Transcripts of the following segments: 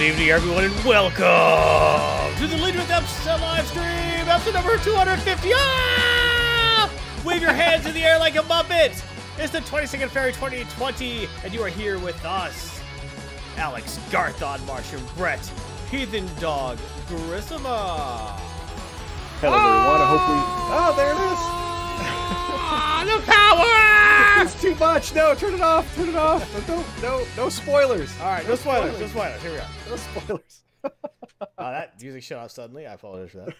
Good evening, everyone, and welcome to the Leader with Episode live stream, episode number 250. Ah! Wave your hands in the air like a Muppet. It's the 22nd February 2020, and you are here with us. Alex, Garthon, Martian, Brett, Heathen Dog, Grisama. Hello, everyone. I hope we. Oh, there it is. Ah, the power! It's too much. No, turn it off. Turn it off. No, no, no spoilers. All right, no spoilers, no spoilers. Here we go. No spoilers. Uh, that music shut off suddenly. I apologize for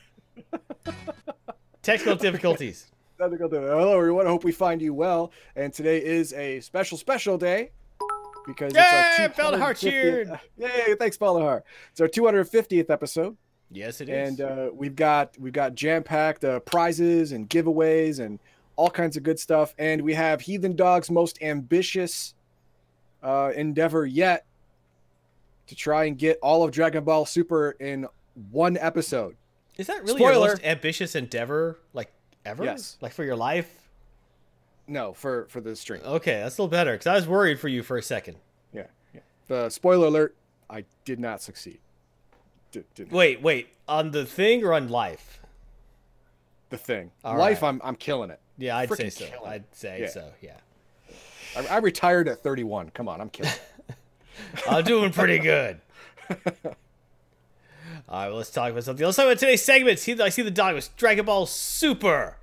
that. Technical difficulties. To do. Hello, everyone. I hope we find you well. And today is a special, special day because Yay, it's our Baldahar 250th cheered. Yay! Thanks, Baldahar. It's our 250th episode, Yes, it is. and uh, we've got we've got jam-packed uh, prizes and giveaways and all kinds of good stuff. And we have Heathen Dog's most ambitious uh, endeavor yet to try and get all of Dragon Ball Super in one episode. is that really your most ambitious endeavor, like ever? Yes. Like for your life? No, for for the stream. Okay, that's a little better because I was worried for you for a second. Yeah, yeah. The spoiler alert: I did not succeed. Did, did Wait, wait, on the thing or on life? the thing. All Life, right. I'm I'm killing it. Yeah, I'd say so. I'd say Yeah. so. Yeah, I, I retired at 31. Come on, I'm killing. I'm doing pretty good. All right, well, let's talk about something Let's talk about today's segment, see, I see the dog was Dragon Ball Super,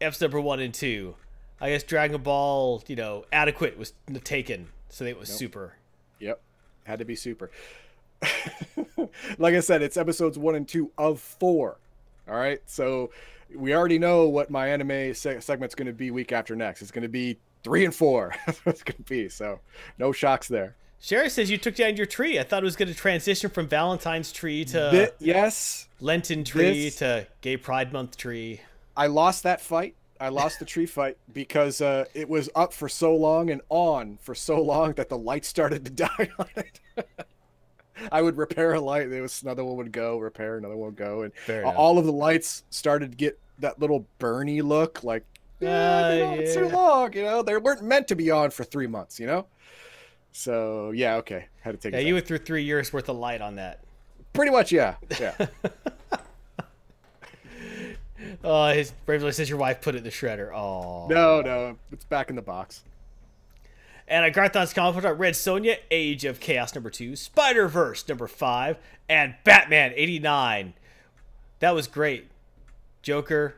episode number one and two. I guess Dragon Ball, you know, adequate was taken, so it was super. Yep, had to be super. like I said, it's episodes one and two of four. All right, so we already know what my anime se- segment's going to be week after next. It's going to be three and four. That's what it's going to be. So no shocks there. Sherry says you took down your tree. I thought it was going to transition from Valentine's tree to yes, Lenten tree this- to Gay Pride Month tree. I lost that fight. I lost the tree fight because uh, it was up for so long and on for so long that the light started to die on it. I would repair a light, there was another one would go, repair another one would go, and Fair a- enough. all of the lights started to get that little burny look, like yeah, Uh, know, too long. You know, they weren't meant to be on for three months. You know, so yeah, okay, had to take. Yeah, it you went through three years worth of light on that. pretty much, yeah, yeah. Uh, his Bravely says your wife put it in the shredder. Oh. no, no, it's back in the box. And a Garthon's comic book, Red Sonja, Age of Chaos number two, Spider Verse number five, and Batman eighty nine. That was great. Joker,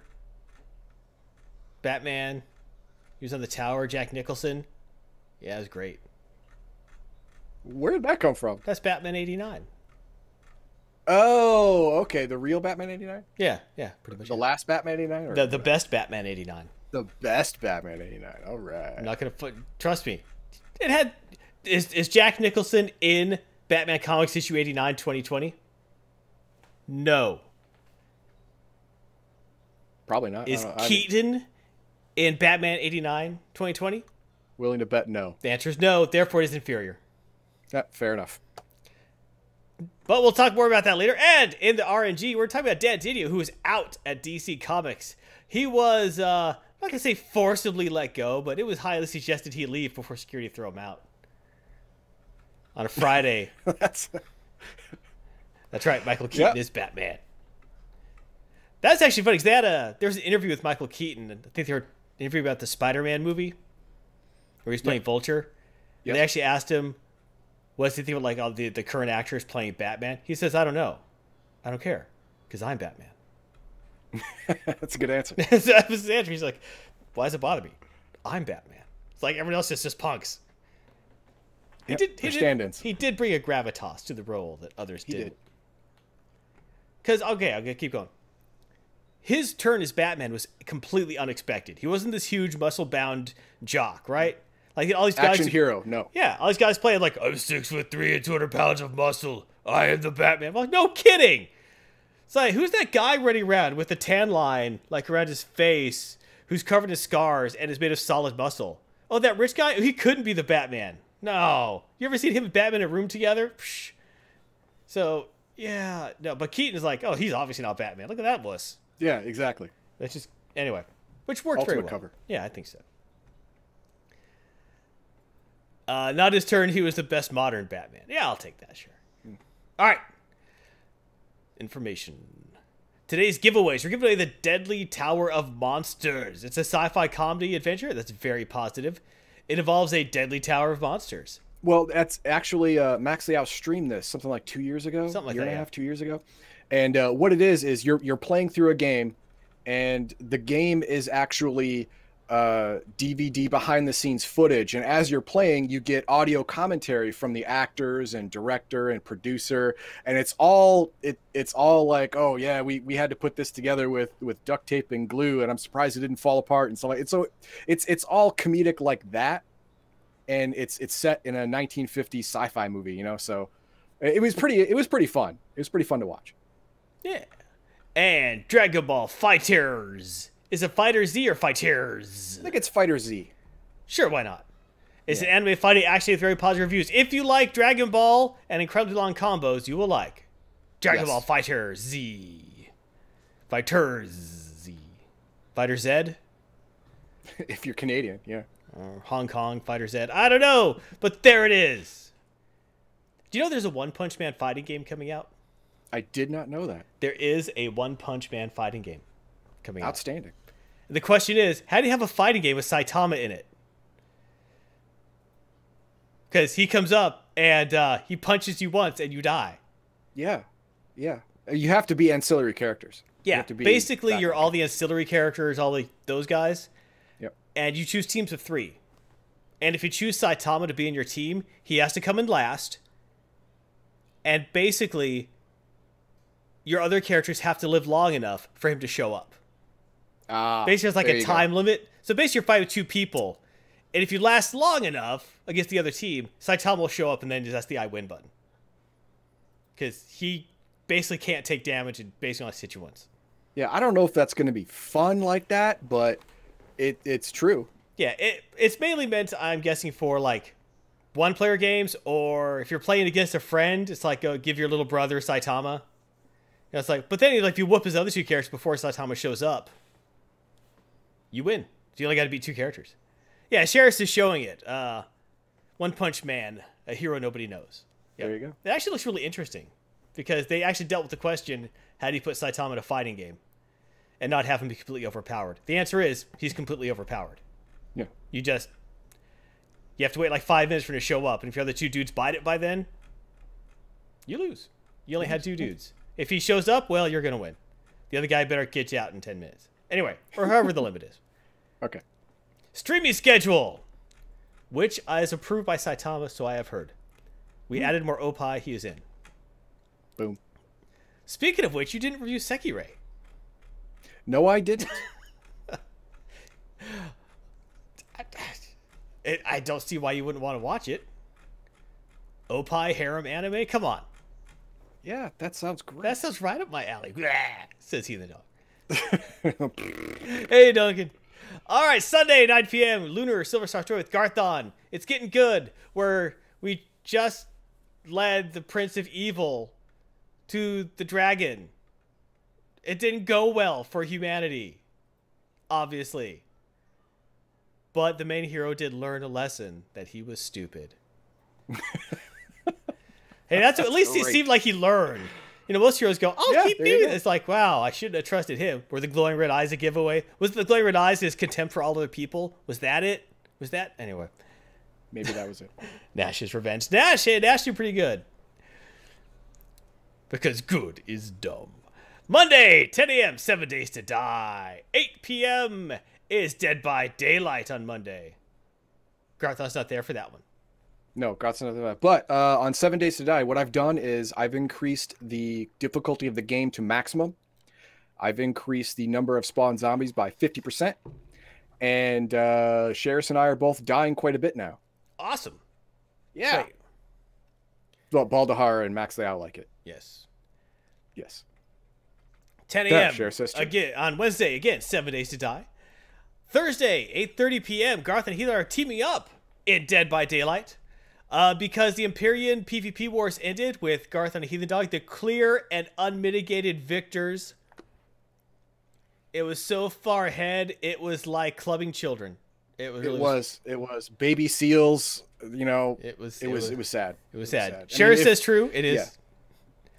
Batman. He was on the tower. Jack Nicholson. Yeah, it was great. Where did that come from? That's Batman eighty nine. Oh, okay, the real Batman '89. Yeah, yeah, pretty much. The it. last Batman 89 The the best Batman eighty nine. the best Batman 89. All right. I'm not gonna put. Trust me. It had. Is is Jack Nicholson in Batman Comics issue 89 2020? No. Probably not. Is. I'm Keaton in Batman 89 2020? willing to bet no. The answer is no, therefore it is inferior. Yeah, fair enough. But we'll talk more about that later. And in the RNG, we're talking about Dan Didio, who is out at DC Comics. He was, uh, not to say forcibly let go, but it was highly suggested he leave before security throw him out. On a Friday. That's That's right, Michael Keaton Yep. is Batman. That's actually funny because they had a there was an interview with Michael Keaton, and I think they were interviewing about the Spider-Man movie where he's playing Vulture. Yep. And they actually asked him, "What's the thing with like all the the current actors playing Batman?" He says, "I don't know, I don't care, because I'm Batman." that's a good answer. that was his answer. He's like, "Why does it bother me? I'm Batman." It's like everyone else is just punks. He Yep, did. He did, he did bring a gravitas to the role that others He did. did. Because okay, I'm gonna keep going. His turn as Batman was completely unexpected. He wasn't this huge muscle-bound jock, right? Like all these guys. Action hero. No. Yeah, all these guys playing like I'm six foot three and two hundred pounds of muscle. I am the Batman. I'm like, no kidding. It's like who's that guy running around with the tan line like around his face, who's covered in scars and is made of solid muscle? Oh, that rich guy? He couldn't be the Batman. No. You ever seen him and Batman in a room together? Psh. So yeah, no. But Keaton is like, oh, he's obviously not Batman. Look at that wuss. Yeah, exactly. That's just anyway, which worked very Ultimate well. cover. Yeah, I think so. Uh, not his turn. He was the best modern Batman. Yeah, I'll take that. Sure. Hmm. All right. Information. Today's giveaways. We're giving away the Deadly Tower of Monsters. It's a sci-fi comedy adventure that's very positive. It involves a deadly tower of monsters. Well, that's actually uh, Max Liao streamed this something like two years ago, Something like year that, and a yeah. half, two years ago. And uh, what it is is you're you're playing through a game, and the game is actually uh, DVD behind the scenes footage. And as you're playing, you get audio commentary from the actors and director and producer, and it's all it it's all like, oh yeah, we, we had to put this together with with duct tape and glue, and I'm surprised it didn't fall apart and so like. It's so it's it's all comedic like that and it's it's set in a 1950s sci-fi movie, you know. So it was pretty it was pretty fun. It was pretty fun to watch. Yeah. And Dragon Ball Fighters. Is it Fighter Z or Fighters? I think it's Fighter Z. Sure, why not? It's an anime fighting actually with very positive reviews. If you like Dragon Ball and incredibly long combos, you will like Dragon Yes. Ball Fighter Z. Fighters Z. Fighter Z? if you're Canadian, yeah. Or Hong Kong Fighter Z? I don't know, but there it is. Do you know there's a One Punch Man fighting game coming out? I did not know that. There is a One Punch Man fighting game coming out. Outstanding. The question is, how do you have a fighting game with Saitama in it? Because he comes up and uh, he punches you once and you die. Yeah. Yeah. You have to be ancillary characters. You Yeah, have to be basically you're all the ancillary characters, all the those guys, Yep. and you choose teams of three. And if you choose Saitama to be in your team, he has to come in last. And basically, your other characters have to live long enough for him to show up. Ah, Basically, it's like a you go. time limit. So basically, you're fighting with two people, and if you last long enough against the other team, Saitama will show up, and then just that's the I win button. Because he basically can't take damage and basically only hit you once. Yeah, I don't know if that's going to be fun like that, but it it's true. Yeah, it, it's mainly meant, I'm guessing, for like one player games, or if you're playing against a friend, it's like uh, give your little brother Saitama. You know, it's like, but then like you whoop his other two characters before Saitama shows up, you win. So you only got to beat two characters. Yeah, Sheriff is showing it. Uh, One Punch Man, a hero nobody knows. There you go. It actually looks really interesting because they actually dealt with the question: How do you put Saitama in a fighting game and not have him be completely overpowered? The answer is he's completely overpowered. Yeah. You just you have to wait like five minutes for him to show up, and if your other two dudes bite it by then, you lose. You only had two dudes. If he shows up, well, you're gonna win. The other guy better get you out in ten minutes. Anyway, or however the limit is. Okay. Streaming schedule, which is approved by Saitama, so I have heard. We hmm. added more Opie. He is in. Boom. Speaking of which, you didn't review Sekirei. No, I didn't. It, I don't see why you wouldn't want to watch it. Opie harem anime? Come on. yeah, that sounds great. That sounds right up my alley. Says he the dog. Hey, Duncan. All right, Sunday, 9 p.m., Lunar Silver Star Story with Garthon. It's getting good, where we just led the Prince of Evil to the dragon. It didn't go well for humanity, obviously. But the main hero did learn a lesson that he was stupid. hey, that's, at least great. seemed like he learned. You know, most heroes go, "I'll Yeah, keep doing this." Like, wow, I shouldn't have trusted him. Were the glowing red eyes a giveaway? Was the glowing red eyes his contempt for all other people? Was that it? Was that anyway? Maybe that was it. Nash's revenge. Nash, hey, Nash did pretty good. Because good is dumb. Monday, 10 a.m., 7 Days to Die. 8 p.m. is Dead by Daylight on Monday. Garthon's not there for that one. No, God's nothing about. But uh, on Seven Days to Die, what I've done is I've increased the difficulty of the game to maximum. I've increased the number of spawn zombies by fifty percent, and uh, Sheris and I are both dying quite a bit now. Awesome. Yeah, Wait, but Baldahar and Max Liao like it. yes. Yes. 10 a.m. again on Wednesday. Again, seven days to die. Thursday, 8:30 p.m. Garth and Healer are teaming up in Dead by Daylight. Uh, because the Empyrion PvP wars ended with Garth and a Heathen Dog, the clear and unmitigated victors. It was so far ahead, it was like clubbing children. It was. It really- was. It was baby seals. You know. It was. It was. It was sad. It was sad. I mean, if- says true. It is.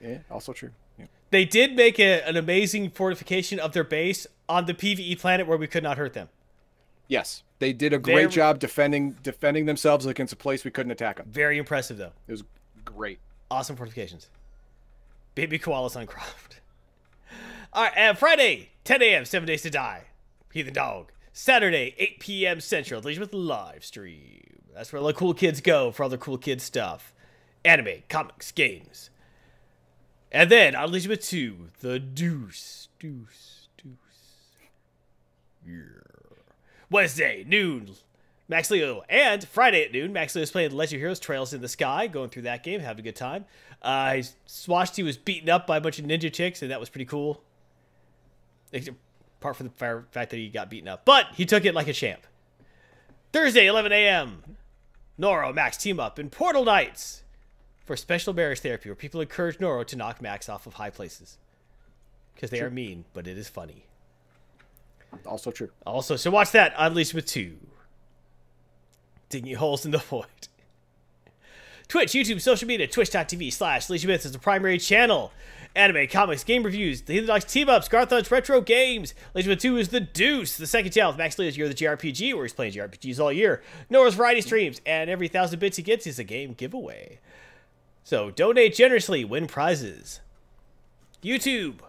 yeah. Yeah, also true. Yeah. They did make a, an amazing fortification of their base on the PVE planet where we could not hurt them. Yes, they did a great Very- job defending defending themselves against a place we couldn't attack them. Very impressive, though. It was great. Awesome fortifications. Baby koalas on Croft. All right, and Friday, 10 a.m., Seven Days to Die. Heathen Dog. Saturday, 8 p.m. Central, Legion with live stream. That's where all the cool kids go for all the cool kids stuff. Anime, comics, games. And then on Legion with 2, the Deuce. Deuce. Deuce. Yeah. Wednesday, noon, Max Leo. And Friday at noon, Max Leo is playing Legend of Heroes Trails in the Sky, going through that game, having a good time. Uh, I watched he was beaten up by a bunch of ninja chicks, and that was pretty cool. Apart from the fact that he got beaten up. But he took it like a champ. Thursday, 11 a.m. Noro, Max team up in Portal Knights for special marriage therapy, where people encourage Noro to knock Max off of high places. Because they are mean, but it is funny. Also true. Also, so watch that on Leash with Two. Digging holes in the void. Twitch, YouTube, social media, twitch.tv slash Myths is the primary channel. Anime, comics, game reviews, the Heathen Dogs team ups, Garthon's retro games. Myth 2 is the Deuce, the second channel with Max Leo's Year of the JRPG, where he's playing JRPGs all year. Noah's variety streams, and every thousand bits he gets is a game giveaway. So donate generously, win prizes. YouTube.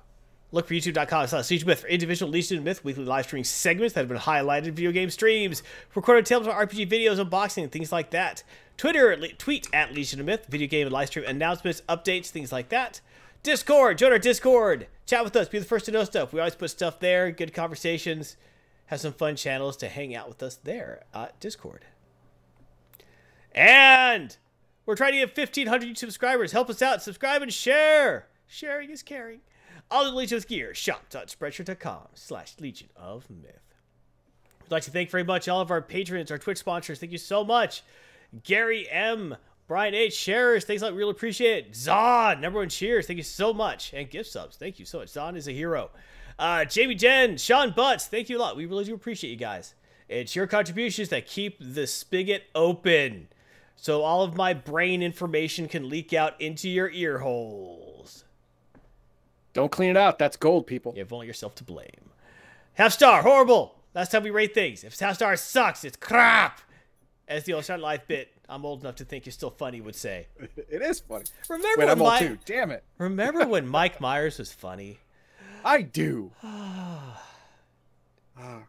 Look for youtube.com slash Myth for individual Legion of Myth weekly live streaming segments that have been highlighted in video game streams, recorded tales RPG videos, unboxing, things like that. Twitter, tweet at Legion of Myth, video game and live stream announcements, updates, things like that. Discord, join our Discord. Chat with us, be the first to know stuff. We always put stuff there, good conversations, have some fun channels to hang out with us there at Discord. And we're trying to get 1,500 YouTube subscribers. Help us out, subscribe and share. Sharing is caring. All the Legion's Gear, shop.spreadshirt.com slash Legion of Myth. We'd like to thank very much all of our patrons, our Twitch sponsors. Thank you so much. Gary M., Brian H., sharers, thanks a lot. Really appreciate it. Zon, number one cheers. Thank you so much. And gift subs. Thank you so much. Zon is a hero. Uh, Jamie Jen, Sean Butts, thank you a lot. We really do appreciate you guys. It's your contributions that keep the spigot open so all of my brain information can leak out into your ear holes. Don't clean it out. That's gold, people. You have only yourself to blame. Half star, horrible. Last time we rate things. If half star sucks, it's crap. As the old Shot Life bit, I'm old enough to think you're still funny would say. It is funny. Remember Wait, when I'm old Mike, too. Damn it. Remember when Mike Myers was funny? I do. Ah.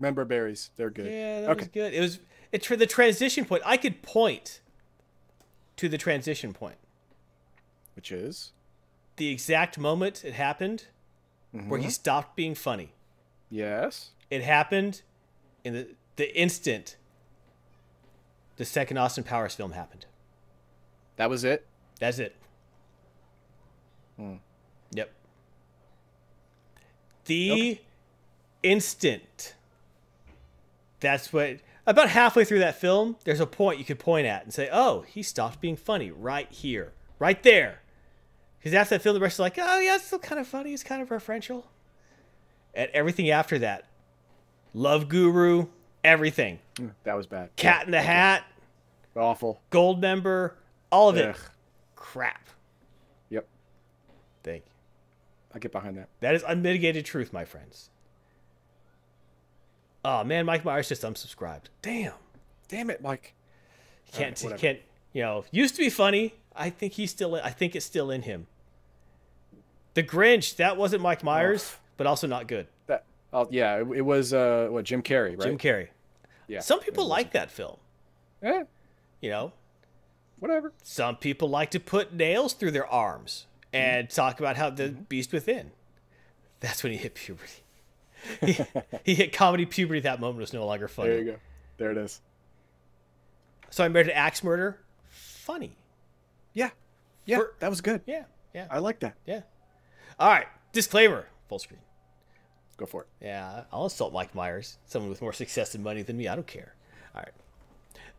Member berries. They're good. Yeah, that okay. was good. It was it's for the transition point. I could point to the transition point. Which is? The exact moment it happened Mm-hmm. where he stopped being funny. Yes. It happened in the the instant the second Austin Powers film happened. That was it. That's it. Hmm. Yep. The instant. That's what. About halfway through that film, there's a point you could point at and say, "Oh, he stopped being funny right here, right there." Because after that film, the rest is like, "Oh yeah, it's still kind of funny. It's kind of referential." And everything after that, Love Guru, everything, Mm, That was bad. Cat in the Hat, Awful. Gold Member, all of it, crap. Yep. Thank you. I get behind that. That is unmitigated truth, my friends. Oh man, Mike Myers just unsubscribed. Damn. Damn it, Mike. Can't whatever. can't you know, used to be funny. I think he's still I think it's still in him. The Grinch, that wasn't Mike Myers, but also not good. That. Oh yeah. It, it was uh what Jim Carrey, right? Jim Carrey. Yeah. Some people like that film. Eh, You know, whatever. some people like to put nails through their arms and talk about how the beast within. That's when he hit puberty. he, he hit comedy puberty. That moment was no longer funny. There you go. There it is. So I married an axe murder. Funny. Yeah. Yeah. For- that was good. Yeah, yeah, I like that. yeah. All right. Disclaimer. Full screen. Go for it. Yeah, I'll insult Mike Myers, someone with more success and money than me. I don't care. All right.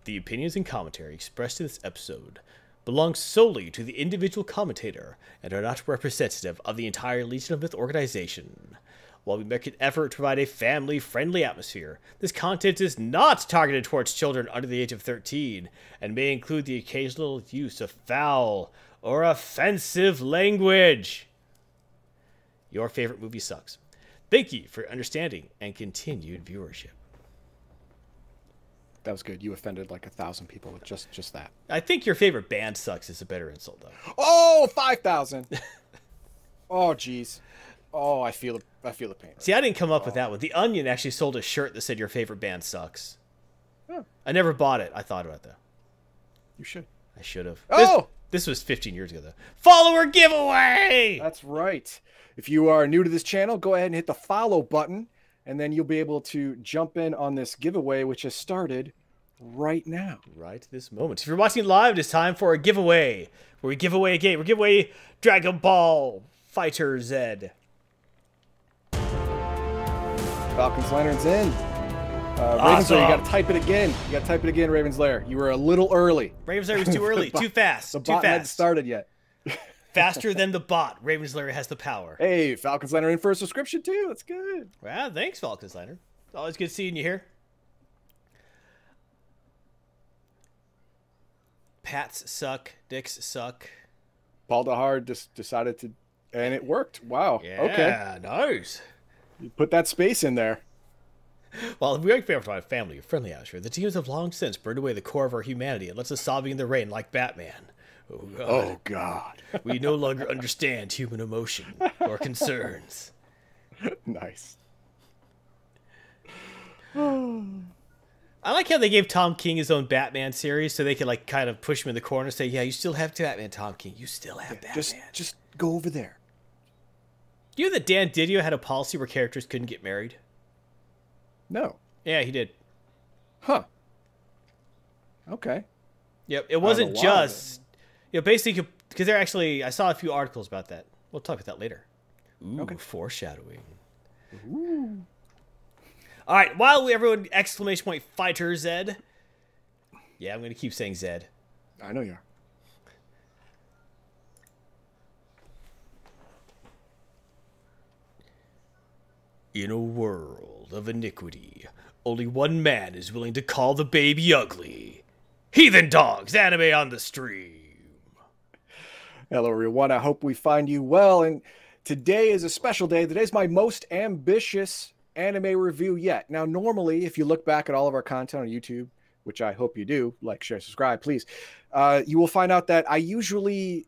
The opinions and commentary expressed in this episode belong solely to the individual commentator and are not representative of the entire Legion of Myth organization. While we make an effort to provide a family friendly atmosphere, this content is not targeted towards children under the age of 13 and may include the occasional use of foul or offensive language. Your favorite movie sucks. Thank you for your understanding and continued viewership. That was good. You offended like a thousand people with just just that. I think your favorite band sucks is a better insult, though. Oh, 5,000. oh, jeez. Oh, I feel I feel the pain. See, I didn't come up with that one. The Onion actually sold a shirt that said your favorite band sucks. Huh. I never bought it. I thought about it though. You should. I should have. Oh! This, this was 15 years ago though. Follower giveaway. That's right. If you are new to this channel, go ahead and hit the follow button, and then you'll be able to jump in on this giveaway, which has started right now. Right this moment. If you're watching live, it's time for a giveaway where we give away a game. We give away Dragon Ball Fighter Z. Falcons Lanterns in. Uh, Ravens Lair, you got to type it again. You got to type it again, Ravens Lair. You were a little early. Ravens Lair was too early, too fast, The too bot hadn't started yet. Faster than the bot. Ravens Lair has the power. Hey, Falcons Lantern in for a subscription too. That's good. Wow, thanks, Falcons Lantern. Always good seeing you here. Pats suck. Dicks suck. Baldahar just decided to, and it worked. Wow. Yeah, Okay. nice. You put that space in there. While if we are my family, a friendly atmosphere, the teams have long since burned away the core of our humanity and lets us sobbing in the rain like Batman. Oh, oh God. Oh God. We no longer understand human emotion or concerns. nice. I like how they gave Tom King his own Batman series so they could like kind of push him in the corner and say, Yeah, you still have Batman, Tom King. You still have Batman. Just, just go over there. you know that Dan Didio had a policy where characters couldn't get married? No. Yeah, he did. Huh. Okay. Yep, it wasn't lot of just you know basically because there actually I saw a few articles about that. We'll talk about that later. Ooh, Okay. foreshadowing. All right, while we everyone exclamation point fighter Zed. Yeah, I'm gonna keep saying Zed. I know you are. In a world of iniquity, only one man is willing to call the baby ugly. Heathen dogs, anime on the stream. Hello, everyone. I hope we find you well. And today is a special day. Today's my most ambitious anime review yet. Now, normally, if you look back at all of our content on YouTube, which I hope you do, like, share, subscribe, please, uh, you will find out that I usually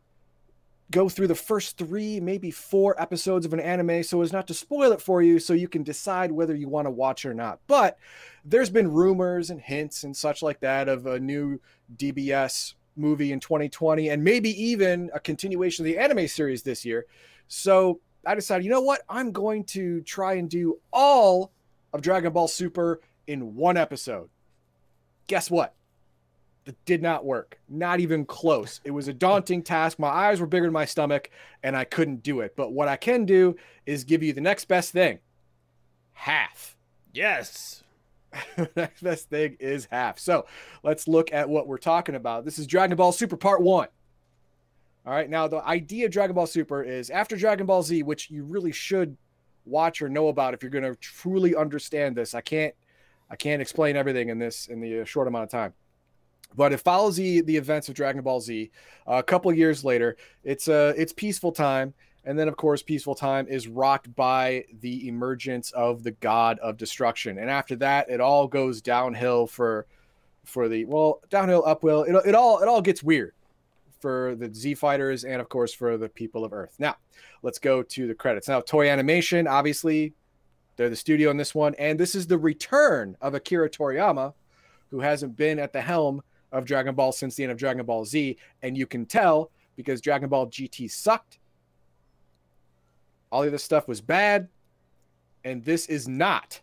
go through the first three, maybe four episodes of an anime so as not to spoil it for you so you can decide whether you want to watch or not. But there's been rumors and hints and such like that of a new DBS movie in 2020 and maybe even a continuation of the anime series this year. So I decided, you know what? I'm going to try and do all of Dragon Ball Super in one episode. Guess what? It did not work. Not even close. It was a daunting task. My eyes were bigger than my stomach and I couldn't do it. But what I can do is give you the next best thing half. Yes. next best thing is half. So let's look at what we're talking about. This is Dragon Ball Super Part 1. All right. Now, the idea of Dragon Ball Super is after Dragon Ball Z, which you really should watch or know about if you're going to truly understand this. I can't. I can't explain everything in this in the uh, short amount of time, but it follows the the events of Dragon Ball Z. Uh, a couple years later, it's uh it's peaceful time, and then of course, peaceful time is rocked by the emergence of the God of Destruction, and after that, it all goes downhill for for the well downhill uphill. It it all it all gets weird for the Z fighters and of course for the people of Earth. Now, let's go to the credits. Now, Toei Animation, obviously, they're the studio in this one, and this is the return of Akira Toriyama, who hasn't been at the helm of Dragon Ball since the end of Dragon Ball Z, and you can tell because Dragon Ball GT sucked. All the other stuff was bad, and this is not.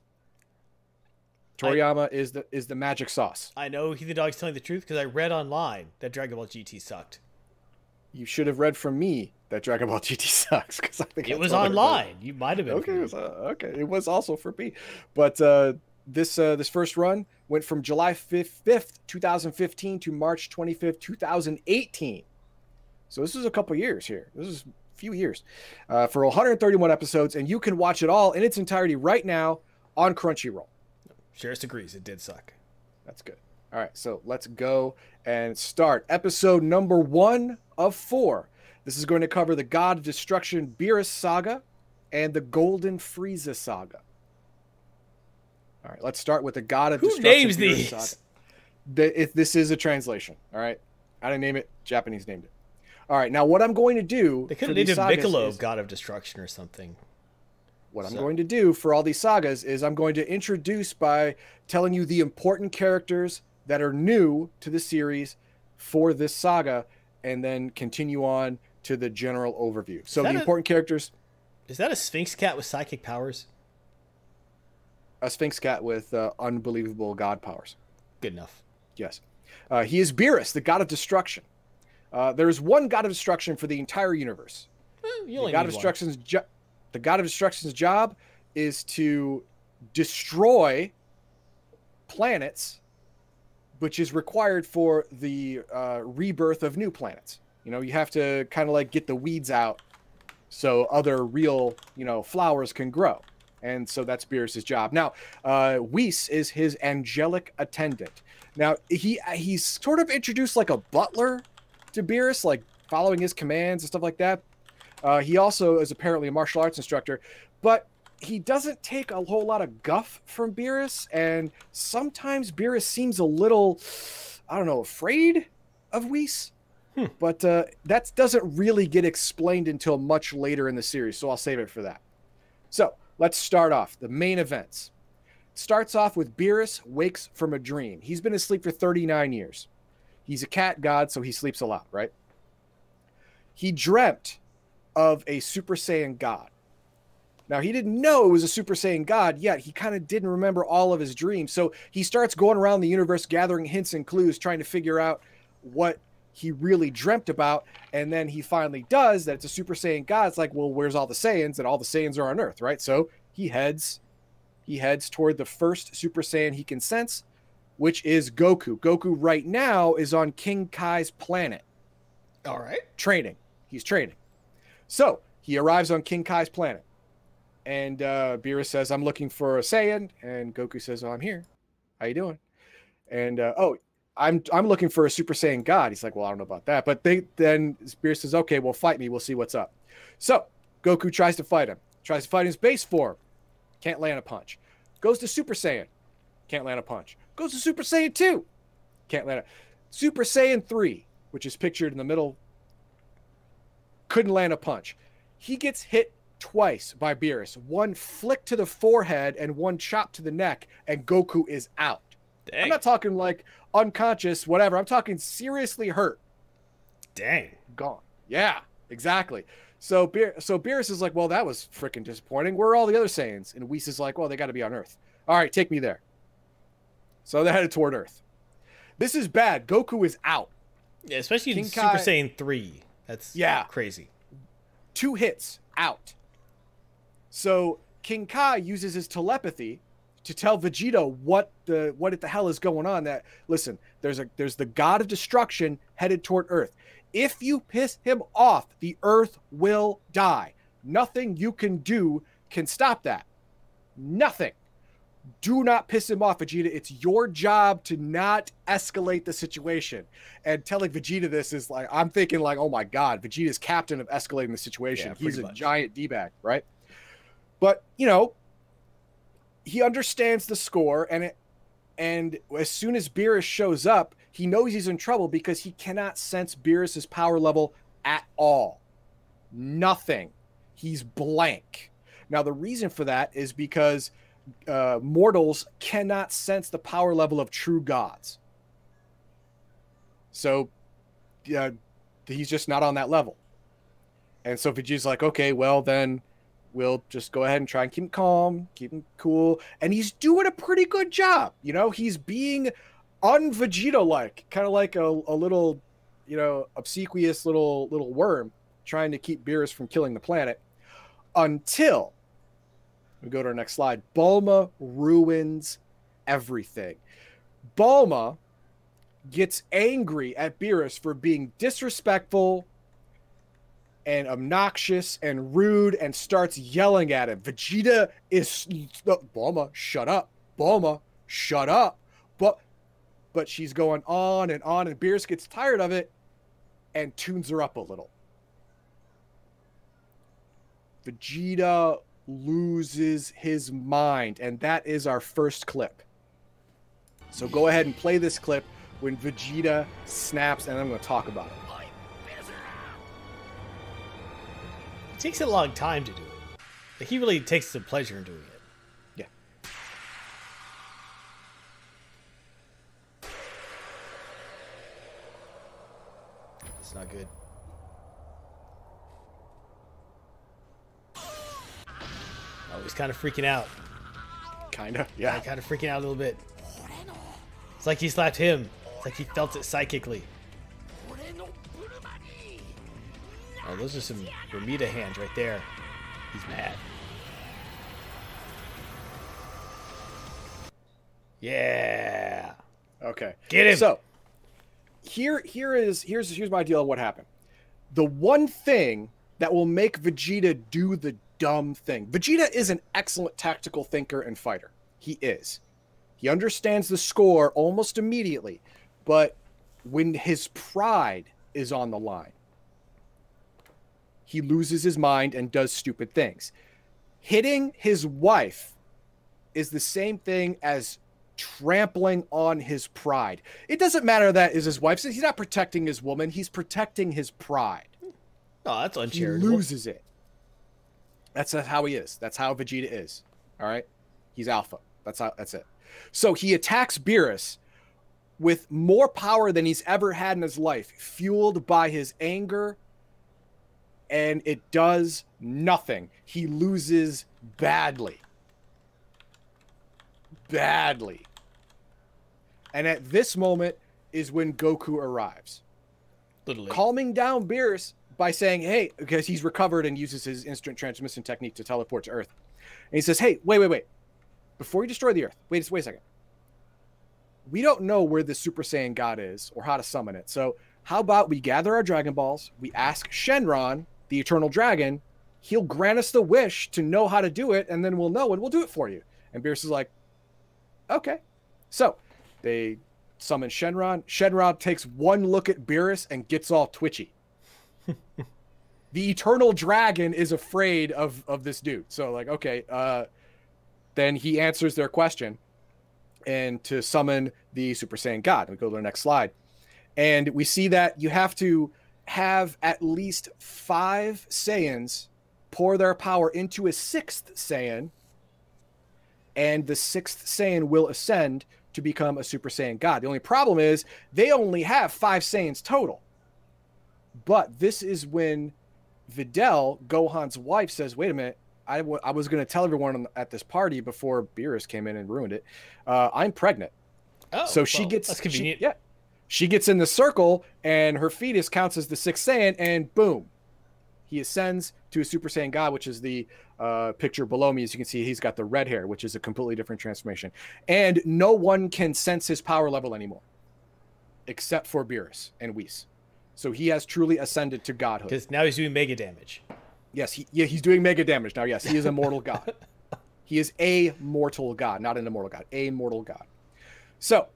Toriyama is the is the magic sauce. I know Heathen Dog's telling the truth because I read online that Dragon Ball GT sucked. You should have read from me that Dragon Ball GT sucks because I think It that's was what everybody- online. You might have been. Okay, it was, uh, okay, it was also for me, but uh, this uh, this first run went from July fifth, two thousand fifteen, to March twenty fifth, two thousand eighteen. So this is a couple years here. This is few years uh, for one hundred thirty one episodes, and you can watch it all in its entirety right now on Crunchyroll. Sheriff agrees. It did suck. That's good. All right, so let's go and start episode number one of four. This is going to cover the God of Destruction Beerus saga and the Golden Frieza saga. All right, let's start with the God of Who Destruction. names Beerus these? Saga. The, if this is a translation, all right. I didn't name it. Japanese named it. All right, now what I'm going to do They could have named these him sagas Michelob, is- God of Destruction, or something. what I'm going to do for all these sagas is I'm going to introduce by telling you the important characters that are new to the series for this saga, and then continue on to the general overview. So the a- important characters: Is that a Sphinx cat with psychic powers? a Sphinx cat with uh, unbelievable god powers. Good enough. Yes, uh, he is Beerus, the god of destruction. Uh, there is one god of destruction for the entire universe. Eh, the god of destruction's jo- the god of destruction's job is to destroy planets which is required for the uh, rebirth of new planets. You know you have to kind of like get the weeds out so other real you know flowers can grow. And so that's Beerus's job. Now uh Whis is his angelic attendant. Now he he's sort of introduced like a butler to Beerus like following his commands and stuff like that uh, he also is apparently a martial arts instructor, but he doesn't take a whole lot of guff from Beerus, and sometimes Beerus seems a little, I don't know, afraid of Whis. Hmm. But uh, that doesn't really get explained until much later in the series, so I'll save it for that. So let's start off the main events. Starts off with Beerus wakes from a dream. He's been asleep for 39 years. He's a cat god, so he sleeps a lot, right? He dreamt of a Super Saiyan God. Now, he didn't know it was a Super Saiyan God yet. He kind of didn't remember all of his dreams. So he starts going around the universe gathering hints and clues, trying to figure out what he really dreamt about. And then he finally does that it's a Super Saiyan God. It's like, well, where's all the Saiyans? And all the Saiyans are on Earth, right? So he heads he heads toward the first Super Saiyan he can sense, which is Goku. Goku right now is on King Kai's planet All right. training. He's training. So he arrives on King Kai's planet. And uh, Beerus says, I'm looking for a Saiyan. And Goku says, Oh, I'm here. How you doing? And uh, oh, I'm I'm looking for a Super Saiyan God. He's like, Well, I don't know about that. But they then Beerus says, Okay, well, fight me. We'll see what's up. So Goku tries to fight him. Tries to fight in his base form. Can't land a punch. Goes to Super Saiyan. Can't land a punch. Goes to Super Saiyan 2. Can't land it. Super Saiyan 3, which is pictured in the middle couldn't land a punch. He gets hit twice by Beerus. One flick to the forehead and one chop to the neck, and Goku is out. Dang. I'm not talking like unconscious, whatever. I'm talking seriously hurt, Dang. gone. Yeah, exactly. So Beer, so Beerus is like, well, that was freaking disappointing. Where are all the other Saiyans? And Whis is like, well, they got to be on Earth. All right, take me there. So they're headed toward Earth. This is bad. Goku is out. Yeah, especially in King Super Kai- Saiyan 3. That's Yeah. crazy. two hits out. So King Kai uses his telepathy to tell Vegeta what the what the hell is going on. That listen, there's a there's the god of destruction headed toward Earth. If you piss him off, the Earth will die. Nothing you can do can stop that. Nothing. Do not piss him off, Vegeta. It's your job to not escalate the situation. And telling Vegeta this is like, I'm thinking like, oh my God, Vegeta's captain of escalating the situation. Yeah, He's a much. giant D-bag, right? But you know, he understands the score, and it, and as soon as Beerus shows up, he knows he's in trouble because he cannot sense Beerus's power level at all. Nothing. He's blank. Now the reason for that is because uh, mortals cannot sense the power level of true gods. So, yeah, he's just not on that level. And so Vegeta's like, okay, well then we'll just go ahead and try and keep him calm, keep him cool, and he's doing a pretty good job. You know, he's being un-Vegeta like, kind of like a, a little, you know, obsequious little little worm trying to keep Beerus from killing the planet. Until we go to our next slide. Bulma ruins everything. Bulma gets angry at Beerus for being disrespectful and obnoxious and rude and starts yelling at him. Vegeta is Bulma, shut up. Bulma, shut up. But but she's going on and on, and Beerus gets tired of it and tunes her up a little. Vegeta loses his mind, and that is our first clip. So go ahead and play this clip when Vegeta snaps, and I'm going to talk about it. It takes a long time to do it. Like, he really takes some pleasure in doing it. Yeah. It's not good. He's kind of freaking out. Kind of, yeah. Kind of freaking out a little bit. It's like he slapped him. It's like he felt it psychically. Oh, those are some Ramita hands right there. He's mad. Yeah. Okay. Get him. So here here is here's here's my deal on what happened. The one thing that will make Vegeta do the dumb thing. Vegeta is an excellent tactical thinker and fighter. He is. He understands the score almost immediately, but when his pride is on the line, he loses his mind and does stupid things. Hitting his wife is the same thing as trampling on his pride. It doesn't matter that is his wife. He's not protecting his woman. He's protecting his pride. Oh, that's unfair. He loses it. That's how he is. That's how Vegeta is. All right. He's alpha. That's how. That's it. So he attacks Beerus with more power than he's ever had in his life, fueled by his anger, and it does nothing. He loses badly. Badly. And at this moment is when Goku arrives Literally. calming down Beerus by saying, "Hey," because he's recovered and uses his instant transmission technique to teleport to Earth. And he says, "Hey, wait, wait, wait! Before you destroy the Earth, wait, wait a second. We don't know where the Super Saiyan God is or how to summon it. So how about we gather our Dragon Balls? We ask Shenron, the Eternal Dragon. He'll grant us the wish to know how to do it, and then we'll know and we'll do it for you." And Beerus is like, "Okay." So they summon Shenron. Shenron takes one look at Beerus and gets all twitchy. The eternal dragon is afraid of of this dude. So like, okay, uh then he answers their question and to summon the Super Saiyan God. We go to the next slide. And we see that you have to have at least five Saiyans pour their power into a sixth Saiyan, and the sixth Saiyan will ascend to become a Super Saiyan God. The only problem is they only have five Saiyans total. But this is when Videl, Gohan's wife, says, "Wait a minute, I, w- I was going to tell everyone on- at this party before Beerus came in and ruined it. Uh, I'm pregnant." Oh, so she well, gets That's she- convenient. yeah, she gets in the circle, and her fetus counts as the sixth Saiyan, and boom, he ascends to a Super Saiyan God, which is the uh, picture below me. As you can see, he's got the red hair, which is a completely different transformation, and no one can sense his power level anymore, except for Beerus and Whis. So he has truly ascended to godhood. Because now he's doing mega damage. Yes, he, yeah, he's doing mega damage now. Yes, he is a mortal god. He is a mortal god, not an immortal god, a mortal god. So,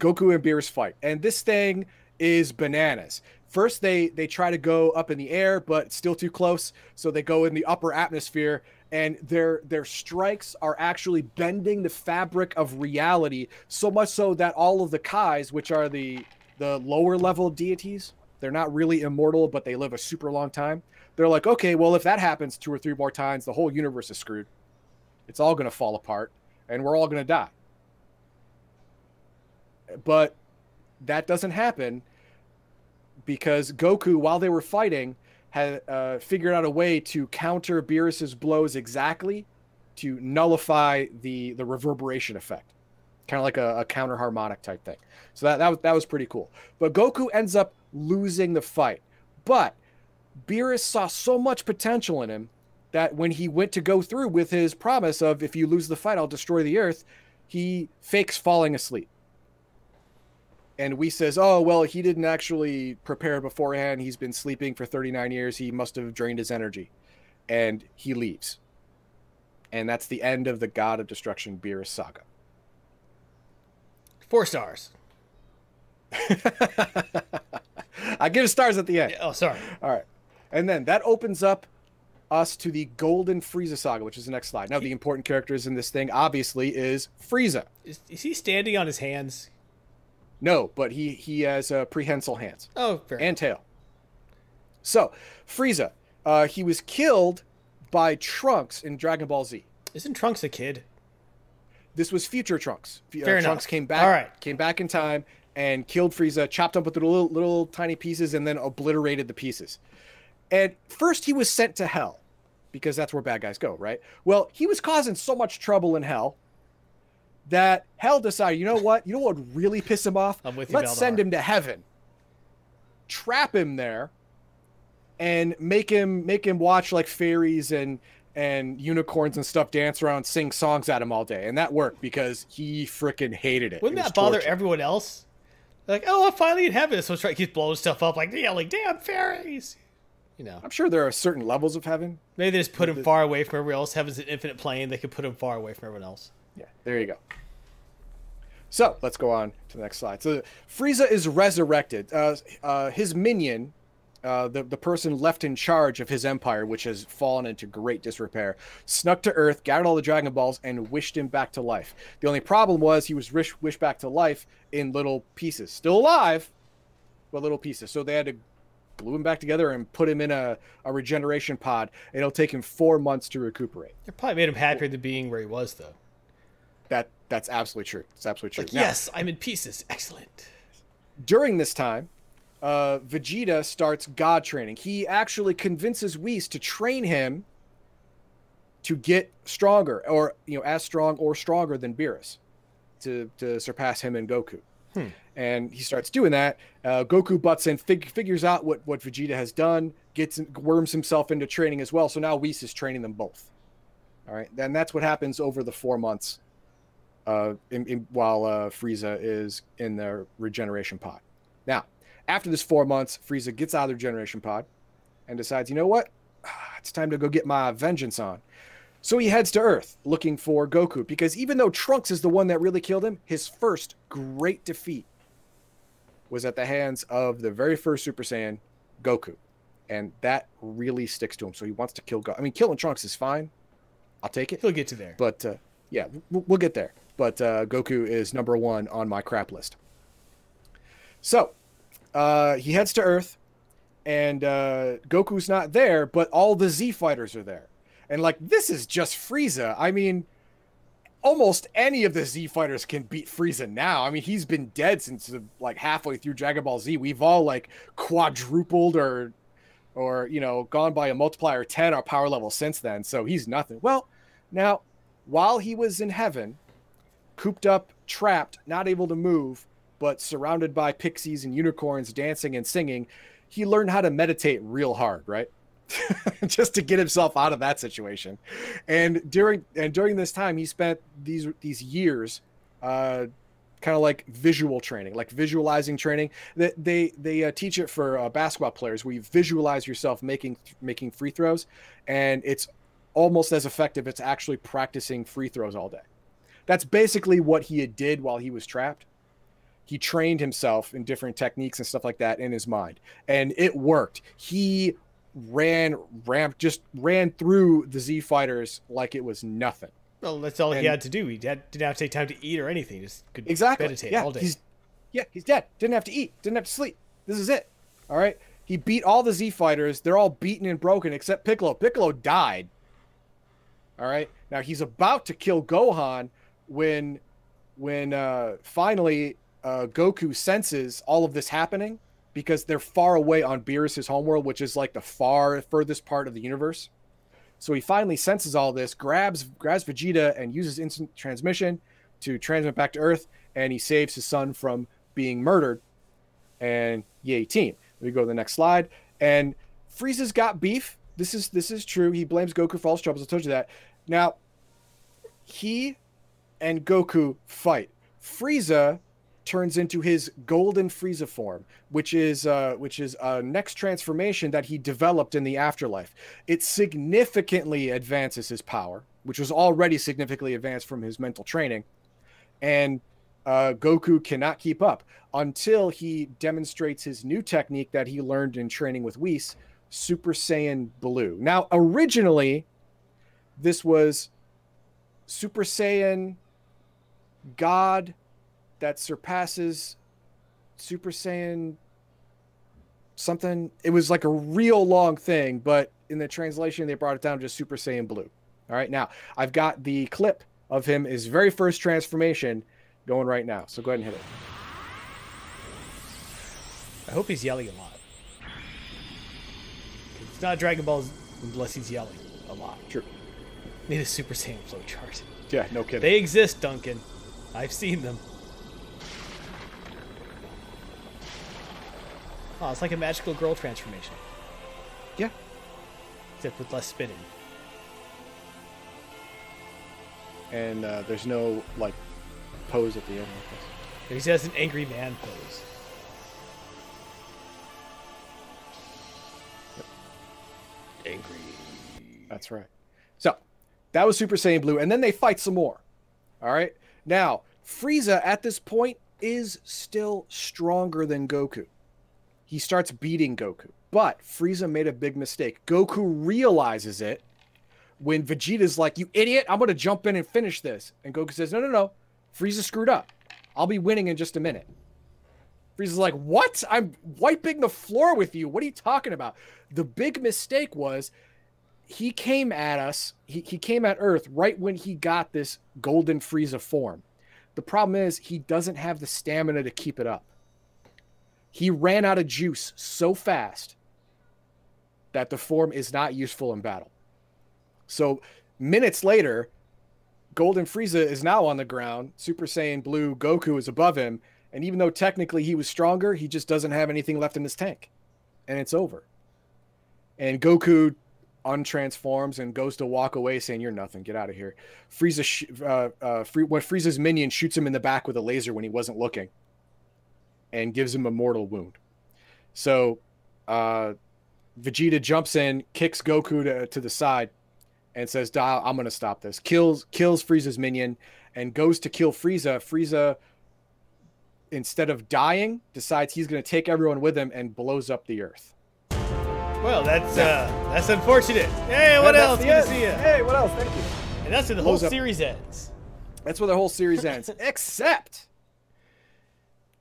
Goku and Beerus fight, and this thing is bananas. First, they they try to go up in the air, but it's still too close, so they go in the upper atmosphere, and their their strikes are actually bending the fabric of reality so much so that all of the Kais, which are the the lower level deities, they're not really immortal, but they live a super long time. They're like, okay, well, if that happens two or three more times, the whole universe is screwed. It's all going to fall apart, and we're all going to die. But that doesn't happen because Goku, while they were fighting, had uh, figured out a way to counter Beerus's blows exactly to nullify the the reverberation effect, kind of like a, a counter harmonic type thing. So that that was that was pretty cool. But Goku ends up losing the fight, but Beerus saw so much potential in him that when he went to go through with his promise of if you lose the fight, I'll destroy the earth, he fakes falling asleep. And we says, "Oh well, he didn't actually prepare beforehand. He's been sleeping for 39 years. He must have drained his energy." And he leaves. And that's the end of the God of Destruction Beerus saga. Four stars. I give stars at the end. Oh, sorry. All right. And then that opens up us to the Golden Frieza saga, which is the next slide. Now, the important characters in this thing obviously is Frieza. Is, is he standing on his hands? No, but he he has uh, prehensile hands Oh, fair. and tail. So, Frieza, uh, he was killed by Trunks in Dragon Ball Z. Isn't Trunks a kid? This was future Trunks. F- uh, Fair enough. Trunks came back. All right. Came back in time and killed Frieza, chopped up with the little little tiny pieces, and then obliterated the pieces. And first, he was sent to hell because that's where bad guys go, right? Well, he was causing so much trouble in hell that hell decided, you know what? You know what would really piss him off? I'm with you, Let's send him to heaven, trap him there, and make him make him watch like fairies and and unicorns and stuff dance around, sing songs at him all day, and that worked because he freaking hated it. Wouldn't It that bother torture. everyone else? Like, oh, I'm finally in heaven. So try keep blowing stuff up, like yelling, "Damn fairies!" You know, I'm sure there are certain levels of heaven. maybe they just put him far away from everyone else. Heaven's an infinite plane. They could put him far away from everyone else. Yeah, there you go. So let's go on to the next slide. So Frieza is resurrected. Uh, uh, his minion, uh, the the person left in charge of his empire, which has fallen into great disrepair, snuck to Earth, gathered all the Dragon Balls, and wished him back to life. The only problem was he was wish, wished back to life in little pieces, still alive, but little pieces. So they had to glue him back together and put him in a, a regeneration pod. It'll take him four months to recuperate. It probably made him happier than being where he was, though. That that's absolutely true. It's absolutely true. Like, Now- yes, I'm in pieces. Excellent. during this time, uh, Vegeta starts God training. He actually convinces Whis to train him to get stronger, or you know, as strong or stronger than Beerus, to to surpass him and Goku. Hmm. And he starts doing that. Uh, Goku butts in, fig- figures out what what Vegeta has done, gets worms himself into training as well. So now Whis is training them both. All right, then that's what happens over the four months, uh, in, in, while uh, Frieza is in the regeneration pod. Now, after this four months, Frieza gets out of the regeneration pod and decides, you know what? It's time to go get my vengeance on. So he heads to Earth looking for Goku because even though Trunks is the one that really killed him, his first great defeat was at the hands of the very first Super Saiyan, Goku. And that really sticks to him. So he wants to kill Goku. I mean, killing Trunks is fine. I'll take it. He'll get to there. But uh, yeah, we'll, we'll get there. But uh, Goku is number one on my crap list. So uh, he heads to Earth, and uh, Goku's not there, but all the Z fighters are there. And like, this is just Frieza. I mean, almost any of the Z fighters can beat Frieza now. I mean, he's been dead since uh, like halfway through Dragon Ball Z. We've all like quadrupled or or you know gone by a multiplier 10 our power level since then so he's nothing well now while he was in heaven cooped up trapped not able to move but surrounded by pixies and unicorns dancing and singing he learned how to meditate real hard right just to get himself out of that situation and during and during this time he spent these these years uh kind of like visual training, like visualizing training. That they they uh, teach it for uh, basketball players, where you visualize yourself making making free throws, and it's almost as effective. It's actually practicing free throws all day. That's basically what he did while he was trapped. He trained himself in different techniques and stuff like that in his mind, and it worked. He ran ramp just ran through the Z fighters like it was nothing. Well, that's all he had to do. He had, didn't have to take time to eat or anything. He just could Exactly. meditate yeah, all day. He's, yeah, he's dead. Didn't have to eat. Didn't have to sleep. This is it. All right. He beat all the Z fighters. They're all beaten and broken except Piccolo. Piccolo died. All right. Now he's about to kill Gohan when, when uh, finally uh, Goku senses all of this happening because they're far away on Beerus' homeworld, which is like the far furthest part of the universe. So he finally senses all this, grabs grabs Vegeta, and uses instant transmission to transmit back to Earth, and he saves his son from being murdered. And yay, team. We go to the next slide. And Frieza's got beef. This is this is true. He blames Goku for all his troubles. I told you that. Now, he and Goku fight. Frieza turns into his golden Frieza form, which is uh, which is a next transformation that he developed in the afterlife. It significantly advances his power, which was already significantly advanced from his mental training, and uh, Goku cannot keep up until he demonstrates his new technique that he learned in training with Whis, Super Saiyan Blue. Now, originally, this was Super Saiyan God that surpasses Super Saiyan something. It was like a real long thing, but in the translation, they brought it down to just Super Saiyan Blue. All right, now I've got the clip of him, his very first transformation, going right now. So go ahead and hit it. I hope he's yelling a lot. It's not Dragon Ball unless he's yelling a lot. True. Need a Super Saiyan flow chart. Yeah, no kidding. They exist, Duncan. I've seen them. Oh, it's like a magical girl transformation, yeah. except with less spinning. And uh, there's no like pose at the end. Like He has an angry man pose. Angry. That's right. So that was Super Saiyan Blue, and then they fight some more. All right. Now Frieza at this point is still stronger than Goku. He starts beating Goku, but Frieza made a big mistake. Goku realizes it when Vegeta's like, "You idiot! I'm gonna jump in and finish this," and Goku says, "No, no, no. Frieza screwed up. I'll be winning in just a minute." Frieza's like, What? I'm wiping the floor with you. What are you talking about? The big mistake was he came at us, he, he came at Earth right when he got this golden Frieza form. The problem is he doesn't have the stamina to keep it up. He ran out of juice so fast that the form is not useful in battle. So minutes later, Golden Frieza is now on the ground. Super Saiyan Blue Goku is above him. And even though technically he was stronger, he just doesn't have anything left in his tank. And it's over. And Goku untransforms and goes to walk away saying, You're nothing. Get out of here. Frieza, sh- uh, uh, when Frieza's minion shoots him in the back with a laser when he wasn't looking and gives him a mortal wound. So uh, Vegeta jumps in, kicks Goku to, to the side, and says, "Dial, I'm to stop this." Kills kills Frieza's minion and goes to kill Frieza. Frieza, instead of dying, decides he's to take everyone with him and blows up the Earth. Well, that's uh, that's unfortunate. Hey, what else? Good to see you. Hey, what else? Thank you. And that's where the whole Blows up- series ends. That's where the whole series ends. Except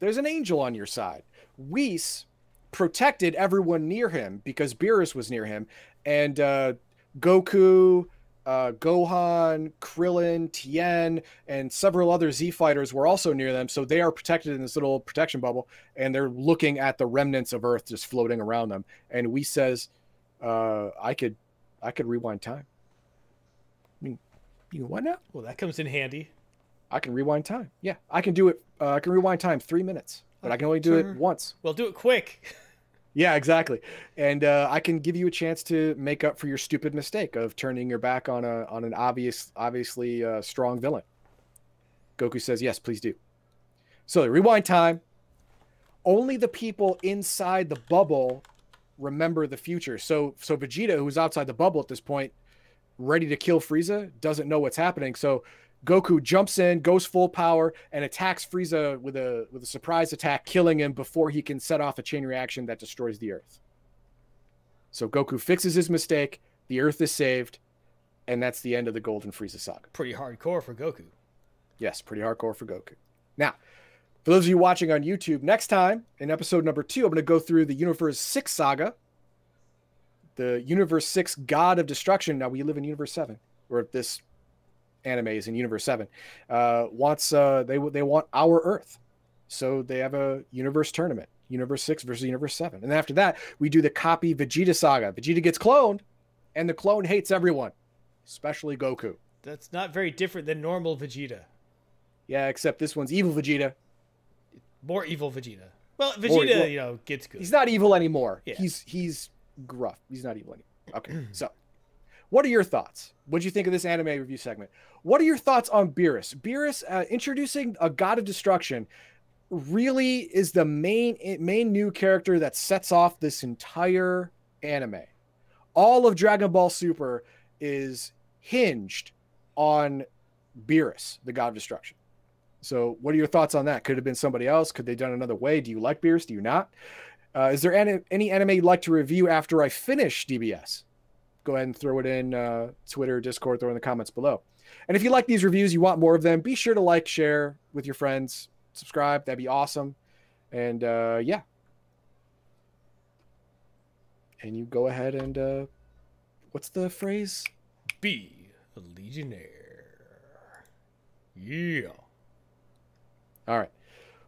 there's an angel on your side. Whis protected everyone near him because Beerus was near him, and uh, Goku, uh, Gohan, Krillin, Tien, and several other Z fighters were also near them. So they are protected in this little protection bubble, and they're looking at the remnants of Earth just floating around them. And Whis says, uh, "I could, I could rewind time." I mean, you know what now? Well, that comes in handy. I can rewind time. Yeah, I can do it. Uh, I can rewind time three minutes, but I can only do Sure. it once. Well, do it quick. Yeah, exactly. And uh, I can give you a chance to make up for your stupid mistake of turning your back on a on an obvious, obviously uh, strong villain. Goku says, "Yes, please do." So they rewind time. Only the people inside the bubble remember the future. So so Vegeta, who's outside the bubble at this point, ready to kill Frieza, doesn't know what's happening. So Goku jumps in, goes full power, and attacks Frieza with a with a surprise attack, killing him before he can set off a chain reaction that destroys the Earth. So Goku fixes his mistake, the Earth is saved, and that's the end of the Golden Frieza saga. Pretty hardcore for Goku. Yes, pretty hardcore for Goku. Now, for those of you watching on YouTube, next time in episode number two, I'm going to go through the Universe 6 saga, the Universe 6 God of Destruction. Now, we live in Universe 7, or this anime is in Universe 7. Uh, wants uh, they they want our Earth, so they have a Universe tournament, Universe 6 versus Universe 7. And after that, we do the copy Vegeta saga. Vegeta gets cloned, and the clone hates everyone, especially Goku. That's not very different than normal Vegeta. Yeah, except this one's evil Vegeta. More evil Vegeta. Well, More- Vegeta, well, you know, gets good. He's not evil anymore. Yeah. He's he's gruff. He's not evil anymore. Okay, so what are your thoughts? What do you think of this anime review segment? What are your thoughts on Beerus? Beerus uh, introducing a god of destruction really is the main main new character that sets off this entire anime. All of Dragon Ball Super is hinged on Beerus, the god of destruction. So, what are your thoughts on that? Could have been somebody else? Could they done another way? Do you like Beerus? Do you not? Uh, is there any, any anime you'd like to review after I finish DBS? Go ahead and throw it in uh, Twitter, Discord, throw in the comments below. And if you like these reviews, you want more of them, be sure to like, share with your friends, subscribe. That'd be awesome. And uh, yeah. And you go ahead and uh, what's the phrase? Be a legionnaire. Yeah. All right.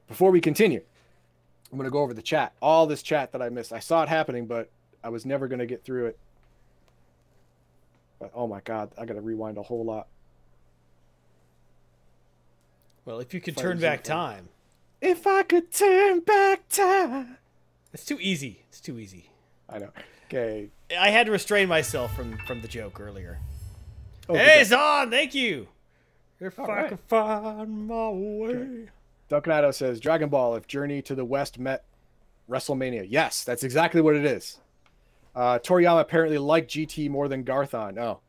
Before we continue, I'm going to go over the chat. All this chat that I missed. I saw it happening, but I was never going to get through it. But oh my God, I got to rewind a whole lot. Well, if you could turn back time. If I could turn back time. It's too easy. It's too easy. I know. Okay. I had to restrain myself from from the joke earlier. Oh, hey, Zon, thank you. If All I right. can find my way. Duncanado says Dragon Ball if Journey to the West met WrestleMania. Yes, that's exactly what it is. Uh, Toriyama apparently liked GT more than Garthon. Oh,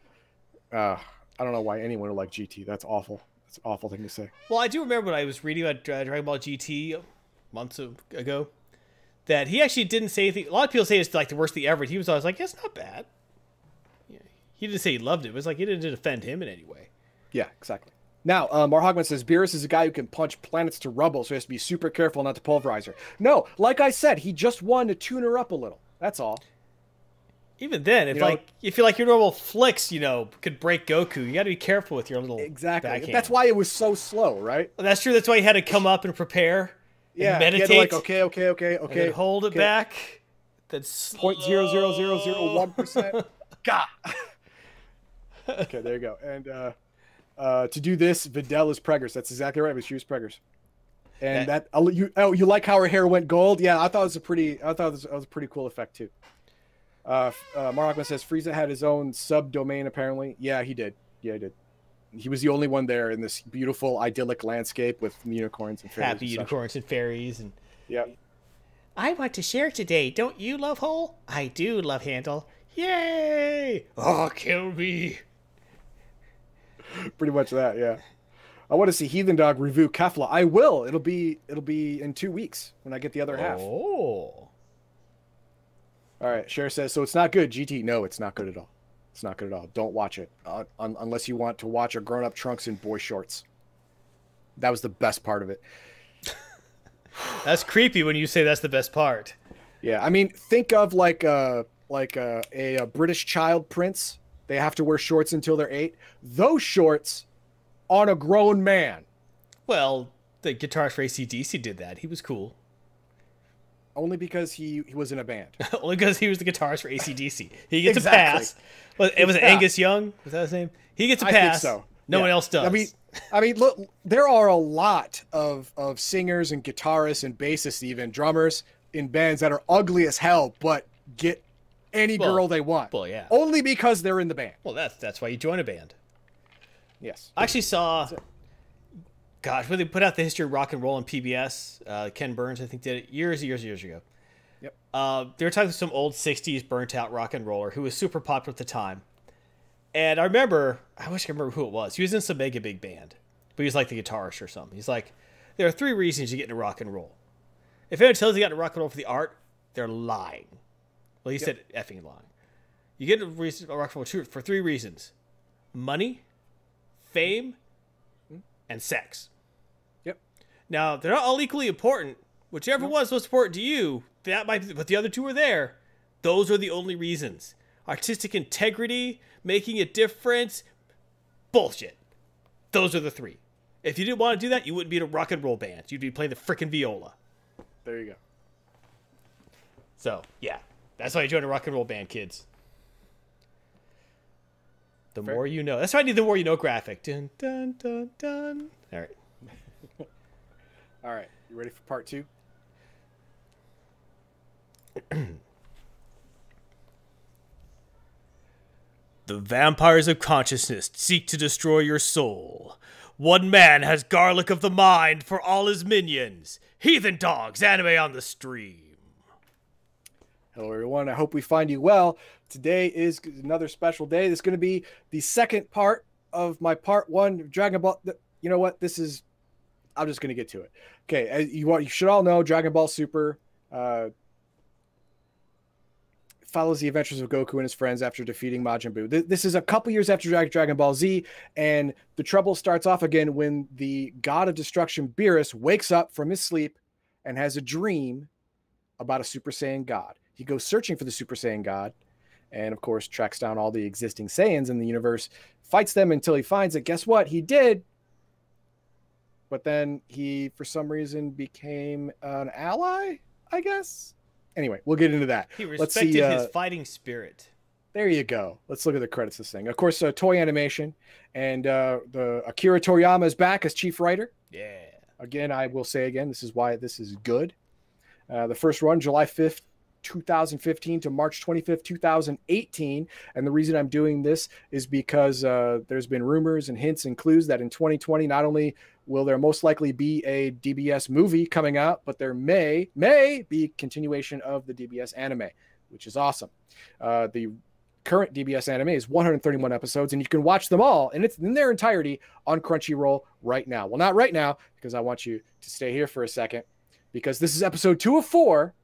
uh, I don't know why anyone would like GT. That's awful. That's an awful thing to say. Well, I do remember when I was reading about Dragon Ball GT months ago that he actually didn't say anything. A lot of people say it's like the worst thing ever. He was always like, "It's not bad." Yeah. He didn't say he loved it. It was like he didn't offend him in any way. Yeah, exactly. Now, uh, Mar Hogman says Beerus is a guy who can punch planets to rubble, so he has to be super careful not to pulverize her. No, like I said, he just wanted to tune her up a little. That's all. Even then, if you like know, if you like your normal flicks, you know, could break Goku, you got to be careful with your little exactly. Backhand. That's why it was so slow, right? Well, that's true. That's why he had to come up and prepare. Yeah, and meditate. like okay, okay, okay, okay. hold okay. it back. That's point zero zero zero zero one percent. God. okay, there you go. And uh, uh, to do this, Videl is preggers. That's exactly right. But she was preggers. And that, that you oh you like how her hair went gold? Yeah, I thought it was a pretty I thought it was, it was a pretty cool effect too. Uh, uh Markman says Frieza had his own subdomain apparently. Yeah, he did. Yeah, he did. He was the only one there in this beautiful idyllic landscape with unicorns and fairies. Happy and unicorns and fairies and. Yeah. I want to share today. Don't you love Hole? I do love Handle. Yay! Oh, kill me. Pretty much that, yeah. I want to see Heathen Dog review Kefla. I will. It'll be it'll be in two weeks when I get the other half. Oh. All right. Cher says so. It's not good. GT. No, it's not good at all. It's not good at all. Don't watch it uh, un- unless you want to watch a grown up trunks in boy shorts. That was the best part of it. that's creepy when you say that's the best part. Yeah, I mean, think of like a uh, like a, a, a British child prince they have to wear shorts until they're eight. Those shorts on a grown man. Well, the guitarist for ACDC did that. He was cool. Only because he, he was in a band. Only because he was the guitarist for ACDC. He gets exactly. a pass. Well, it was yeah. Angus Young. Was that his name? He gets a pass. so. No yeah. one else does. I mean, I mean, look, there are a lot of of singers and guitarists and bassists, even drummers in bands that are ugly as hell, but get any well, girl they want. Well, yeah. Only because they're in the band. Well, that's that's why you join a band. Yes. I actually saw. Gosh, when they put out the history of rock and roll on PBS, uh, Ken Burns I think did it years, years, years ago. Yep. Uh, they were talking to some old '60s burnt out rock and roller who was super popular at the time, and I remember, I wish I could remember who it was. He was in some mega big band, but he was like the guitarist or something. He's like, there are three reasons you get into rock and roll. If anyone tells you you got into rock and roll for the art, they're lying. Well, he yep. said effing lying. You get into rock and roll for three reasons: money, fame, mm-hmm. and sex. Now they're not all equally important. Whichever one's most important to you, that might. Be, but the other two are there. Those are the only reasons. Artistic integrity, making a difference, bullshit. Those are the three. If you didn't want to do that, you wouldn't be in a rock and roll band. You'd be playing the freaking viola. There you go. So yeah, that's why I joined a rock and roll band, kids. The Fair. more you know. That's why I need the more you know graphic. Dun dun dun dun. All right. You ready for part two? the vampires of consciousness seek to destroy your soul. One man has garlic of the mind for all his minions. Heathen dogs, anime on the stream. Hello, everyone. I hope we find you well. Today is another special day. This is going to be the second part of my part one Dragon Ball. You know what? This is I'm just gonna get to it. Okay, as you want you should all know Dragon Ball Super uh, follows the adventures of Goku and his friends after defeating Majin Buu. Th- This is a couple years after Drag- Dragon Ball Z, and the trouble starts off again when the god of destruction Beerus wakes up from his sleep and has a dream about a Super Saiyan god. He goes searching for the Super Saiyan god, and of course tracks down all the existing Saiyans in the universe, fights them until he finds it. Guess what? He did. But then he, for some reason, became an ally. I guess. Anyway, we'll get into that. He Let's respected see, his uh, fighting spirit. There you go. Let's look at the credits of this thing. Of course, uh, Toei Animation, and uh, the Akira Toriyama is back as chief writer. Yeah. Again, I will say again, this is why this is good. Uh, the first run, July 5th, 2015 to March 25th, 2018. And the reason I'm doing this is because uh, there's been rumors and hints and clues that in 2020, not only will there most likely be a DBS movie coming out, but there may, may be continuation of the DBS anime, which is awesome. Uh, the current DBS anime is 131 episodes, and you can watch them all and it's in their entirety on Crunchyroll right now. Well, not right now, because I want you to stay here for a second, because this is episode two of four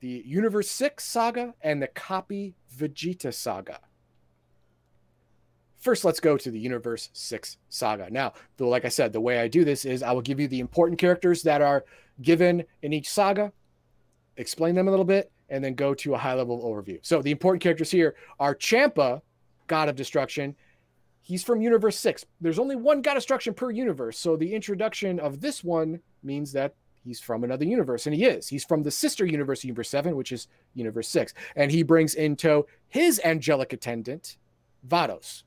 the Universe 6 saga and the Copy Vegeta saga. First, let's go to the Universe 6 saga. Now, though, like I said, the way I do this is I will give you the important characters that are given in each saga, explain them a little bit, and then go to a high level overview. So, the important characters here are Champa, God of Destruction. He's from Universe 6. There's only one God of Destruction per universe. So, the introduction of this one means that he's from another universe, and he is. He's from the sister universe, Universe 7, which is Universe 6. And he brings in tow his angelic attendant, Vados.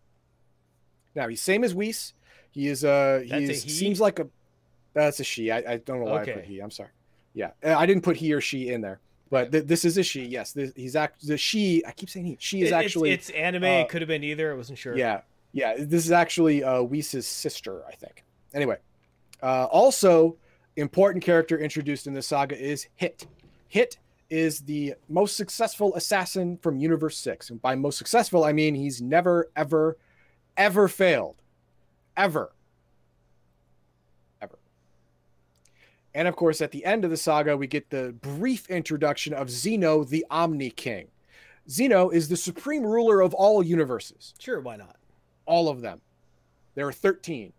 Now, he's same as Whis. He is, uh, he is- he? seems like a, that's a she. I, I don't know why I put he. I'm sorry. Yeah. Uh, I didn't put he or she in there, but th- this is a she. Yes. This, he's act, the she, I keep saying he. She is It- actually, it's, anime. uh, it could have been either. I wasn't sure. yeah, yeah. This is actually uh, Whis' sister, I think. Anyway, uh, also important character introduced in the saga is Hit. Hit is the most successful assassin from Universe Six, and by most successful, I mean he's never, ever, ever failed, ever, ever. And of course, at the end of the saga, we get the brief introduction of Zeno, the Omni King. Zeno is the supreme ruler of all universes Sure. Why not? all of them. There are 13.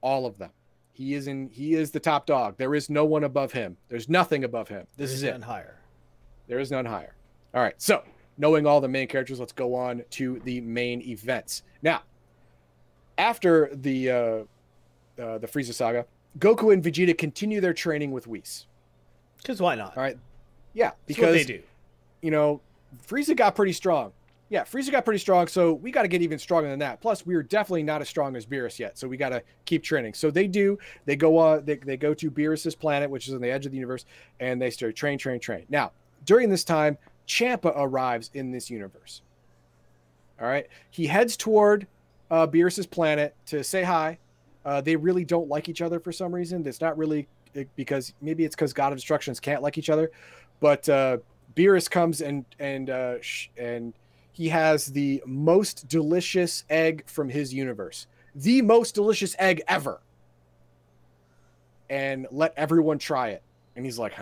All of them. He is in he is the top dog. There is no one above him. There's nothing above him. This There's is it. none higher. There is none higher. All right. So, knowing all the main characters, let's go on to the main events. Now, after the uh, uh the Frieza saga, Goku and Vegeta continue their training with Whis. Because why not? All right. Yeah, because they do. you know, Frieza got pretty strong. Yeah, Frieza got pretty strong, so we got to get even stronger than that. Plus, we are definitely not as strong as Beerus yet, so we got to keep training. So they do. They go on. They, they go to Beerus's planet, which is on the edge of the universe, and they start train, train, train. Now, during this time, Champa arrives in this universe. All right, he heads toward uh, Beerus's planet to say hi. Uh, they really don't like each other for some reason. It's not really uh, because maybe it's because God of Destructions can't like each other, but uh, Beerus comes and and uh, and he has the most delicious egg from his universe, the most delicious egg ever, and let everyone try it. And he's like,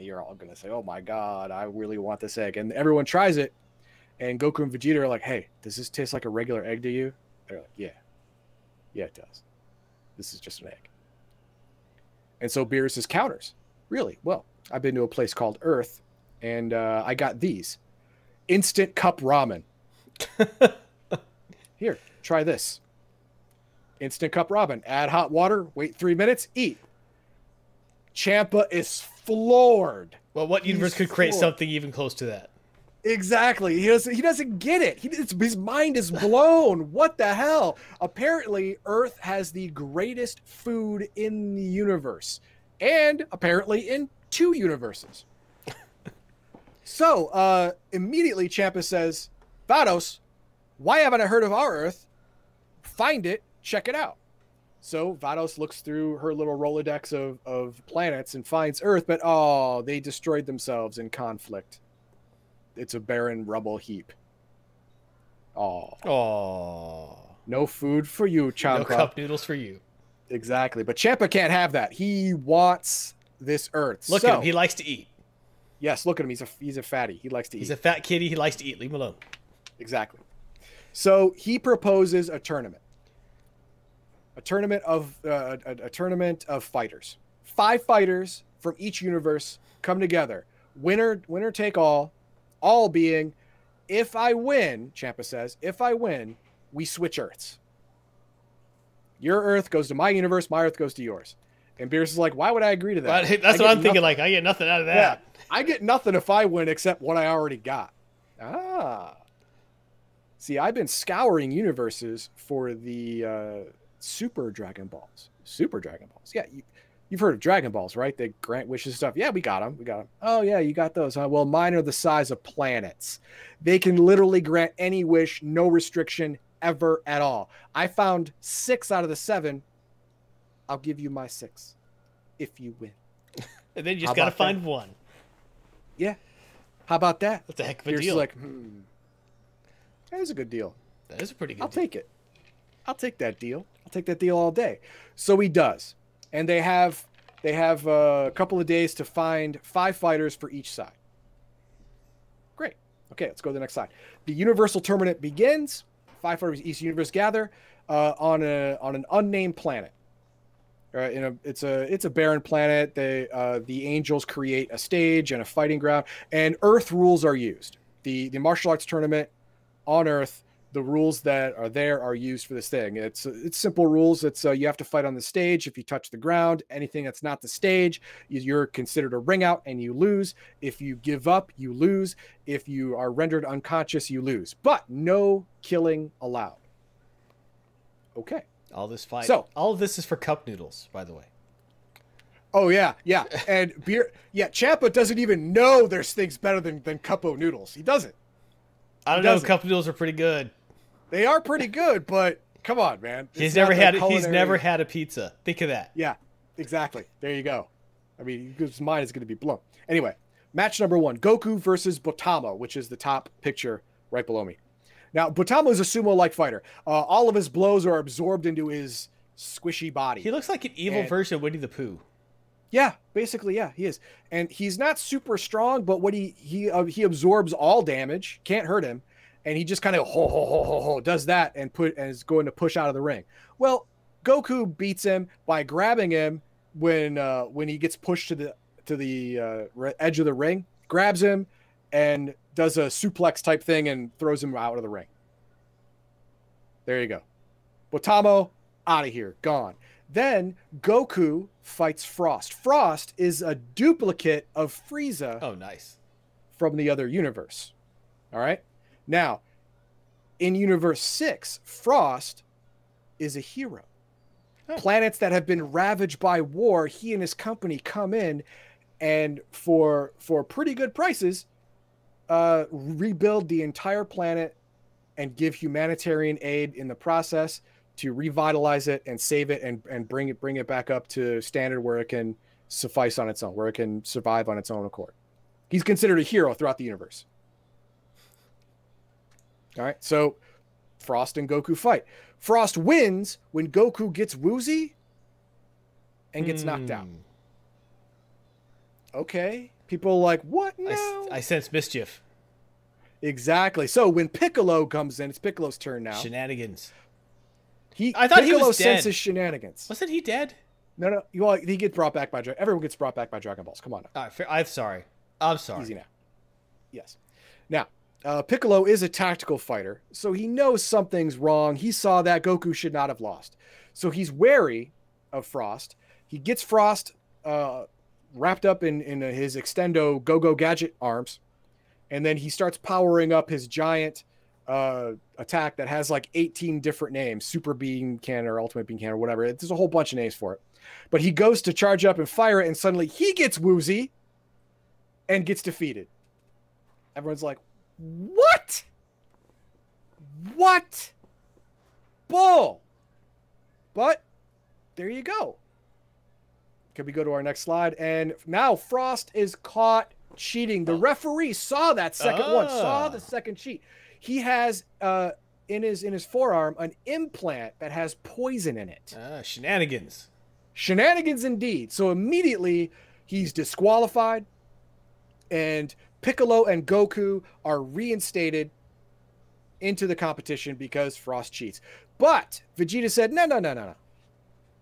"You're all gonna say, oh my god, I really want this egg." And everyone tries it, and Goku and Vegeta are like, "Hey, does this taste like a regular egg to you?" They're like, "Yeah, yeah, it does. This is just an egg." And so Beerus is counters. Really? Well, I've been to a place called Earth, and uh, I got these instant cup ramen. Here, try this. Instant cup ramen. Add hot water, wait three minutes, eat. Champa is floored. Well, what universe He's could create floored. something even close to that? Exactly. He doesn't. He doesn't get it. He, his mind is blown. what the hell? Apparently, Earth has the greatest food in the universe, and apparently in two universes. so, uh, immediately, Champa says, "Vados, why haven't I heard of our Earth? Find it. Check it out." So Vados looks through her little Rolodex of, of planets and finds Earth, but oh, they destroyed themselves in conflict it's a barren rubble heap. Oh, Oh, no food for you, Champa. no cup noodles for you. Exactly. But Champa can't have that. He wants this Earth. Look so, at him. He likes to eat. yes, look at him. He's a he's a fatty. He likes to He's eat. He's a fat kitty. He likes to eat. Leave him alone. Exactly. So he proposes a tournament. A tournament of uh, a, a tournament of fighters. Five fighters from each universe come together. Winner winner take all. All being, if I win, Champa says, if I win, we switch Earths. Your Earth goes to my universe. My Earth goes to yours. And Beerus is like, why would I agree to that? I That's what I'm thinking. Like, I get nothing out of that. yeah. I get nothing if I win except what I already got. Ah. See, I've been scouring universes for the uh, Super Dragon Balls. Super Dragon Balls. Yeah, you, you've heard of Dragon Balls, right? They grant wishes and stuff. Yeah, we got them. We got them. Oh, yeah, you got those. Huh? Well, mine are the size of planets. They can literally grant any wish, no restriction ever at all. I found six out of the seven. I'll give you my six if you win. And then you just got to about that? find one. Yeah. How about that? That's a heck of a is deal. like, hmm, that is a good deal. that is a pretty good I'll deal. take it. I'll take that deal. I'll take that deal all day. So he does, and they have they have uh, a couple of days to find five fighters for each side. Great. Okay, let's go to the next slide. The Universal Tournament begins. Five fighters each universe gather uh, on a on an unnamed planet. Uh, in a, it's a it's a barren planet. They uh, the angels create a stage and a fighting ground, and Earth rules are used. the The martial arts tournament on Earth, the rules that are there are used for this thing. It's it's simple rules. It's uh, you have to fight on the stage. If you touch the ground, anything that's not the stage, you- you're considered a ring out and you lose. If you give up, you lose. If you are rendered unconscious, you lose. But no killing allowed. Okay. All this fight. So- all of this is for cup noodles, by the way. Oh yeah, yeah. And beer yeah, Champa doesn't even know there's things better than than Cupo noodles. He doesn't. I don't know. Cup noodles are pretty good. They are pretty good, but come on, man. It's He's never had. He's never had a pizza. Think of that. Yeah, exactly. There you go. I mean, his mind is going to be blown. Anyway, match number one: Goku versus Botamo, which is the top picture right below me. Now, Botamo is a sumo-like fighter. Uh, all of his blows are absorbed into his squishy body. He looks like an evil And- version of Winnie the Pooh. Yeah, basically, yeah, he is, and he's not super strong, but what he he uh, he absorbs all damage, can't hurt him, and he just kind of ho ho ho ho ho does that and put and is going to push out of the ring. Well, Goku beats him by grabbing him when uh, when he gets pushed to the to the uh, re- edge of the ring, grabs him, and does a suplex type thing and throws him out of the ring. There you go, Botamo out of here, gone. Then Goku fights Frost. Frost is a duplicate of Frieza Oh, nice. from the other universe. All right. Now, in Universe 6, Frost is a hero. Oh. Planets that have been ravaged by war, he and his company come in and for for pretty good prices uh rebuild the entire planet and give humanitarian aid in the process to revitalize it and save it and, and bring it bring it back up to standard where it can suffice on its own, where it can survive on its own accord. He's considered a hero throughout the universe. All right, so Frost and Goku fight. Frost wins when Goku gets woozy and gets knocked out. Hmm. Okay, people are like, what? I, No. s- I sense mischief. exactly. So when Piccolo comes in, it's Piccolo's turn now. Shenanigans. He, I thought he Piccolo was dead. senses shenanigans. Wasn't he dead? No, no. You well, he gets brought back by everyone gets brought back by Dragon Balls. Come on, now. All right, fair, I'm sorry. I'm sorry. easy now. Yes. Now, uh, Piccolo is a tactical fighter, so he knows something's wrong. He saw that Goku should not have lost, so he's wary of Frost. He gets Frost uh, wrapped up in in his extendo Go Go Gadget arms, and then he starts powering up his giant uh, attack that has like 18 different names super beam cannon or ultimate beam cannon or whatever there's a whole bunch of names for it but he goes to charge up and fire it and suddenly he gets woozy and gets defeated everyone's like what what bull but there you go can we go to our next slide and now frost is caught cheating the referee saw that second one saw Ah. the second cheat he has uh in his in his forearm an implant that has poison in it. Ah, shenanigans. Shenanigans indeed. So immediately he's disqualified, and Piccolo and Goku are reinstated into the competition because Frost cheats. But Vegeta said, "No, no, no, no, no,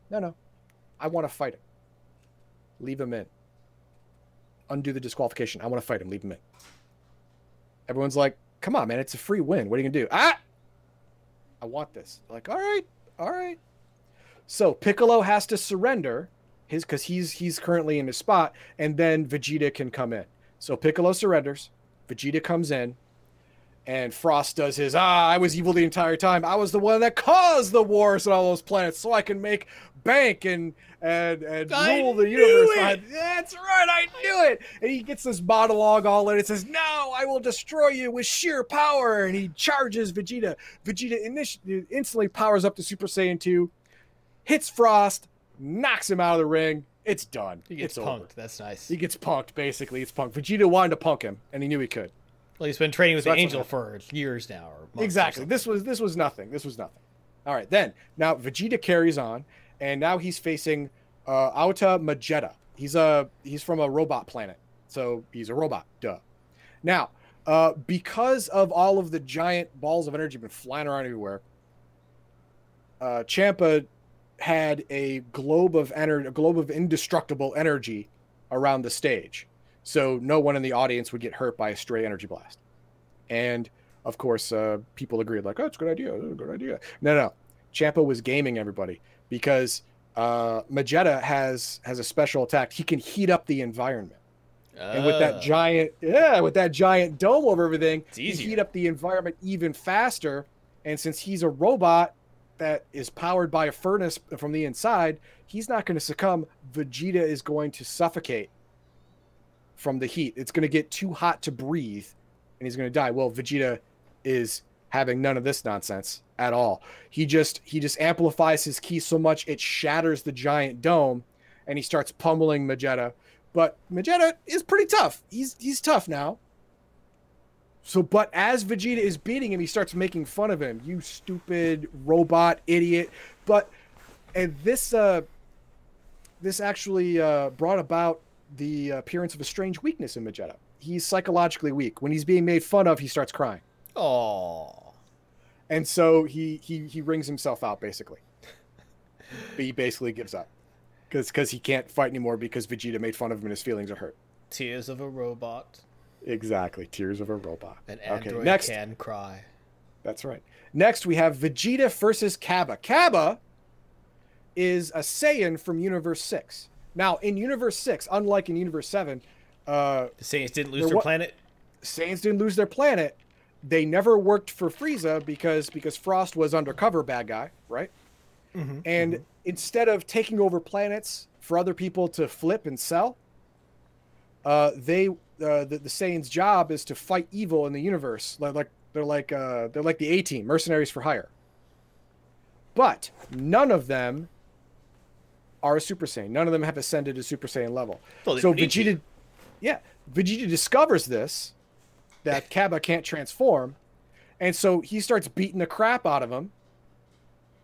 no, no. I want to fight him. Leave him in. Undo the disqualification. I want to fight him. Leave him in." Everyone's like, "Come on, man! It's a free win. What are you gonna do?" Ah, I want this. Like, all right, all right. So Piccolo has to surrender his because he's he's currently in his spot, and then Vegeta can come in. So Piccolo surrenders. Vegeta comes in, and Frost does his ah, I was evil the entire time. I was the one that caused the wars on all those planets, so I can make bank and and and I rule the universe. it! I- That's right, I knew it. And he gets this monologue all in. It says, "No, I will destroy you with sheer power." And he charges Vegeta. Vegeta init- instantly powers up to Super Saiyan 2, hits Frost, knocks him out of the ring. It's done. He gets it's punked. over. That's nice. He gets punked. Basically, it's punked. Vegeta wanted to punk him, and he knew he could. well, he's been training with So the Angel for years now. Or months or Exactly. This was this was nothing. This was nothing. All right, then now Vegeta carries on, and now he's facing uh, Auta Magetta. He's a he's from a robot planet, so he's a robot. Duh. Now, uh, because of all of the giant balls of energy been flying around everywhere, uh, Champa had a globe of energy, a globe of indestructible energy around the stage, so no one in the audience would get hurt by a stray energy blast. And of course, uh, people agreed, like, "Oh, it's a good idea. It's a good idea." No, no, Champa was gaming everybody because uh, Magetta has has a special attack. He can heat up the environment, and with Ah. that giant, yeah, with that giant dome over everything, he heat up the environment even faster. And since he's a robot that is powered by a furnace from the inside, he's not going to succumb. Vegeta is going to suffocate from the heat. It's going to get too hot to breathe, and he's going to die. Well, Vegeta is having none of this nonsense at all. He just he just amplifies his ki so much it shatters the giant dome, and he starts pummeling Magetta. But Magetta is pretty tough. He's he's tough now. So, but as Vegeta is beating him, he starts making fun of him. You stupid robot idiot. But and this uh this actually uh, brought about the appearance of a strange weakness in Magetta. He's psychologically weak. When he's being made fun of, he starts crying, Oh. and so he he he wrings himself out basically. he basically gives up because because he can't fight anymore because Vegeta made fun of him and his feelings are hurt. Tears of a robot. Exactly, tears of a robot. An Okay, android next. can cry. That's right. Next, we have Vegeta versus Kaba. Kaba is a Saiyan from Universe 6. Now, in Universe 6, unlike in Universe 7, uh, The Saiyans didn't lose their wa- planet. Saiyans didn't lose their planet. They never worked for Frieza because because Frost was undercover bad guy, right? And instead of taking over planets for other people to flip and sell, uh, they uh, the, the Saiyans' job is to fight evil in the universe. Like, like they're like uh, they're like the A Team, mercenaries for hire. But none of them are a Super Saiyan. None of them have ascended to Super Saiyan level. Well, so don't need to. Vegeta, yeah, Vegeta discovers this that Kaba can't transform, and so he starts beating the crap out of him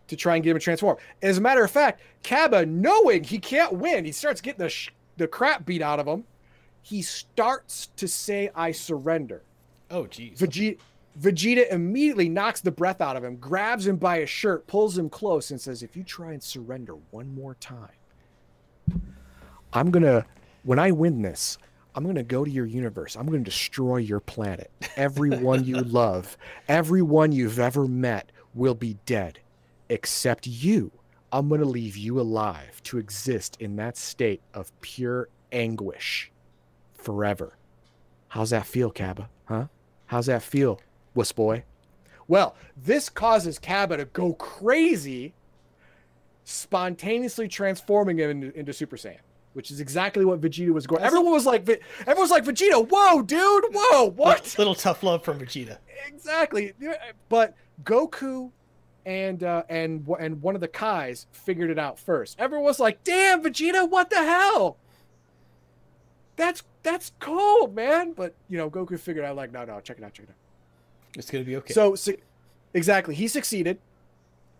to try and get him to transform. As a matter of fact, Kaba, knowing he can't win, he starts getting the sh- the crap beat out of him. He starts to say, "I surrender." Oh, jeez. Vegeta, Vegeta immediately knocks the breath out of him, grabs him by his shirt, pulls him close, and says, If you try and surrender one more time, I'm going to, when I win this, I'm going to go to your universe. I'm going to destroy your planet. Everyone you love, everyone you've ever met will be dead, except you. I'm going to leave you alive to exist in that state of pure anguish forever. How's that feel, Kaba? Huh? How's that feel, wuss boy? Well, this causes Kaba to go crazy, spontaneously transforming him into, into Super Saiyan, which is exactly what Vegeta was going. Everyone was like, everyone was like, Vegeta, whoa, dude, whoa, what? Little tough love from Vegeta. exactly. But Goku and uh, and and one of the Kais figured it out first. Everyone was like, "Damn, Vegeta, what the hell?" That's that's cold, man. But you know, Goku figured out like, no, no, check it out, check it out. It's gonna be okay. So, so exactly. He succeeded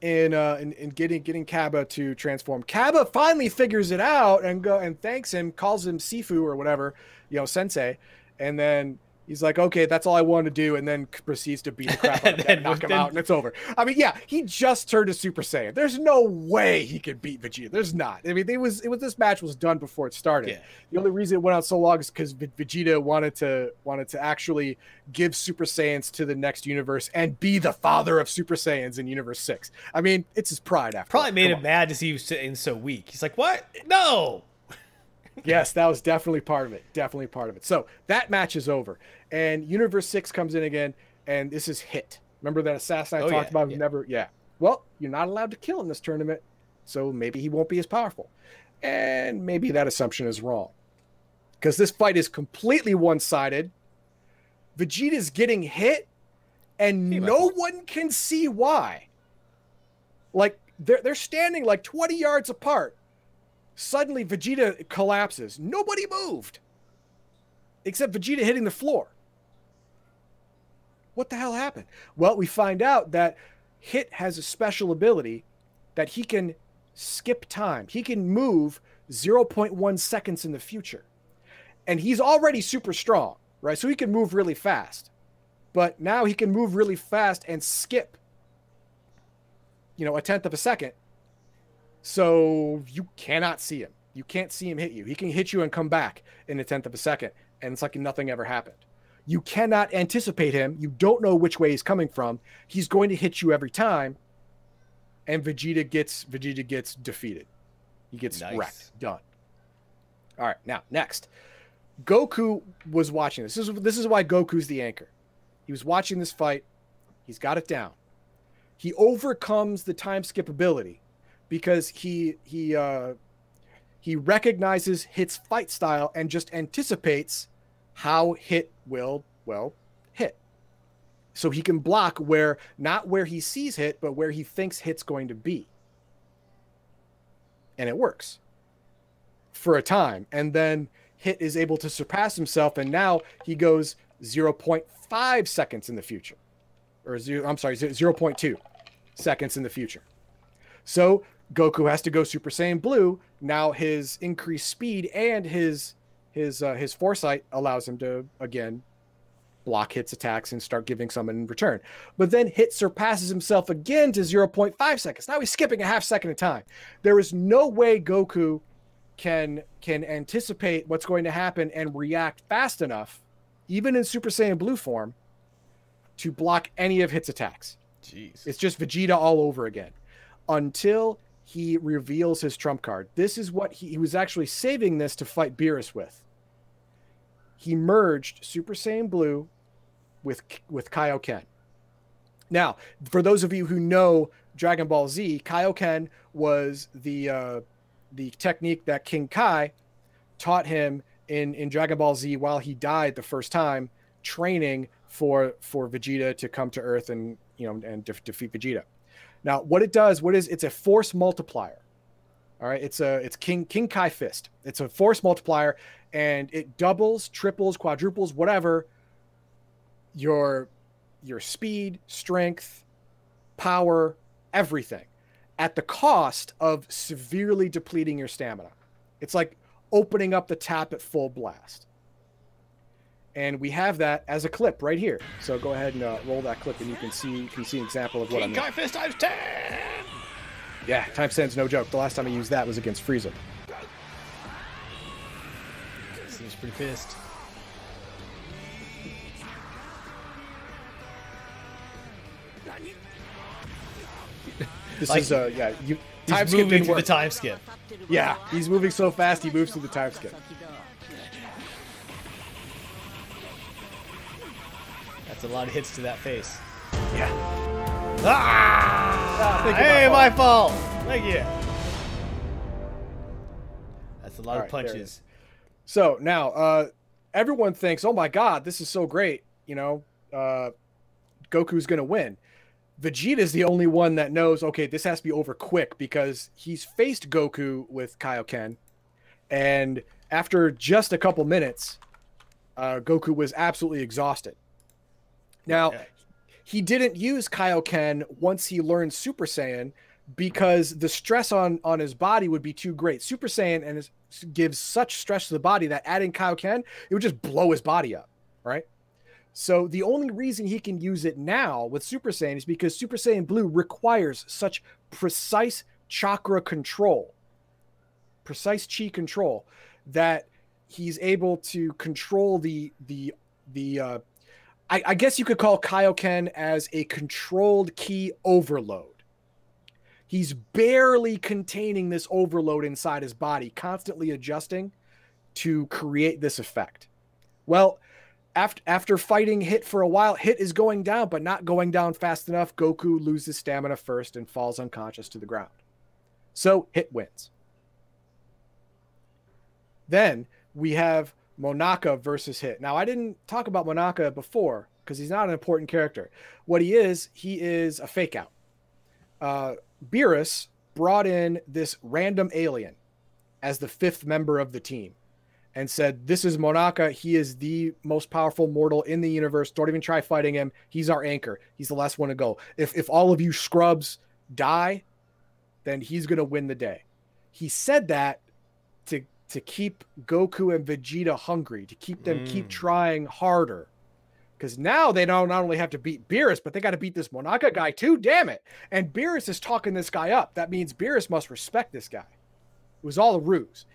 in uh in, in getting getting Cabba to transform. Cabba finally figures it out and go and thanks him, calls him Sifu or whatever, you know, sensei, and then he's like, okay, that's all I want to do, and then proceeds to beat the crap out of him, knock him out, and it's over. I mean, yeah, he just turned a Super Saiyan. There's no way he could beat Vegeta. There's not. I mean, it was it was this match was done before it started. Yeah. The only reason it went on so long is because Vegeta wanted to wanted to actually give Super Saiyans to the next universe and be the father of Super Saiyans in Universe Six. I mean, it's his pride. After Probably all. made Come him on. mad to see sitting so weak. He's like, "What? No!" Yes, that was definitely part of it. Definitely part of it. So that match is over, and Universe Six comes in again, and this is Hit. Remember that assassin I Oh, talked yeah, about? yeah. Never, yeah. Well, you're not allowed to kill in this tournament, so maybe he won't be as powerful, and maybe that assumption is wrong, because this fight is completely one-sided. Vegeta's getting hit, and Hey, no one can see why. Like they're they're standing like 20 yards apart. Suddenly, Vegeta collapses. Nobody moved, except Vegeta hitting the floor. What the hell happened? Well, we find out that Hit has a special ability that he can skip time. He can move 0.1 seconds in the future. And he's already super strong, right? So he can move really fast. But now he can move really fast and skip, you know, a tenth of a second. So you cannot see him. You can't see him hit you. He can hit you and come back in a tenth of a second. And it's like nothing ever happened. You cannot anticipate him. You don't know which way he's coming from. He's going to hit you every time. And Vegeta gets Vegeta gets defeated. He gets Nice. wrecked. Done. All right, now next. Goku was watching this. This is this is why Goku's the anchor. He was watching this fight. He's got it down. He overcomes the time skip ability because he he uh he recognizes Hit's fight style and just anticipates how Hit will well hit. So he can block where not where he sees Hit, but where he thinks Hit's going to be. And it works for a time. And then Hit is able to surpass himself, and now he goes 0.5 seconds in the future. Or zero, I'm sorry, 0.2 seconds in the future. So Goku has to go Super Saiyan Blue. Now his increased speed and his his uh, his foresight allows him to again block hits attacks and start giving some in return. But then Hit surpasses himself again to 0.5 seconds. Now he's skipping a half second of time. There is no way Goku can can anticipate what's going to happen and react fast enough, even in Super Saiyan Blue form, to block any of Hit's attacks. Jeez. It's just Vegeta all over again until he reveals his trump card. This is what he, he was actually saving this to fight Beerus with. He merged Super Saiyan Blue with with Kaioken. Now, for those of you who know Dragon Ball Z, Kaioken was the uh, the technique that King Kai taught him in in Dragon Ball Z while he died the first time, training for for Vegeta to come to Earth and you know and def- defeat Vegeta. Now, what it does, what is it's a force multiplier. All right, it's a it's King King Kai Fist. It's a force multiplier, and it doubles, triples, quadruples, whatever your your speed, strength, power, everything, at the cost of severely depleting your stamina. It's like opening up the tap at full blast. And we have that as a clip right here. So go ahead and uh, roll that clip, and you can see you can see an example of what I King mean. Kai Fist times ten. Yeah, time stands no joke. The last time I used that was against Frieza. Seems pretty pissed. This Like, is uh yeah, you He's time skip moving through the time skip. Yeah, he's moving so fast he moves through the time skip. That's a lot of hits to that face. Yeah. Ah! you, hey, my my fault. Thank you. That's a lot All of right, punches. So now uh everyone thinks, "Oh my god, this is so great." You know, uh Goku's going to win. Vegeta's the only one that knows, okay, this has to be over quick because he's faced Goku with Kaioken. And after just a couple minutes, uh, Goku was absolutely exhausted. Now, Yeah. he didn't use Kaioken once he learned Super Saiyan because the stress on on his body would be too great. Super Saiyan and his, gives such stress to the body that adding Kaioken it would just blow his body up, right? So the only reason he can use it now with Super Saiyan is because Super Saiyan Blue requires such precise chakra control, precise chi control that he's able to control the the the uh, I, I guess you could call Kaioken as a controlled ki overload. He's barely containing this overload inside his body, constantly adjusting to create this effect. Well, after after fighting Hit for a while, Hit is going down, but not going down fast enough. Goku loses stamina first and falls unconscious to the ground. So Hit wins. Then we have Monaka versus Hit. Now, I didn't talk about Monaka before because he's not an important character. What he is, he is a fake out. Uh, Beerus brought in this random alien as the fifth member of the team and said, This is Monaka. He is the most powerful mortal in the universe. Don't even try fighting him. He's our anchor. He's the last one to go. If, if all of you scrubs die, then he's going to win the day. He said that to keep Goku and Vegeta hungry, to keep them mm. keep trying harder. Because now they don't not only have to beat Beerus, but they got to beat this Monaka guy too. Damn it! And Beerus is talking this guy up. That means Beerus must respect this guy. It was all a ruse.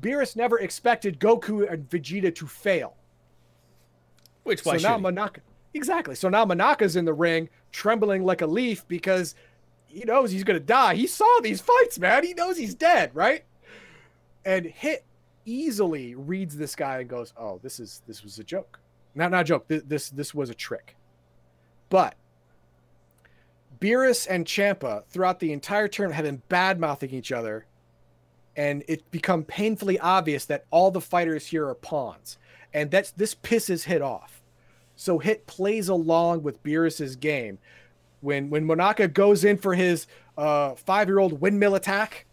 Beerus never expected Goku and Vegeta to fail. Which why so now Monaka exactly. So now Monaka's in the ring, trembling like a leaf because he knows he's gonna die. He saw these fights, man. He knows he's dead, right? And hit easily reads this guy and goes, "Oh, this is this was a joke, not not a joke. This this, this was a trick." But Beerus and Champa throughout the entire term have been bad mouthing each other, and it become painfully obvious that all the fighters here are pawns, and that's this pisses Hit off. So Hit plays along with Beerus's game. When when Monaka goes in for his uh, five year old windmill attack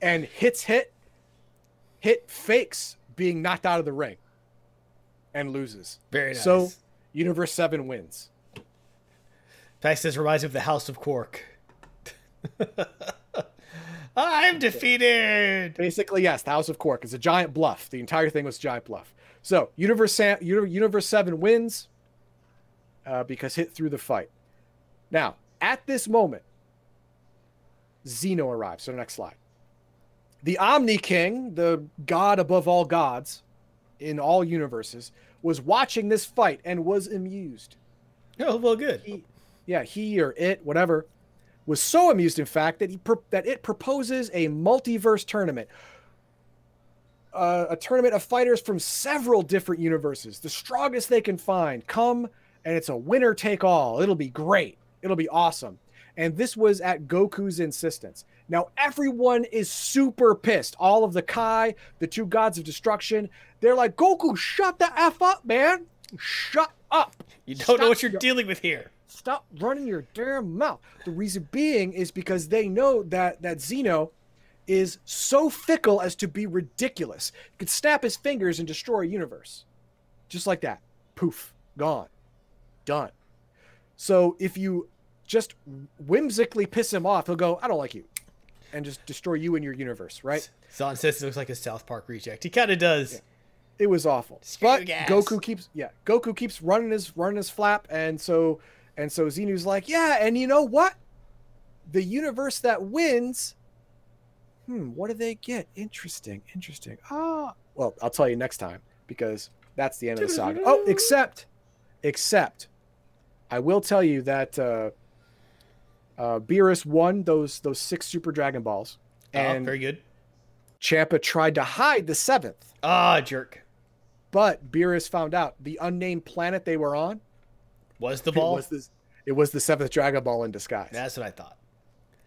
and hits hit, hit fakes being knocked out of the ring and loses. Very nice. So Universe 7 wins. Fact says reminds me of the House of Quark. I'm defeated. Basically, yes, the House of Quark is a giant bluff. The entire thing was giant bluff. So Universe Universe Seven wins uh, because hit through the fight. Now, at this moment, Zeno arrives. So next slide the Omni King, the god above all gods in all universes, was watching this fight and was amused. Oh, well, good. He, yeah, he or it, whatever, was so amused, in fact, that he that it proposes a multiverse tournament, uh, a tournament of fighters from several different universes, the strongest they can find. Come, and it's a winner take all. It'll be great. It'll be awesome. And this was at Goku's insistence. Now, everyone is super pissed. All of the Kai, the two gods of destruction, they're like, Goku, shut the F up, man. Shut up. You don't Stop know what you're your, dealing with here. Stop running your damn mouth. The reason being is because they know that, that Zeno is so fickle as to be ridiculous. He could snap his fingers and destroy a universe. Just like that. Poof. Gone. Done. So if you just whimsically piss him off, he'll go, I don't like you and just destroy you and your universe, right? Zon says it looks like a South Park reject. He kind of does. Yeah. It was awful. Screw but gas. Goku keeps yeah, Goku keeps running his running his flap and so and so Zeno's like, "Yeah, and you know what? The universe that wins Hmm, what do they get? Interesting, interesting. Ah, well, I'll tell you next time because that's the end of the saga. Oh, except except I will tell you that uh uh, Beerus won those those six Super Dragon Balls, oh, and oh, very good. Champa tried to hide the seventh. Ah, jerk! But Beerus found out the unnamed planet they were on was the ball. It was the, it was the seventh Dragon Ball in disguise. That's what I thought.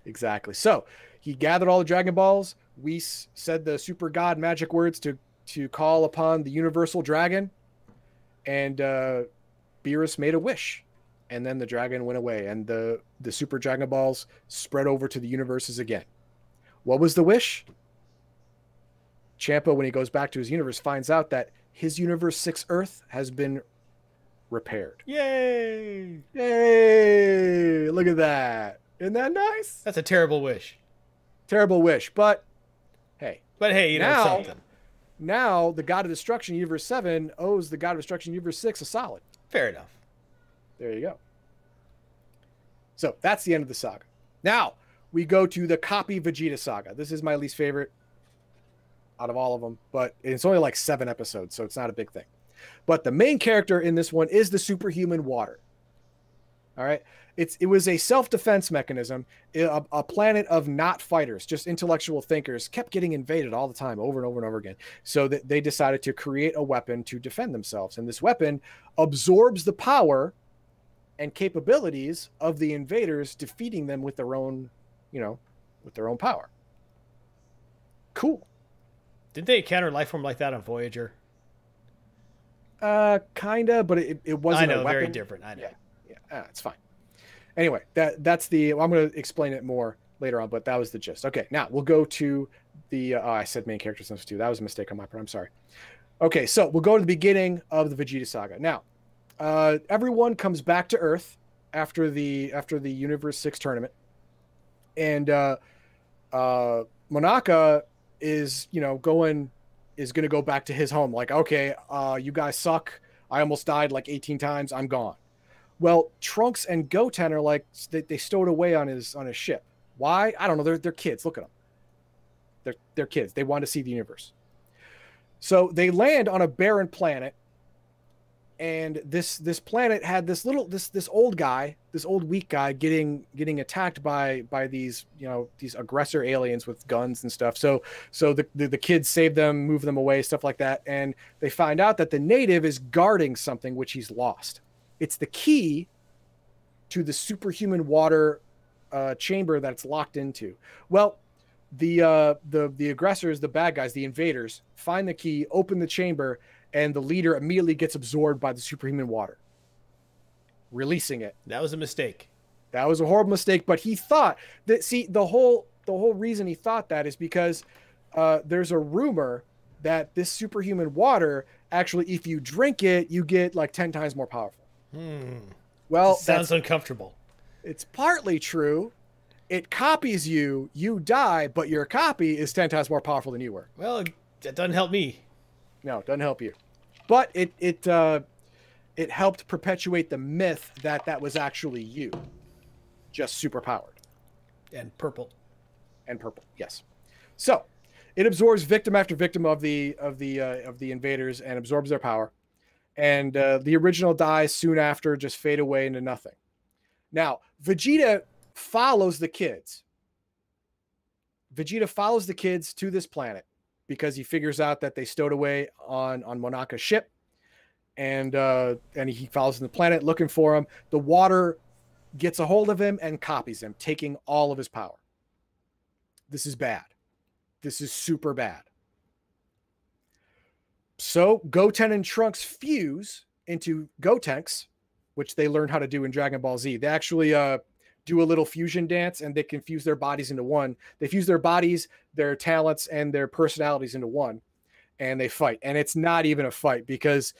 Exactly. So he gathered all the Dragon Balls. Whis said the Super God magic words to to call upon the Universal Dragon, and uh, Beerus made a wish and then the dragon went away and the the super dragon balls spread over to the universes again what was the wish champa when he goes back to his universe finds out that his universe 6 earth has been repaired. Yay! Yay! Look at that. Isn't that nice? That's a terrible wish. Terrible wish, but hey, But hey, you know something. now the God of Destruction, Universe 7, owes the God of Destruction, Universe 6 a solid. Fair enough. There you go. So that's the end of the saga. Now we go to the copy Vegeta saga. This is my least favorite out of all of them, but it's only like seven episodes, so it's not a big thing. But the main character in this one is the superhuman water. All right. It's it was a self-defense mechanism. A, a planet of not fighters, just intellectual thinkers, kept getting invaded all the time, over and over and over again. So that they decided to create a weapon to defend themselves. And this weapon absorbs the power and capabilities of the invaders, defeating them with their own, you know, with their own power. Cool. Didn't they encounter life form like that on Voyager? Uh, kinda, but it, it wasn't I know, very different. I know. Yeah, yeah, ah, it's fine. Anyway, that that's the. well, I'm going to explain it more later on, but that was the gist. Okay, now we'll go to the. Uh, oh, I said main characters too. That was a mistake on my part. I'm sorry. Okay, so we'll go to the beginning of the Vegeta saga. Now, uh, everyone comes back to Earth after the after the Universe Six tournament, and uh, uh, Monaka is you know going is going to go back to his home. Like, okay, uh, you guys suck. I almost died like 18 times. I'm gone. Well, Trunks and Goten are like they, they stowed away on his on his ship. Why? I don't know. They're they're kids. Look at them. They're they're kids. They want to see the universe. So they land on a barren planet, and this this planet had this little this this old guy, this old weak guy, getting getting attacked by by these you know these aggressor aliens with guns and stuff. So so the, the the kids save them, move them away, stuff like that, and they find out that the native is guarding something which he's lost. It's the key to the superhuman water uh, chamber that it's locked into. Well, the uh, the the aggressors, the bad guys, the invaders, find the key, open the chamber, and the leader immediately gets absorbed by the superhuman water, releasing it. That was a mistake. That was a horrible mistake, but he thought that. See, the whole the whole reason he thought that is because uh, there's a rumor that this superhuman water actually, if you drink it, you get like ten times more powerful. Hmm. Well, Sounds uncomfortable. it's partly true. It copies you, you die, but your copy is ten times more powerful than you were. Well, that doesn't help me. No, it doesn't help you. But it it uh, it helped perpetuate the myth that that was actually you, just super powered. And purple. and purple. Yes. So it absorbs victim after victim of the of the uh, of the invaders and absorbs their power. And uh, the original dies soon after, just fade away into nothing. Now Vegeta follows the kids. Vegeta follows the kids to this planet because he figures out that they stowed away on on Monaka's ship, and uh, and he follows in the planet looking for him. The water gets a hold of him and copies him, taking all of his power. This is bad. This is super bad. So Goten and Trunks fuse into Gotenks, which they learned how to do in Dragon Ball Z. They actually uh, do a little fusion dance and they can fuse their bodies into one. They fuse their bodies, their talents, and their personalities into one, and they fight. And it's not even a fight because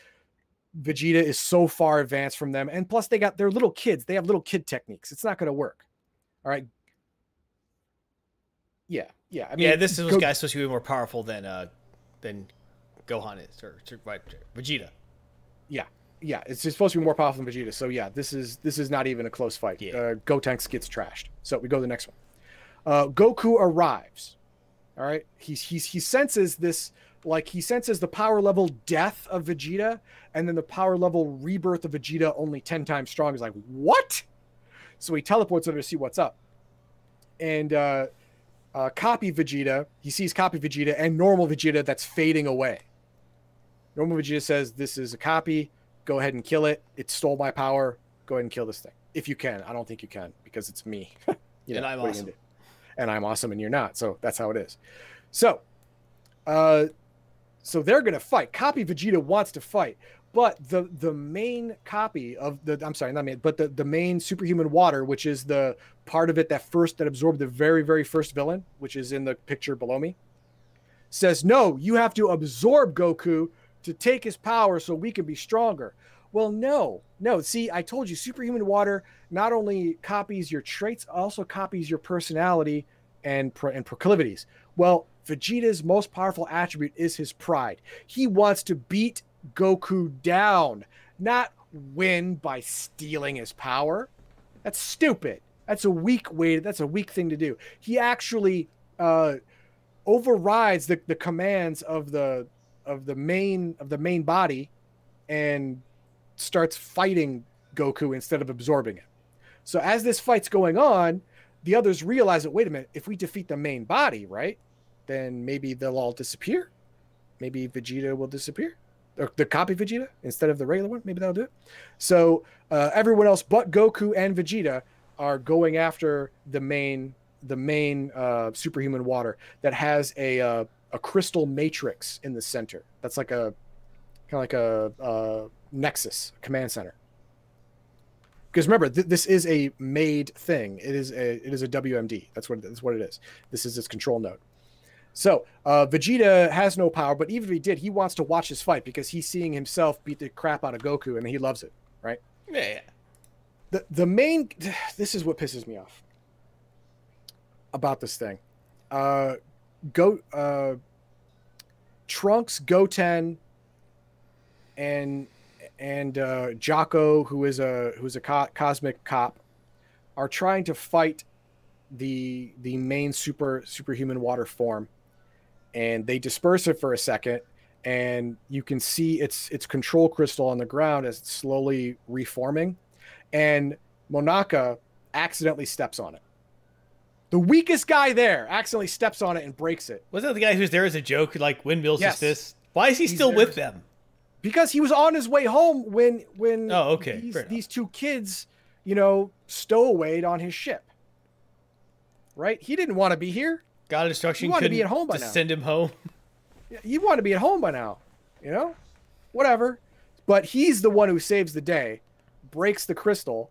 Vegeta is so far advanced from them. And plus, they got they're little kids. They have little kid techniques. It's not going to work. All right. Yeah, yeah. I mean, yeah, this is Go- guy's supposed to be more powerful than uh than Gohan is or, or Vegeta. Yeah, yeah. It's supposed to be more powerful than Vegeta. So yeah, this is this is not even a close fight. Yeah. Uh, Gotenks gets trashed. So we go to the next one. Uh, Goku arrives. All right. He's he's he senses this like he senses the power level death of Vegeta, and then the power level rebirth of Vegeta only ten times strong. He's like, what? So he teleports over to see what's up, and uh, uh, copy Vegeta. He sees copy Vegeta and normal Vegeta that's fading away. Normal Vegeta says, This is a copy. Go ahead and kill it. It stole my power. Go ahead and kill this thing. If you can. I don't think you can because it's me. You And I'm what are you awesome. And I'm awesome and you're not. So that's how it is. So, uh, so they're gonna fight. Copy Vegeta wants to fight, but the the main copy of the I'm sorry, not main, but the the main superhuman water, which is the part of it that first that absorbed the very very first villain, which is in the picture below me, says no. You have to absorb Goku to take his power so we can be stronger. Well, no, no. See, I told you, superhuman water not only copies your traits, also copies your personality and pro- and proclivities. Well, Vegeta's most powerful attribute is his pride. He wants to beat Goku down, not win by stealing his power. That's stupid. That's a weak way. That's a weak thing to do. He actually uh, overrides the, the commands of the of the main of the main body, and starts fighting Goku instead of absorbing it. So as this fight's going on, the others realize that wait a minute, if we defeat the main body, right, then maybe they'll all disappear. Maybe Vegeta will disappear. Or the copy Vegeta instead of the regular one. Maybe that'll do it. So uh, everyone else but Goku and Vegeta are going after the main the main uh, superhuman water that has a uh, a crystal matrix in the center. That's like a kind of like a, a nexus a command center. Because remember, th- this is a made thing. It is a it is a WMD. That's what that's what it is. This is its control node. So uh, Vegeta has no power, but even if he did, he wants to watch his fight because he's seeing himself beat the crap out of Goku, and he loves it, right? Yeah. The the main this is what pisses me off about this thing. Uh, go uh, Trunks, Goten, and and uh, Jaco, who is a who's a co- cosmic cop, are trying to fight the the main super superhuman water form, and they disperse it for a second, and you can see its its control crystal on the ground as it's slowly reforming, and Monaka accidentally steps on it. The weakest guy there accidentally steps on it and breaks it Wasn't that the guy who's there as a joke, like windmills Yes. is this? Why is he He's still with them? because he was on his way home when when Oh, okay, these, these two kids, you know, stowawayed on his ship. Right? He didn't want to be here. Got instruction. You wanted to be at home by just now. Send him home. You want to be at home by now, you know? Whatever. But he's the one who saves the day, breaks the crystal,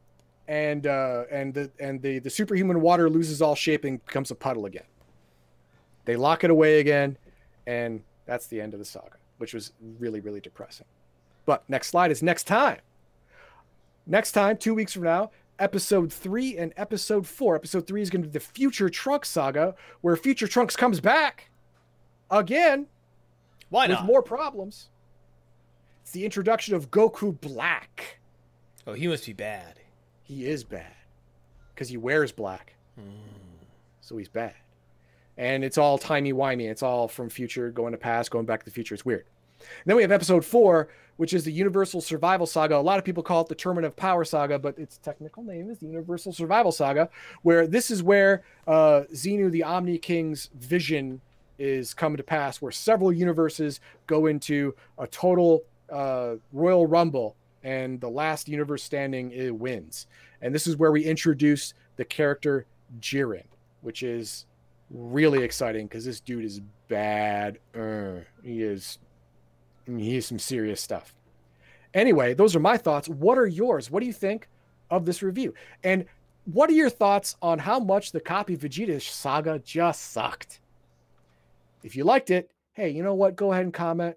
and uh and the and the the superhuman water loses all shape and becomes a puddle again. They lock it away again, and that's the end of the saga, which was really really depressing. But next slide is next time. Next time, two weeks from now, episode three and episode four. Episode three is going to be the Future Trunks saga, where Future Trunks comes back again Why not? with more problems. It's the introduction of Goku Black. Oh, he must be bad. He is bad because he wears black, so he's bad. And it's all timey wimey. It's all from future going to past, going back to the future. It's weird. And then we have episode four, which is the Universal Survival Saga. A lot of people call it the Tournament of Power Saga, but its technical name is the Universal Survival Saga, where this is where uh, Zeno, the Omni King's vision, is coming to pass, where several universes go into a total uh, Royal Rumble, and the last universe standing wins. And this is where we introduce the character Jiren, which is really exciting because this dude is bad. Uh, he is he is some serious stuff. Anyway, those are my thoughts. What are yours? What do you think of this review? And what are your thoughts on how much the copy Vegeta saga just sucked? If you liked it, hey, you know what? Go ahead and comment,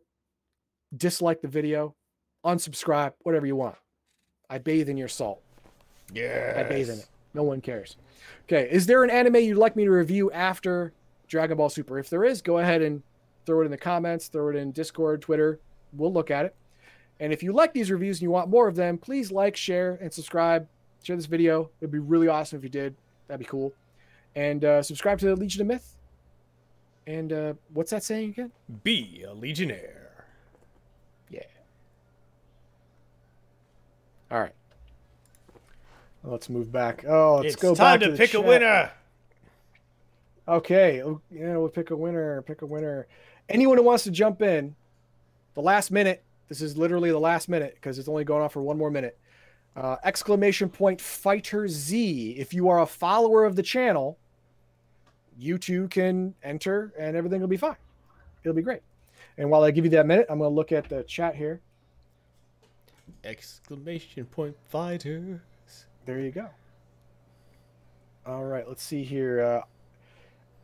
dislike the video, unsubscribe, whatever you want. I bathe in your salt. Yeah. I bathe in it. No one cares. Okay, is there an anime you'd like me to review after Dragon Ball Super? If there is, go ahead and throw it in the comments, throw it in Discord, Twitter. We'll look at it. And if you like these reviews and you want more of them, please like, share, and subscribe. Share this video. It'd be really awesome if you did. That'd be cool. And uh, subscribe to the Legion of Myth. And uh, what's that saying again? Be a legionnaire. Yeah. All right. Let's move back. Oh, let's it's go time back to the pick a winner. Okay, oh, yeah, we'll pick a winner. Pick a winner. Anyone who wants to jump in, the last minute. This is literally the last minute because it's only going on for one more minute. Uh, exclamation point fighter Z. If you are a follower of the channel, you too can enter and everything will be fine. It'll be great. And while I give you that minute, I'm going to look at the chat here. Exclamation point fighters. There you go. All right, let's see here. Uh,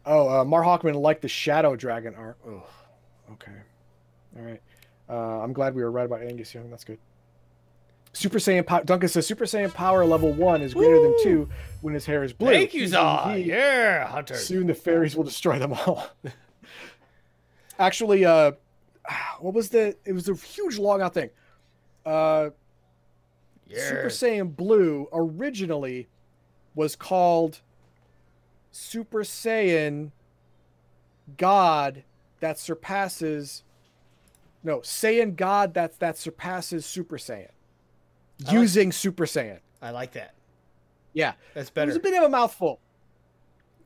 oh, uh, Mar Hawkman liked the Shadow Dragon art. Oh, okay. All right. Uh, I'm glad we were right about Angus Young. That's good. Super Saiyan power. Duncan says Super Saiyan power level one is greater than two when his hair is blue. Thank you, Zah. Yeah, Hunter. Soon the fairies will destroy them all. Actually, uh, what was the? It was a huge long out thing. Uh. Super Saiyan Blue originally was called Super Saiyan God that surpasses. No, Saiyan God that that surpasses Super Saiyan. like- Using Super Saiyan. I like that. Yeah. That's It better. was a bit of a mouthful.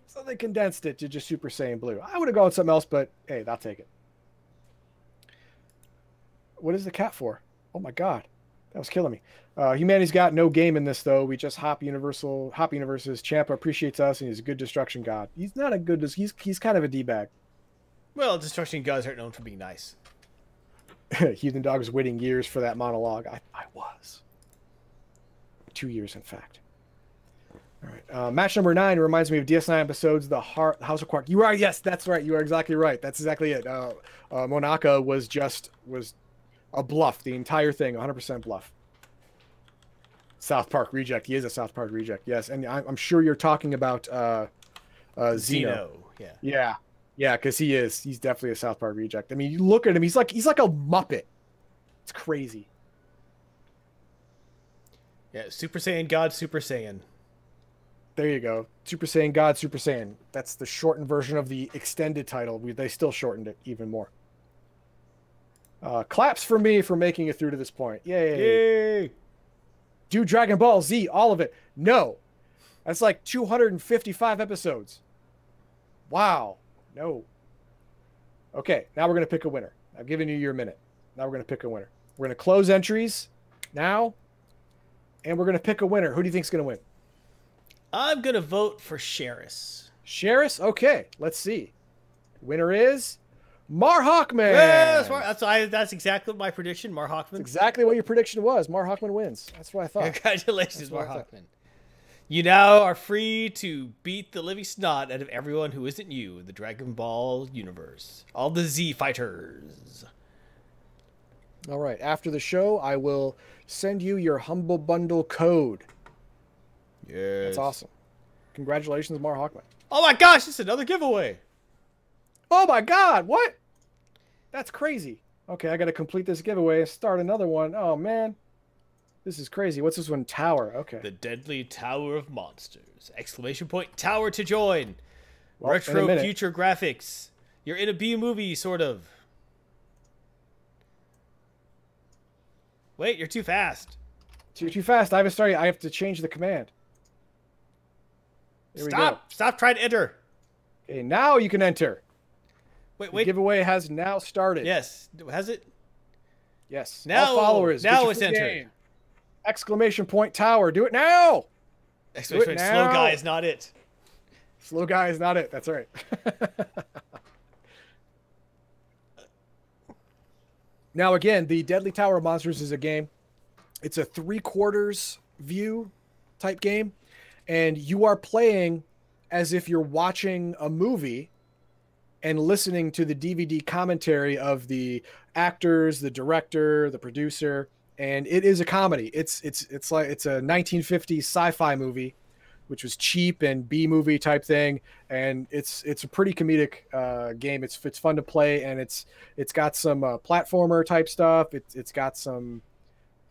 So they condensed it to just Super Saiyan Blue. I would have gone with something else, but hey, I'll take it. What is the cat for? Oh my god. That was killing me. Uh, humanity's got no game in this though. We just hop Universal Hop Universe's Champa appreciates us and he's a good destruction god. He's not a good he's he's kind of a D bag. well, destruction gods aren't known for being nice. Heathen Dog was waiting years for that monologue. I, I was. Two years, in fact. All right. Uh, match number nine reminds me of DS9 episodes, The Heart, House of Quark. You are, yes, that's right. You are exactly right. That's exactly it. Uh, uh, Monaka was just, was a bluff. The entire thing, 100% bluff. South Park reject. He is a South Park reject, yes. And I, I'm sure you're talking about uh, uh, Zeno. Zeno. Yeah. Yeah, yeah, because he is. He's definitely a South Park reject. I mean, you look at him. He's like he's like a muppet. It's crazy. Yeah. Super Saiyan God, Super Saiyan. There you go. Super Saiyan God, Super Saiyan. That's the shortened version of the extended title. We, they still shortened it even more. Uh, claps for me for making it through to this point. Yay! Yay! Do Dragon Ball Z, all of it. No, that's like 255 episodes. Wow. No. Okay, now we're gonna pick a winner. I've given you your minute. Now we're gonna pick a winner. We're gonna close entries now, and we're gonna pick a winner. Who do you think's gonna win? I'm gonna vote for Sheris. Sheris? Okay, let's see. Winner is Mar Hawkman. Yes, that's I, that's exactly my prediction. Mar That's Hawkman. exactly what your prediction was. Mar Hawkman wins. That's what I thought. Congratulations, Mar Hawkman. You now are free to beat the living snot out of everyone who isn't you in the Dragon Ball universe. All the Z fighters. All right. After the show, I will send you your Humble Bundle code. Yes. That's awesome. Congratulations, Mar Hawkman. Oh my gosh, it's another giveaway. Oh my God! What? That's crazy. Okay, I got to complete this giveaway and start another one. Oh man, this is crazy. What's this one? Tower. Okay. The Deadly Tower of Monsters. Exclamation point tower to join. Well, Retro future graphics. You're in a B movie, sort of. Wait, you're too fast. Too too fast. I haven't started. I have to change the command. Here. Stop! Stop trying to enter. Okay, now you can enter. Wait, The giveaway has now started. Yes. Has it? Yes. Now- All followers. now it's game. Exclamation point tower. Do it now. Exclamation point, slow guy is not it. Slow guy is not it. That's right. now again, the Deadly Tower of Monsters is a game. It's a three quarters view type game, and you are playing as if you're watching a movie and listening to the DVD commentary of the actors, the director, the producer, and it is a comedy. It's it's it's like it's a 1950s sci-fi movie, which was cheap and B movie type thing, and it's it's a pretty comedic uh, game. It's it's fun to play, and it's it's got some uh, platformer type stuff. It's it's got some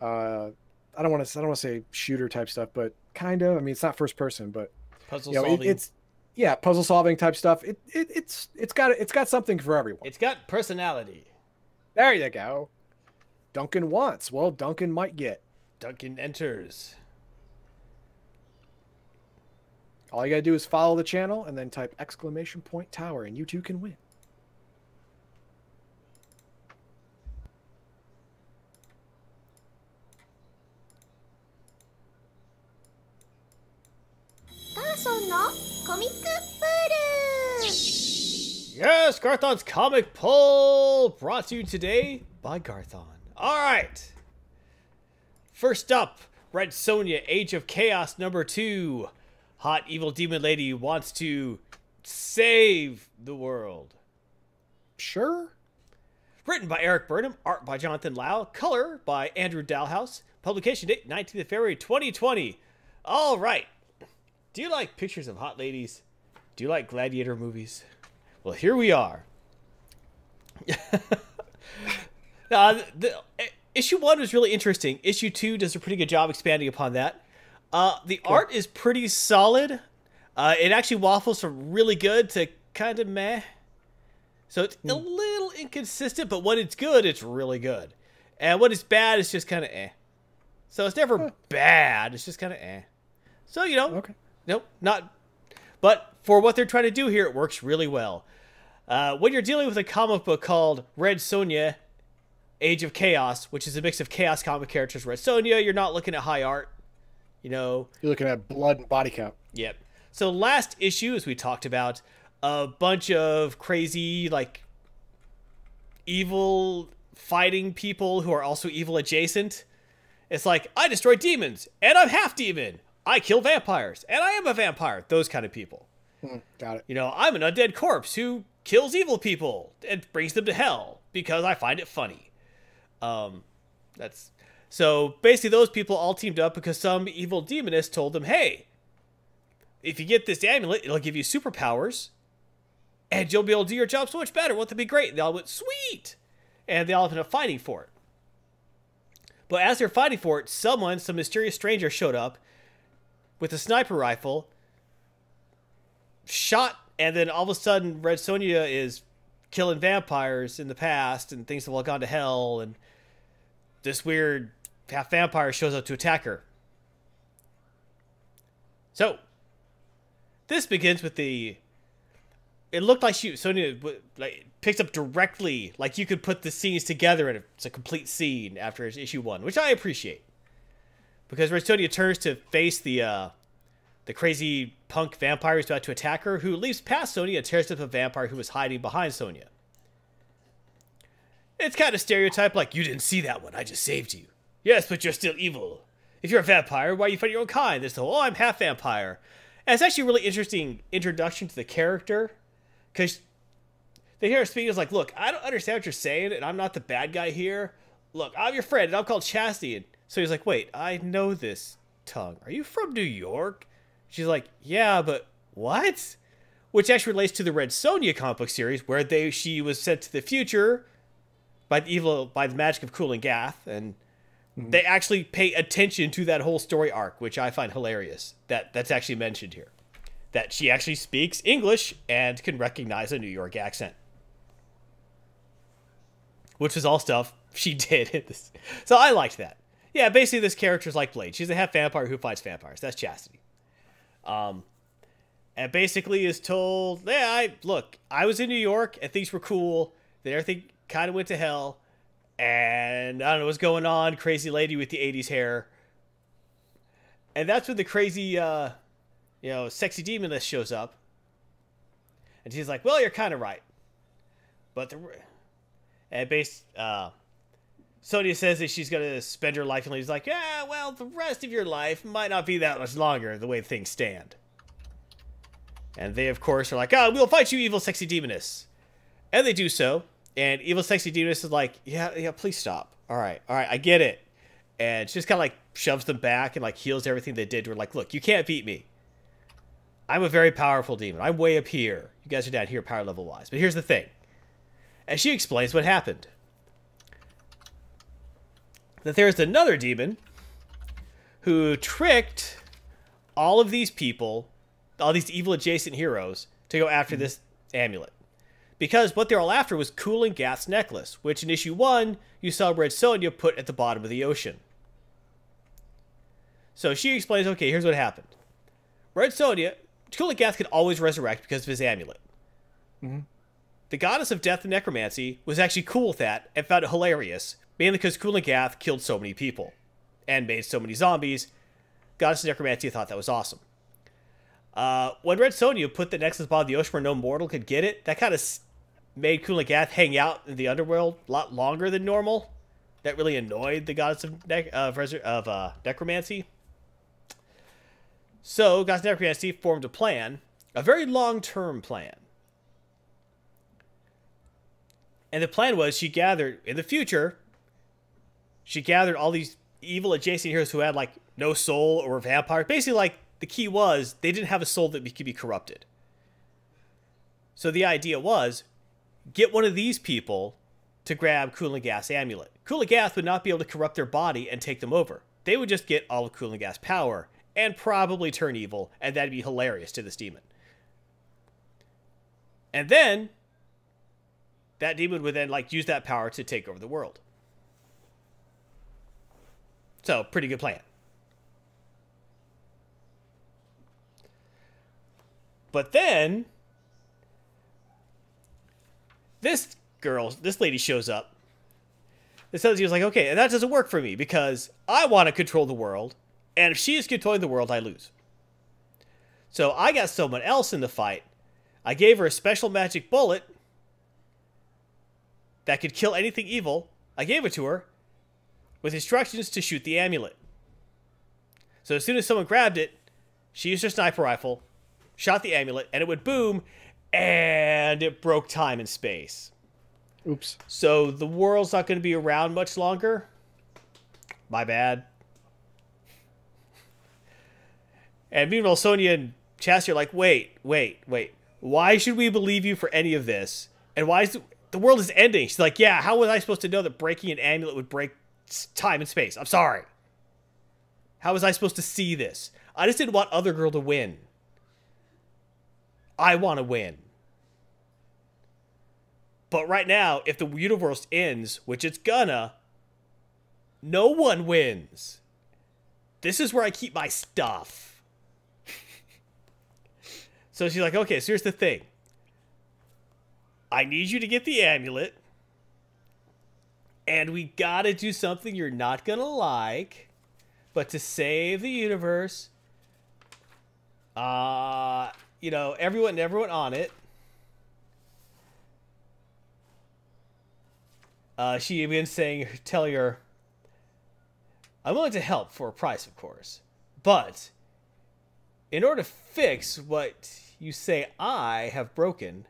uh, I don't want to I don't want to say shooter type stuff, but kind of. I mean, it's not first person, but Puzzle you know, it, solving. it's yeah, puzzle solving type stuff. It, it it's it's got it's got something for everyone. it's got personality. There you go. Duncan wants. Well, Duncan might get. Duncan enters. All you gotta do is follow the channel and then type exclamation point tower, and you too can win. Garson のコ Comic Pool! Yes, Garthon's Comic Pool! Brought to you today by Garthon. Alright! First up, Red Sonja, Age of Chaos number 2. Hot evil demon lady wants to save the world. Sure. Written by Erik Burnham, art by Jonathan Lau, color by Andrew Dalhouse, publication date 19th of February 2020. All right, do you like pictures of hot ladies? Do you like gladiator movies? Well, here we are. uh, the, the, issue one was really interesting. Issue two does a pretty good job expanding upon that. Uh, the art is pretty solid. Uh, it actually waffles from really good to kind of meh. So it's a little inconsistent, but when it's good, it's really good. And when it's bad, it's just kind of eh. So it's never bad. It's just kind of eh. So, you know, Okay. Nope, not. But for what they're trying to do here, it works really well. Uh, when you're dealing with a comic book called Red Sonja, Age of Chaos, which is a mix of chaos comic characters, Red Sonja, you're not looking at high art. You know, You're looking at blood and body count. Yep. So last issue, as we talked about, a bunch of crazy like evil fighting people who are also evil adjacent. It's like I destroy demons and I'm half demon. I kill vampires and I am a vampire. Those kind of people. Hmm, got it. You know, I'm an undead corpse who kills evil people and brings them to hell because I find it funny. Um, that's so basically those people all teamed up because some evil demoness told them, "Hey, if you get this amulet, it'll give you superpowers, and you'll be able to do your job so much better. Won't that be great?" And they all went, "Sweet," and they all ended up fighting for it. But as they're fighting for it, someone, some mysterious stranger, showed up with a sniper rifle shot, and then all of a sudden, Red Sonja is killing vampires in the past, and things have all gone to hell, and this weird half vampire shows up to attack her. So, this begins with the. It looked like she Sonja like picks up directly, like you could put the scenes together, and it's a complete scene after issue one, which I appreciate. Because Red turns to face the uh, the crazy punk vampire who's about to attack her, who leaps past Sonja and tears up a vampire who was hiding behind Sonja. It's kind of stereotype, like, you didn't see that one, I just saved you. Yes, but you're still evil. If you're a vampire, why are you fighting your own kind? There's the whole, oh, I'm half vampire. And it's actually a really interesting introduction to the character, because they hear her speak is like, look, I don't understand what you're saying, and I'm not the bad guy here. Look, I'm your friend, and I'm called Chastity. And so he's like, wait, I know this tongue. Are you from New York? She's like, yeah, but what? Which actually relates to the Red Sonja comic book series, where they she was sent to the future by the evil by the magic of Kulan Gath, and mm-hmm. they actually pay attention to that whole story arc, which I find hilarious. That that's actually mentioned here, that she actually speaks English and can recognize a New York accent, which was all stuff she did in this. So I liked that. Yeah, basically this character's like Blade. She's a half vampire who fights vampires. That's Chastity. Um, and basically is told, yeah, I look, I was in New York and things were cool. Then everything kind of went to hell, and I don't know what's going on. Crazy lady with the '80s hair, and that's when the crazy, uh, you know, sexy demoness shows up, and she's like, "Well, you're kind of right, but the," and base, uh, Sonja says that she's gonna spend her life, and he's like, "Yeah, well, the rest of your life might not be that much longer, the way things stand." And they, of course, are like, "Oh, we'll fight you, evil, sexy demoness," and they do so. And evil, sexy demoness is like, "Yeah, yeah, please stop. All right, all right, I get it." And she just kind of like shoves them back and like heals everything they did. We're like, "Look, you can't beat me. I'm a very powerful demon. I'm way up here. You guys are down here, power level wise. But here's the thing." And she explains what happened that there's another demon who tricked all of these people, all these evil adjacent heroes, to go after this amulet. Because what they're all after was Kulan Gath's necklace, which in issue one, you saw Red Sonja put at the bottom of the ocean. So she explains okay, here's what happened. Red Sonja, Kulan Gath could always resurrect because of his amulet. Mm-hmm. The goddess of death and necromancy was actually cool with that and found it hilarious, mainly because Kulan Gath killed so many people and made so many zombies. Goddess of necromancy thought that was awesome. Uh, when Red Sonja put the necklace above the ocean where no mortal could get it, that kind of made Kulan Gath hang out in the underworld a lot longer than normal. That really annoyed the goddess of, nec- of, uh, necromancy. So, goddess of necromancy formed a plan, a very long-term plan, And the plan was she gathered in the future. She gathered all these evil adjacent heroes who had like no soul or vampire. Basically, like the key was they didn't have a soul that could be corrupted. So the idea was get one of these people to grab Gath amulet. Gath would not be able to corrupt their body and take them over. They would just get all of Gath's power and probably turn evil, and that'd be hilarious to this demon. And then that demon would then like use that power to take over the world. So, pretty good plan. But then this girl, this lady shows up. This tells you was like, okay, and that doesn't work for me because I want to control the world, and if she is controlling the world, I lose. So I got someone else in the fight. I gave her a special magic bullet that could kill anything evil. I gave it to her with instructions to shoot the amulet. So as soon as someone grabbed it, she used her sniper rifle, shot the amulet, and it would boom, and it broke time and space. Oops. So the world's not going to be around much longer. My bad. And meanwhile, Sonja and Chastity are like, wait, wait, wait. Why should we believe you for any of this? And why is the, the world is ending? She's like, yeah, how was I supposed to know that breaking an amulet would break time and space? I'm sorry. How was I supposed to see this? I just didn't want other girl to win. I want to win. But right now, if the universe ends, which it's gonna, no one wins. This is where I keep my stuff. so she's like, okay, so here's the thing. I need you to get the amulet. And we gotta do something you're not gonna like. But to save the universe, uh, you know, everyone, and everyone on it Uh, she begins saying, telling her, I'm willing to help for a price, of course. But in order to fix what you say I have broken,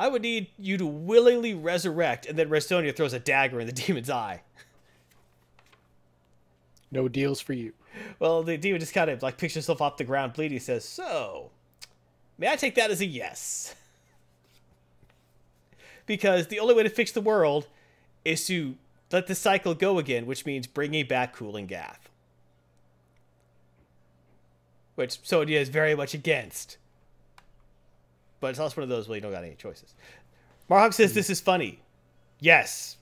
I would need you to willingly resurrect. And then Red Sonja throws a dagger in the demon's eye. No deals for you. Well, the demon just kind of like picks himself off the ground bleeding. Says, So, may I take that as a yes? because the only way to fix the world is to let the cycle go again, which means bringing back Kulan Gath. Which Sonja is very much against. But it's also one of those where you don't got any choices. Marhawk says this is funny. Yes.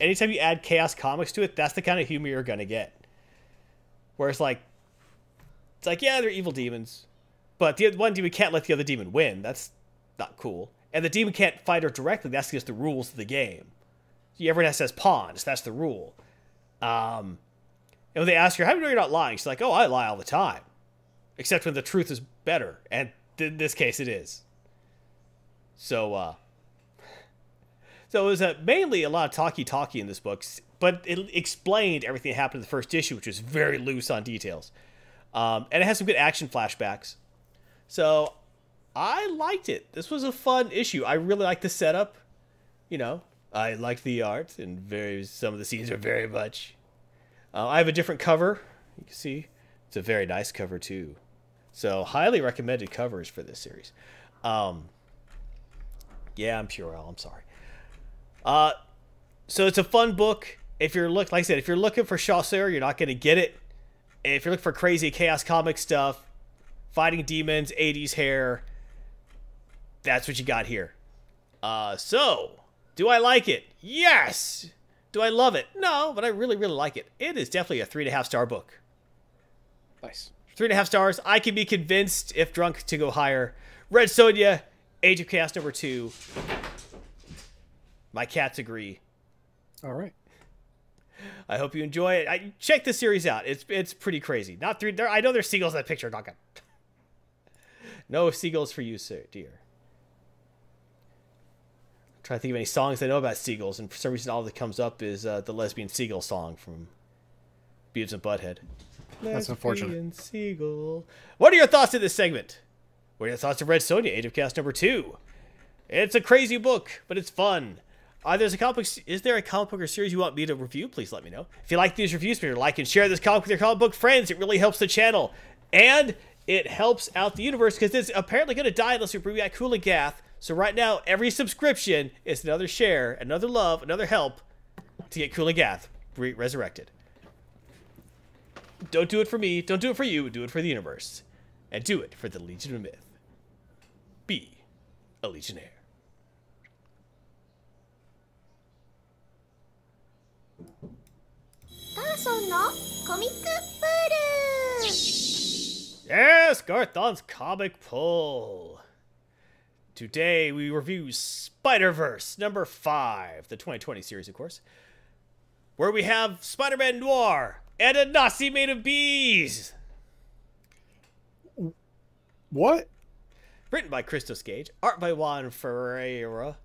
Anytime you add Chaos Comics to it, that's the kind of humor you're to get. Where it's like, it's like, yeah, they're evil demons. But the one demon can't let the other demon win. That's not cool. And the demon can't fight her directly. That's just the rules of the game everyone says pawns. That's the rule. Um, and when they ask her, how do you know you're not lying? She's like, oh, I lie all the time. Except when the truth is better. And in this case, it is. So, uh, so it was uh, mainly a lot of talky-talky in this book, but it explained everything that happened in the first issue, which was very loose on details. Um, and it has some good action flashbacks. So I liked it. This was a fun issue. I really like the setup. You know, I like the art, and very some of the scenes are very much. Uh, I have a different cover. You can see it's a very nice cover too. So highly recommended covers for this series. Um, yeah, I'm Purell. I'm sorry. Uh, so it's a fun book. If you're look, like I said, if you're looking for Chaucer, you're not going to get it. If you're looking for crazy chaos comic stuff, fighting demons, 80s hair, that's what you got here. Uh, so do I like it? Yes! Do I love it? No, but I really, really like it. It is definitely a three and a half star book. Nice. Three and a half stars. I can be convinced, if drunk, to go higher. Red Sonja, Age of Chaos number two. My cats agree. All right. I hope you enjoy it. I, check the series out. It's it's pretty crazy. Not three. There, I know there's seagulls in that picture. Not No seagulls for you, sir, dear I'm trying to think of any songs I know about seagulls, and for some reason all that comes up is uh, the lesbian seagull song from Beavis and Butthead. That's unfortunate. Seagull. What are your thoughts of this segment? What are your thoughts of Red Sonja, Age of Chaos number two? It's a crazy book, but it's fun. Are there's a comic book, is there a comic book or series you want me to review? Please let me know. If you like these reviews, be sure to like and share this comic with your comic book friends. It really helps the channel. And it helps out the universe because it's apparently going to die unless we bring back Kulan Gath. So right now, every subscription is another share, another love, another help to get Kulan Gath re- resurrected. Don't do it for me. Don't do it for you. Do it for the universe. And do it for the Legion of Myth. Be a Legionnaire. Yes, Garthon's comic pull. Today we review Spider Verse number five, the 2020 series, of course, where we have Spider Man Noir and a Nazi made of bees. What? Written by Christos Gage, art by Juan Ferreyra,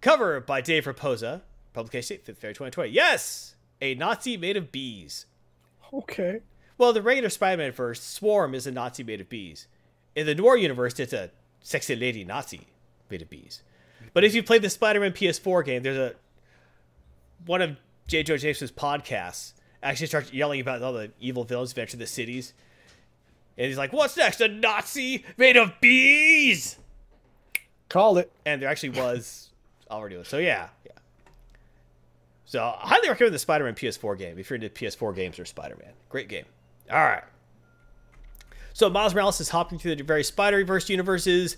cover by Dave Raposa, publication date 5th February 2020. Yes, a Nazi made of bees. Okay. Well, the regular Spider-Man verse, Swarm is a Nazi made of bees. In the Noir universe, it's a sexy lady Nazi made of bees. But if you play the Spider-Man PS4 game, there's a one of J. Joe Jameson's podcasts actually starts yelling about all the evil villains who enter the cities. And he's like, "What's next? A Nazi made of bees?" Called it. And there actually was already one. So yeah, yeah. So I highly recommend the Spider-Man PS4 game if you're into PS4 games or Spider-Man. Great game. All right. So Miles Morales is hopping through the various Spider-Verse universes,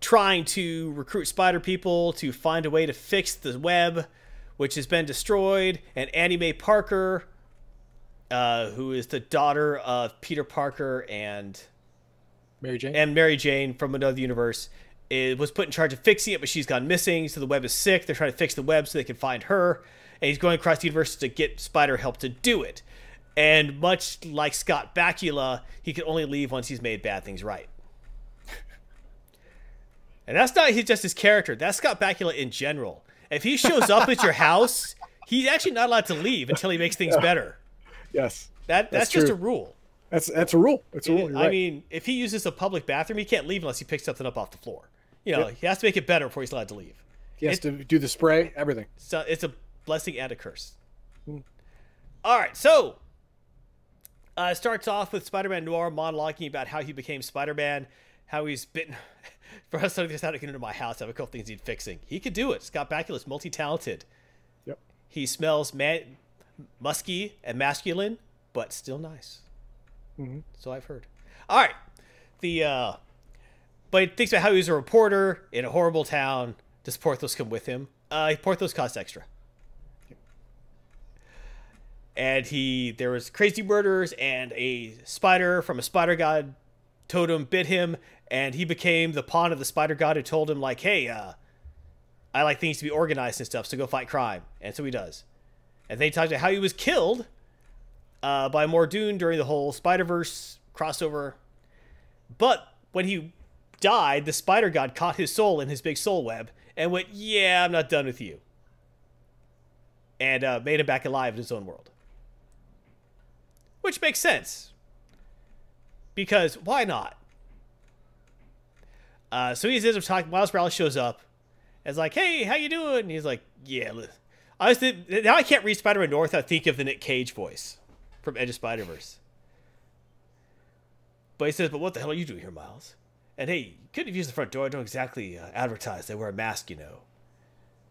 trying to recruit Spider people to find a way to fix the web, which has been destroyed. And Annie May Parker, uh, who is the daughter of Peter Parker and Mary Jane. and Mary Jane from another universe is, was put in charge of fixing it, but she's gone missing. So the web is sick. They're trying to fix the web so they can find her. And he's going across the universe to get Spider help to do it. And much like Scott Bakula, he can only leave once he's made bad things right. and that's not his, just his character. That's Scott Bakula in general. If he shows up at your house, he's actually not allowed to leave until he makes things better. Yes. That that's, That's just a rule. That's that's a rule. It's a rule. You're I right. mean, if he uses a public bathroom, he can't leave unless he picks something up off the floor. You know, Yep. he has to make it better before he's allowed to leave. he has it- to do the spray, everything. So it's a blessing and a curse. All right, so uh, it starts off with Spider-Man Noir monologuing about how he became Spider-Man, how he's bitten. For us, something that's not get into my house. I have a couple things he's fixing. He could do it. Scott Bakula's multi-talented. Yep. He smells man- musky and masculine, but still nice. So I've heard. All right, the uh, but he thinks about how he was a reporter in a horrible town. Does Porthos come with him? Uh, Porthos costs extra. And he there was crazy murders and a spider from a spider god totem bit him, and he became the pawn of the spider god who told him like, "Hey, uh, I like things to be organized and stuff, so go fight crime." And so he does. And they talked about how he was killed uh, by Mordoon during the whole Spider Verse crossover. But when he died, the Spider God caught his soul in his big soul web and went, "Yeah, I'm not done with you," and uh, made him back alive in his own world. Which makes sense. Because why not? Uh, so he ends up talking. Miles Morales shows up. And is like, "Hey, how you doing?" And he's like, "Yeah." Now I can't read Spider-Man Noir. I think of the Nick Cage voice from Edge of Spider Verse. But he says, "But what the hell are you doing here, Miles?" And hey, you couldn't have used the front door. I don't exactly uh, advertise they wear a mask, you know.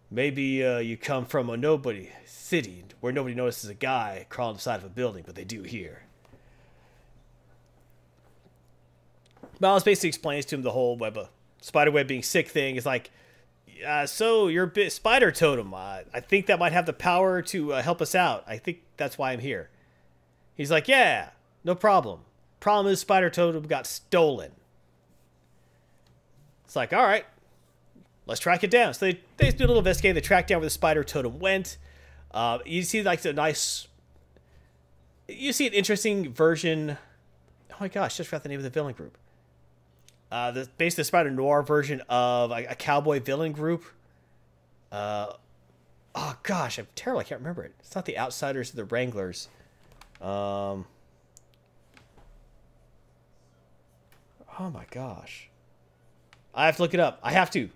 Maybe uh, you come from a nobody city where nobody notices a guy crawling inside of a building, but they do here. Miles basically explains to him the whole web, uh, spider web being sick thing. Is like, uh, so your bit spider totem. Uh, I think that might have the power to uh, help us out. I think that's why I'm here. He's like, yeah, no problem. Problem is, spider totem got stolen. It's like, all right, let's track it down. So they, they do a little investigating. They track down where the spider totem went. Uh, you see like the nice, you see an interesting version. Oh my gosh, just forgot the name of the villain group. Uh, the basically the Spider Noir version of a, a cowboy villain group. Uh, oh gosh, I'm terrible. I can't remember it. It's not the Outsiders or the Wranglers. Um. Oh my gosh. I have to look it up. I have to.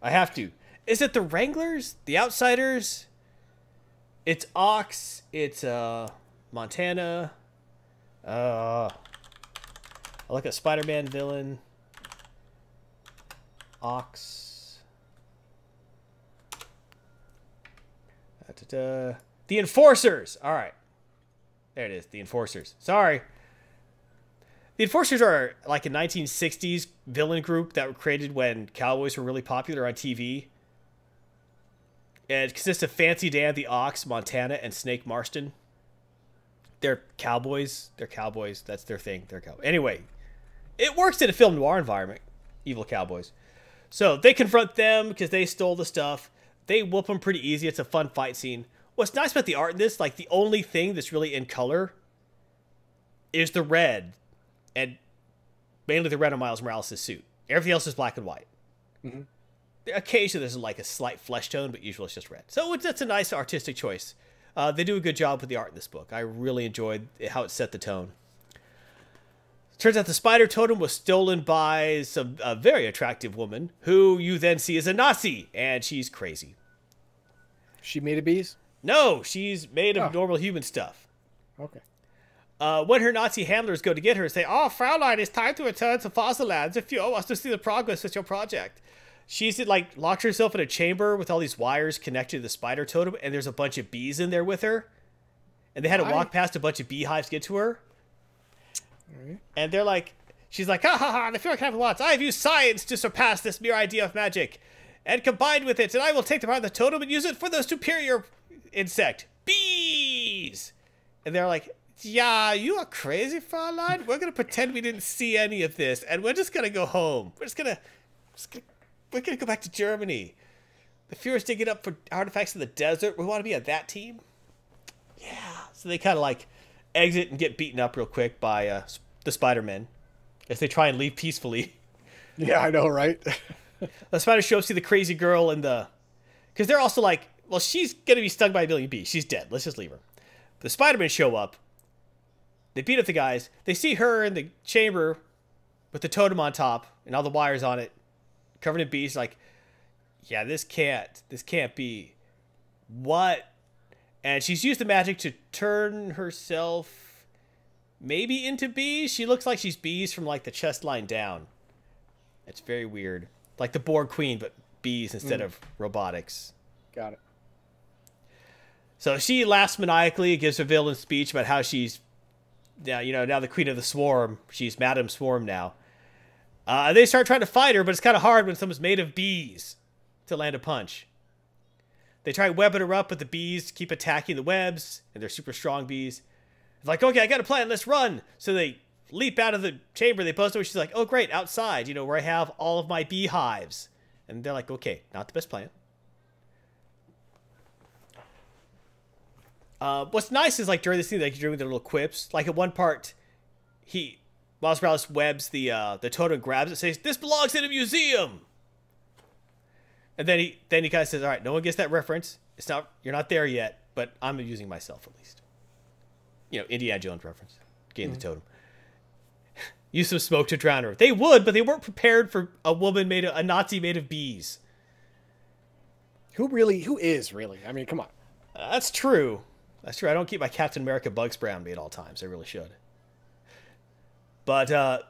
I have to. Is it the Wranglers? The Outsiders? It's Ox. It's uh Montana. Uh, I like a Spider-Man villain. Ox. Da-da-da. The Enforcers. All right. There it is. The Enforcers. Sorry. The Enforcers are like a 1960s villain group that were created when cowboys were really popular on TV. And it consists of Fancy Dan the Ox, Montana, and Snake Marston. They're cowboys. They're cowboys. That's their thing. They're cowboys. Anyway, it works in a film noir environment. Evil cowboys. So they confront them because they stole the stuff. They whoop them pretty easy. It's a fun fight scene. What's nice about the art in this, like the only thing that's really in color is the red and mainly the red on Miles Morales' suit. Everything else is black and white. Mm-hmm. Occasionally there's like a slight flesh tone, but usually it's just red. So it's, that's a nice artistic choice. Uh, they do a good job with the art in this book. I really enjoyed how it set the tone. Turns out the spider totem was stolen by some a very attractive woman who you then see is a Nazi, and she's crazy. She made of bees? No, she's made of Oh. normal human stuff. Okay. Uh, when her Nazi handlers go to get her, say, "Oh, Fraulein, it's time to return to fossil lands if you want to see the progress with your project." She's like locked herself in a chamber with all these wires connected to the spider totem, and there's a bunch of bees in there with her. And they had to Why? walk past a bunch of beehives to get to her. Alright. And they're like, she's like, ha ha ha, the fear can wants. I have used science to surpass this mere idea of magic. And combined with it, and I will take the power of the totem and use it for the superior insect. Bees! And they're like, yeah, you are crazy, Fraulein. We're gonna pretend we didn't see any of this, and we're just gonna go home. We're just gonna, just gonna we're gonna go back to Germany. The Fuhrer's digging up for artifacts in the desert. We want to be on that team. Yeah. So they kind of like exit and get beaten up real quick by uh, the Spider-Men as they try and leave peacefully. Yeah, I know, right? The spider show up, see the crazy girl and the, because they're also like, well, she's gonna be stung by a million bees. She's dead. Let's just leave her. The Spider-Men show up. They beat up the guys. They see her in the chamber with the totem on top and all the wires on it, covered in bees. Like, yeah, this can't. This can't be. What? And she's used the magic to turn herself maybe into bees. She looks like she's bees from like the chest line down. It's very weird. Like the Borg Queen, but bees instead of robotics. Got it. So she laughs maniacally, gives a villain speech about how she's, now you know, now the queen of the swarm. She's Madame Swarm now. Uh, they start trying to fight her, but it's kind of hard when someone's made of bees to land a punch. They try webbing her up, but the bees keep attacking the webs, and they're super strong bees. It's like, okay, I got a plan. Let's run. So they leap out of the chamber. They buzz over. She's like, oh, great, outside, you know, where I have all of my beehives. And they're like, okay, not the best plan. Uh, what's nice is like during this scene, like during their little quips. Like at one part, he Miles Morales webs the uh, the totem, grabs it, says, "This belongs in a museum." And then he then he kind of says, "All right, no one gets that reference. It's not you're not there yet, but I'm using myself at least." You know, Indiana Jones reference, getting the totem. Use some smoke to drown her. They would, but they weren't prepared for a woman made of, a Nazi made of bees. Who really? Who is really? I mean, come on. Uh, that's true. That's true. I don't keep my Captain America bug spray on me at all times. I really should. But uh,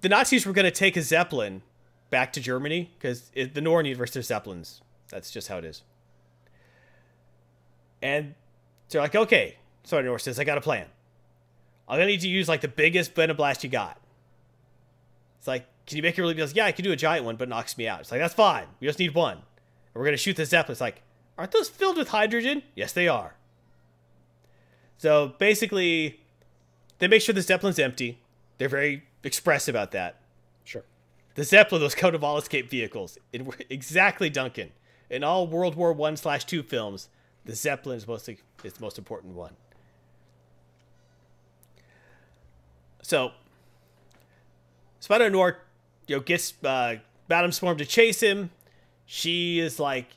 the Nazis were going to take a Zeppelin back to Germany because the Northern universe, there's Zeppelins. That's just how it is. And they're like, okay. So North says, I got a plan. I'm to need to use like the biggest venom blast you got. It's like, can you make it really? Goes, yeah, I can do a giant one, but it knocks me out. It's like, that's fine. We just need one. And we're to shoot the Zeppelin. It's like, aren't those filled with hydrogen? Yes, they are. So basically, they make sure the Zeppelin's empty. They're very express about that. The Zeppelin, those code of all escape vehicles. It, exactly, Duncan. In all World War One slash two films, the Zeppelin is most is the most important one. So, Spider Noir, you know, gets uh, Madame Swarm to chase him. She is like,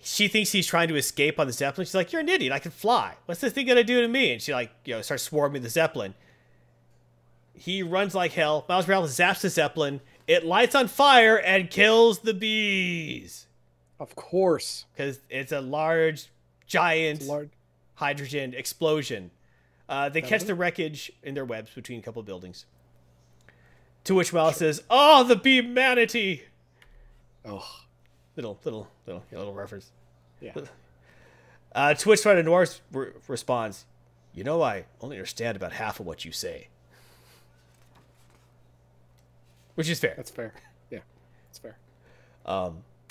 she thinks he's trying to escape on the Zeppelin. She's like, "You're an idiot. I can fly. What's this thing gonna do to me?" And she like, you know, starts swarming the Zeppelin. He runs like hell. Miles Morales zaps the Zeppelin. it lights on fire and kills the bees Of course. because it's a large, giant large. hydrogen explosion. Uh, they catch the wreckage in their webs between a couple of buildings. To which Miles says, "Oh, the bee manatee." Oh, Little, little, little, little reference. yeah. Uh, to which Spider Noir re- responds, "You know, I only understand about half of what you say," which is fair. That's fair. Yeah, that's fair.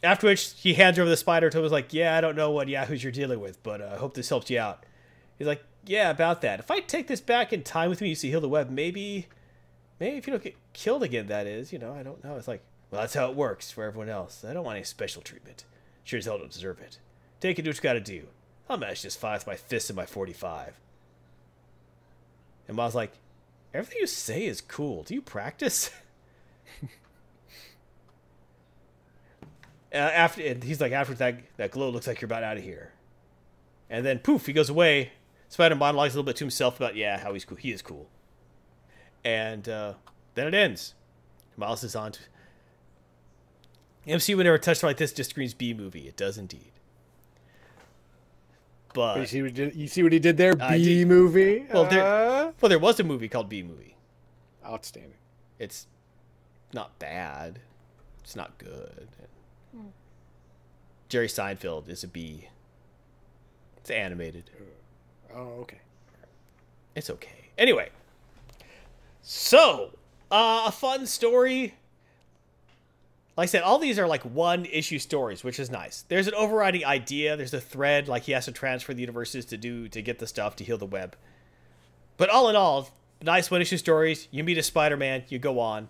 After which he hands over the spider to him. Was like, "Yeah, I don't know what yahoos you're dealing with, but uh, I hope this helps you out." He's like, "Yeah, about that. If I take this back in time with me you see, heal the web, maybe, maybe if you don't get killed again, that is, you know, I don't know." It's like, well, that's how it works for everyone else. I don't want any special treatment. Sure as hell don't deserve it. Take it, do what you got to do. I'll manage this fight with my fists and my 45. And Miles like, everything you say is cool. Do you practice? Uh, after and he's like, after that that glow looks like you're about out of here, and then poof, he goes away. Spider monologues a little bit to himself about yeah how he's cool. He is cool, and uh, then it ends. Miles is on to MC would never touch like this. Just screams B movie. It does indeed. But you see what he did, you see what he did there? I B did- movie. Well, there- Uh, well, there was a movie called B movie. outstanding. It's not bad. It's not good. Jerry Seinfeld is a B. It's animated. Oh, okay. It's okay. Anyway, so uh, a fun story. Like I said, all these are like one issue stories, which is nice. There's an overriding idea. There's a thread, like he has to transfer the universes to do to get the stuff to heal the web. But all in all, nice one issue stories. You meet a Spider-Man, you go on.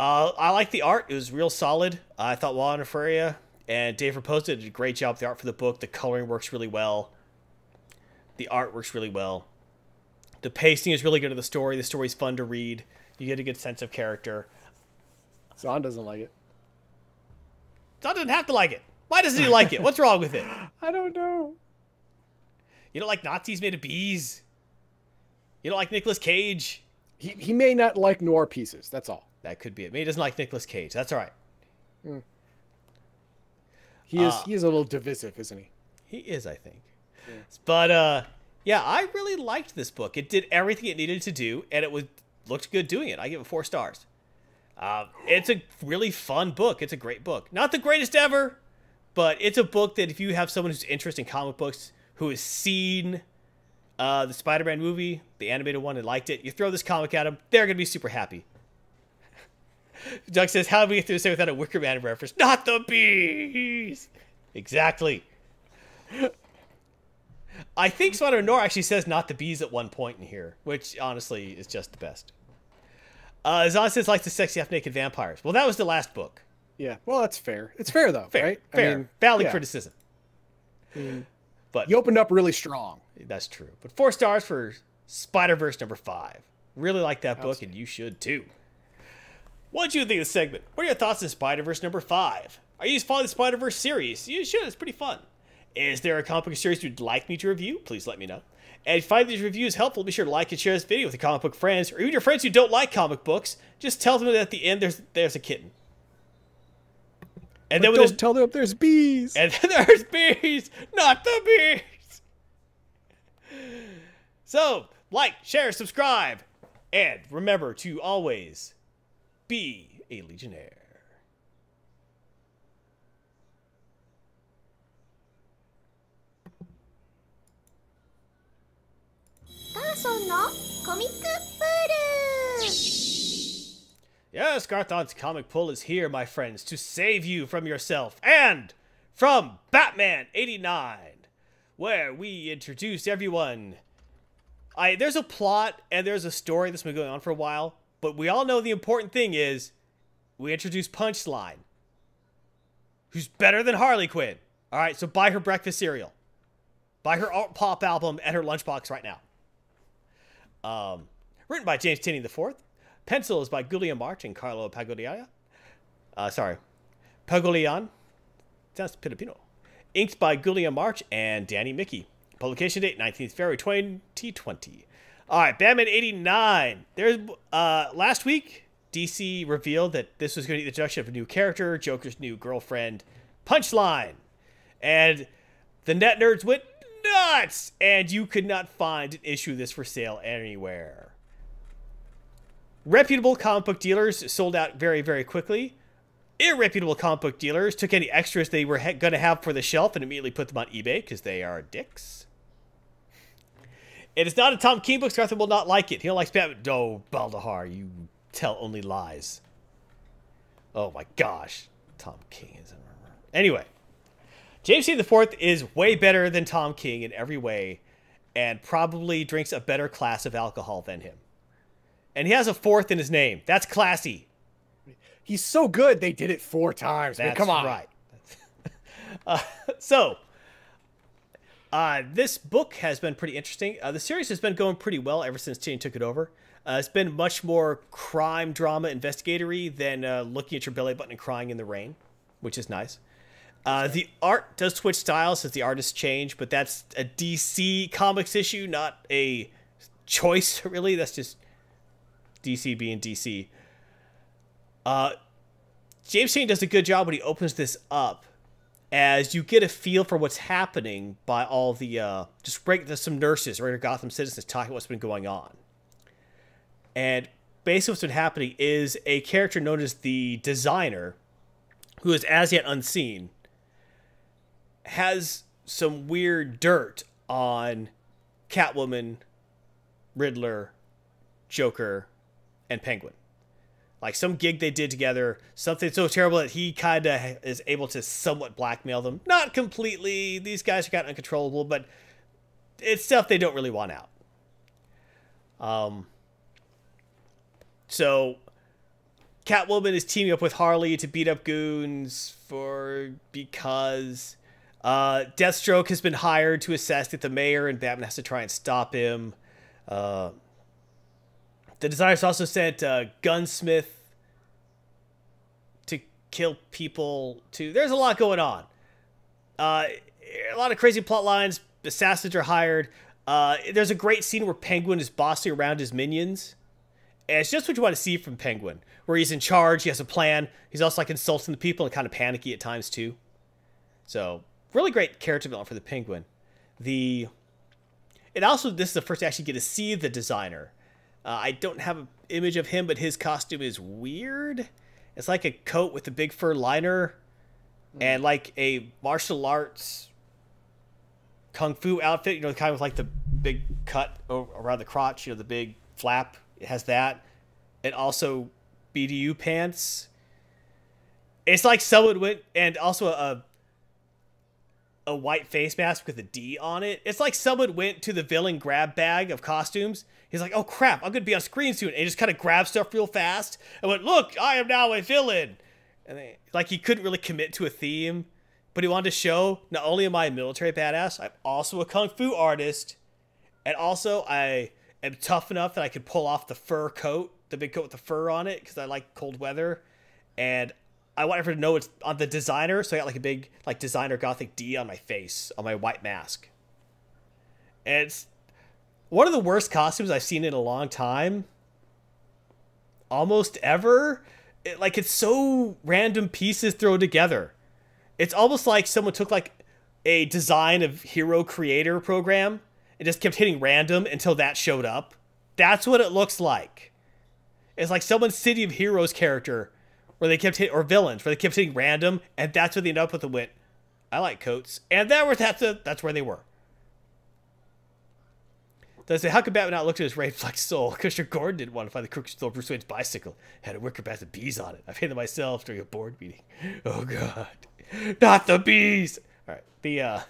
Uh, I like the art. It was real solid. I thought Juan Feria and Dave Raposa did a great job with the art for the book. The coloring works really well. The art works really well. The pacing is really good of the story. The story's fun to read. You get a good sense of character. Zahn doesn't like it. Don doesn't have to like it. Why doesn't he like it? What's wrong with it? I don't know. You don't like Nazis made of bees? You don't like Nicolas Cage? He he may not like noir pieces. That's all. That could be it. Maybe he doesn't like Nicolas Cage. That's all right. He is Uh, he is a little divisive, isn't he? He is, I think. But uh yeah, I really liked this book. It did everything it needed to do, and it was looked good doing it. I give it four stars. Uh, it's a really fun book. It's a great book. Not the greatest ever, but it's a book that if you have someone who's interested in comic books, who has seen uh, the Spider-Man movie, the animated one, and liked it, you throw this comic at them, they're gonna be super happy. Doug says, "How do we get through this without a Wicker Man reference? Not the bees." Exactly. I think Spider Noir actually says not the bees at one point in here, which honestly is just the best. Uh, Zon says likes the sexy half naked vampires. Well, that was the last book. Yeah. Well, that's fair. It's fair though, Fair, right? fair, valid yeah. criticism. But You opened up really strong. that's true. But four stars for Spider Verse number five. Really like that book, and you should too. What do you think of the segment? What are your thoughts on Spider Verse number five? Are you following the Spider Verse series? You should. It's pretty fun. Is there a comic book series you'd like me to review? Please let me know. And if you find these reviews helpful, be sure to like and share this video with your comic book friends, or even your friends who don't like comic books. Just tell them that at the end there's there's a kitten. And then But when don't tell them there's bees. and then there's bees, not the bees. So, like, share, subscribe, and remember to always be a Legionnaire. Yes, Garthon's comic pull is here, my friends, to save you from yourself and from Batman 89, where we introduce everyone. I There's a plot and there's a story that's been going on for a while, but we all know the important thing is we introduce Punchline, who's better than Harley Quinn. All right, so buy her breakfast cereal, buy her pop album and her lunchbox right now. Um, written by James Tynion IV. is by Guillem March and Carlo Pagulayan. Uh, sorry, Paglian. Sounds Filipino. Inked by Guillem March and Danny Miki. Publication date 19th February 2020. All right, Batman 89. There's uh last week DC revealed that this was going to be the introduction of a new character, Joker's new girlfriend, Punchline. And the net nerds went nuts, and you could not find an issue of this for sale anywhere. Reputable comic book dealers sold out very, very quickly. Irreputable comic book dealers took any extras they were going to have for the shelf and immediately put them on eBay because they are dicks. It is not a Tom King book. Arthur will not like it. He don't like Batman. No, Baldahar, you tell only lies. Oh my gosh, Tom King is. Anyway, James Dean IV is way better than Tom King in every way, and probably drinks a better class of alcohol than him. And he has a fourth in his name. That's classy. He's so good they did it four times. That's Come on. right. uh, so, uh, this book has been pretty interesting. Uh, the series has been going pretty well ever since Jane took it over. Uh, it's been much more crime drama investigatory than uh, looking at your belly button and crying in the rain, which is nice. Uh, the art does switch styles as the artists change, but that's a DC Comics issue, not a choice, really. That's just DC being DC. Uh, James Shane does a good job when he opens this up, as you get a feel for what's happening by all the uh, just break there's some nurses, regular Gotham citizens talking what's been going on. And basically, what's been happening is a character known as the Designer, who is as yet unseen, has some weird dirt on Catwoman, Riddler, Joker, and Penguin. Like some gig they did together, something so terrible that he kind of is able to somewhat blackmail them. Not completely, these guys are kind of uncontrollable, but it's stuff they don't really want out. Um, so Catwoman is teaming up with Harley to beat up goons for because uh, Deathstroke has been hired to assassinate the mayor, and Batman has to try and stop him. Uh, the designers also sent uh, Gunsmith to kill people. too. there's a lot going on. Uh, a lot of crazy plot lines. Assassins are hired. Uh, there's a great scene where Penguin is bossing around his minions. And it's just what you want to see from Penguin, where he's in charge, he has a plan. He's also like insulting the people and kind of panicky at times too. So really great character development for the Penguin. The and also this is the first actually get to see the designer. Uh, I don't have an image of him, but his costume is weird. It's like a coat with a big fur liner and like a martial arts kung fu outfit. You know, the kind of with like the big cut around the crotch. You know, the big flap. It has that, and also BDU pants. It's like someone went and also a a white face mask with a D on it. It's like someone went to the villain grab bag of costumes. He's like, "Oh crap, I'm gonna be on screen soon," and he just kind of grabbed stuff real fast and went, "Look, I am now a villain." And they, like he couldn't really commit to a theme, but he wanted to show not only am I a military badass, I'm also a kung fu artist, and also I am tough enough that I could pull off the fur coat, the big coat with the fur on it, because I like cold weather, and I want everyone to know it's on the designer, so I got like a big like designer gothic D on my face on my white mask. And it's one of the worst costumes I've seen in a long time. Almost ever. It, like it's so random pieces thrown together. It's almost like someone took like a design of hero creator program and just kept hitting random until that showed up. That's what it looks like. It's like someone's City of Heroes character where they kept hit or villains where they kept hitting random, and that's what they ended up with. And went, I like coats, and that was that's a, that's where they were. Does say how could Batman not look at his Ray Flex soul? Commissioner Gordon didn't want to find the crooked stole Bruce Wayne's bicycle. Had a wicker basket of bees on it. I've myself during a board meeting. Oh God, not the bees! All right, the uh.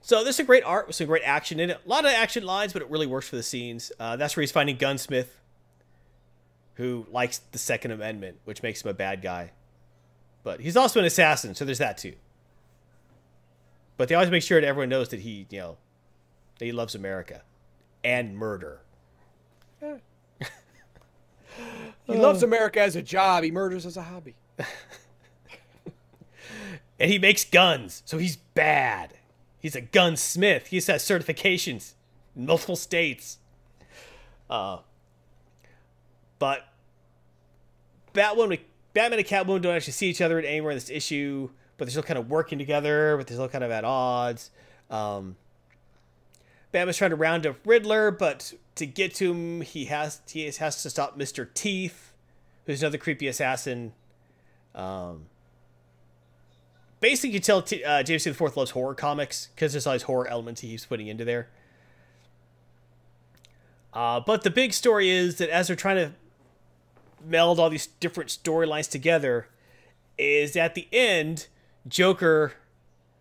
So this is a great art with some great action in it. A lot of action lines, but it really works for the scenes. Uh, that's where he's finding Gunsmith, who likes the Second Amendment, which makes him a bad guy. But he's also an assassin, so there's that too. But they always make sure that everyone knows that he, you know, he loves America and murder. He loves America as a job. He murders as a hobby. And he makes guns, so he's bad. He's a gunsmith. He has certifications in multiple states. Uh, But Batwoman, Batman and Catwoman don't actually see each other anywhere in this issue, but they're still kind of working together, but they're still kind of at odds. Um, Batman's trying to round up Riddler, but to get to him, he has he has to stop Mister Teeth, who's another creepy assassin. Um, basically, you tell T- uh, James the Fourth loves horror comics because there's all these horror elements he keeps putting into there. Uh, but the big story is that as they're trying to meld all these different storylines together, is at the end, Joker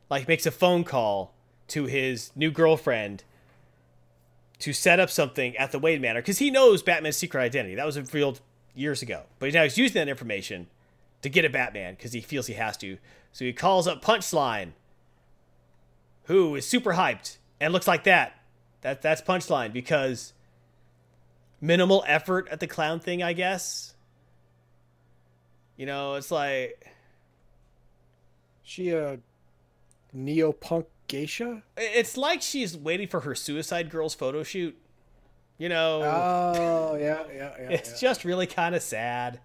like makes a phone call to his new girlfriend to set up something at the Wayne Manor because he knows Batman's secret identity. That was revealed years ago, but now he's using that information to get at Batman because he feels he has to. So he calls up Punchline, who is super hyped and looks like that. That that's Punchline because minimal effort at the clown thing, I guess. You know, it's like She a neo-punk geisha? it's like she's waiting for her Suicide Girls photo shoot. You know, Oh, yeah, yeah, yeah. it's yeah. just really kind of sad.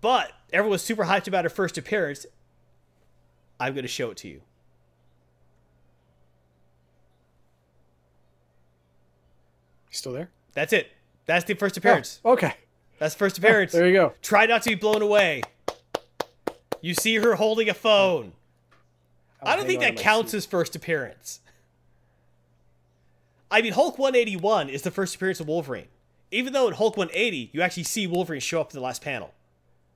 But everyone was super hyped about her first appearance. I'm going to show it to you. still there? That's it. That's the first appearance. Oh, okay. That's the first appearance. There you go. Try not to be blown away. You see her holding a phone. I don't think that counts seat. as first appearance. I mean, Hulk 181 is the first appearance of Wolverine. Even though in Hulk 180, you actually see Wolverine show up in the last panel.